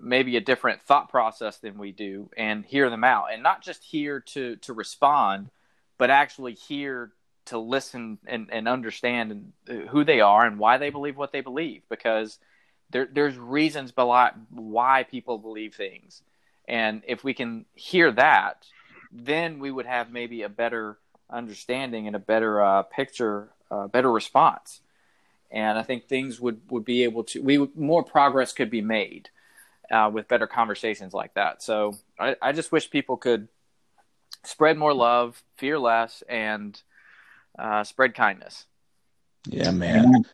maybe a different thought process than we do and hear them out and not just hear to to respond but actually hear to listen and, and understand who they are and why they believe what they believe because there, there's reasons why people believe things. And if we can hear that then we would have maybe a better understanding and a better uh, picture uh, better response. And i think things would, would be able to we more progress could be made uh, with better conversations like that. So I, I just wish people could spread more love fear less and uh, spread kindness Yeah, man.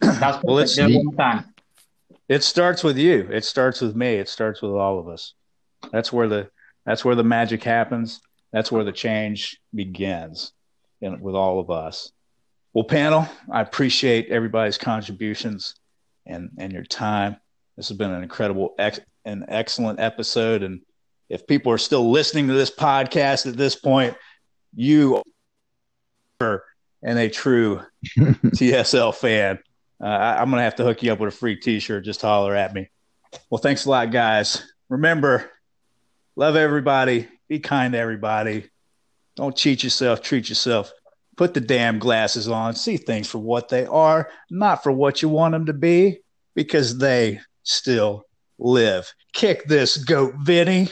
That's Well, perfect. it's- Do it. It starts with you. It starts with me. It starts with all of us. That's where the that's where the magic happens. That's where the change begins. in, with all of us. Well, panel, I appreciate everybody's contributions and and your time. This has been an incredible, ex- an excellent episode. And if people are still listening to this podcast at this point, you and a true TSL fan. Uh, I, I'm gonna have to hook you up with a free T-shirt. Just holler at me. Well, thanks a lot, guys. Remember, love everybody. Be kind to everybody. Don't cheat yourself. Treat yourself. Put the damn glasses on. See things for what they are, not for what you want them to be, because they still live. Kick this goat, Vinnie.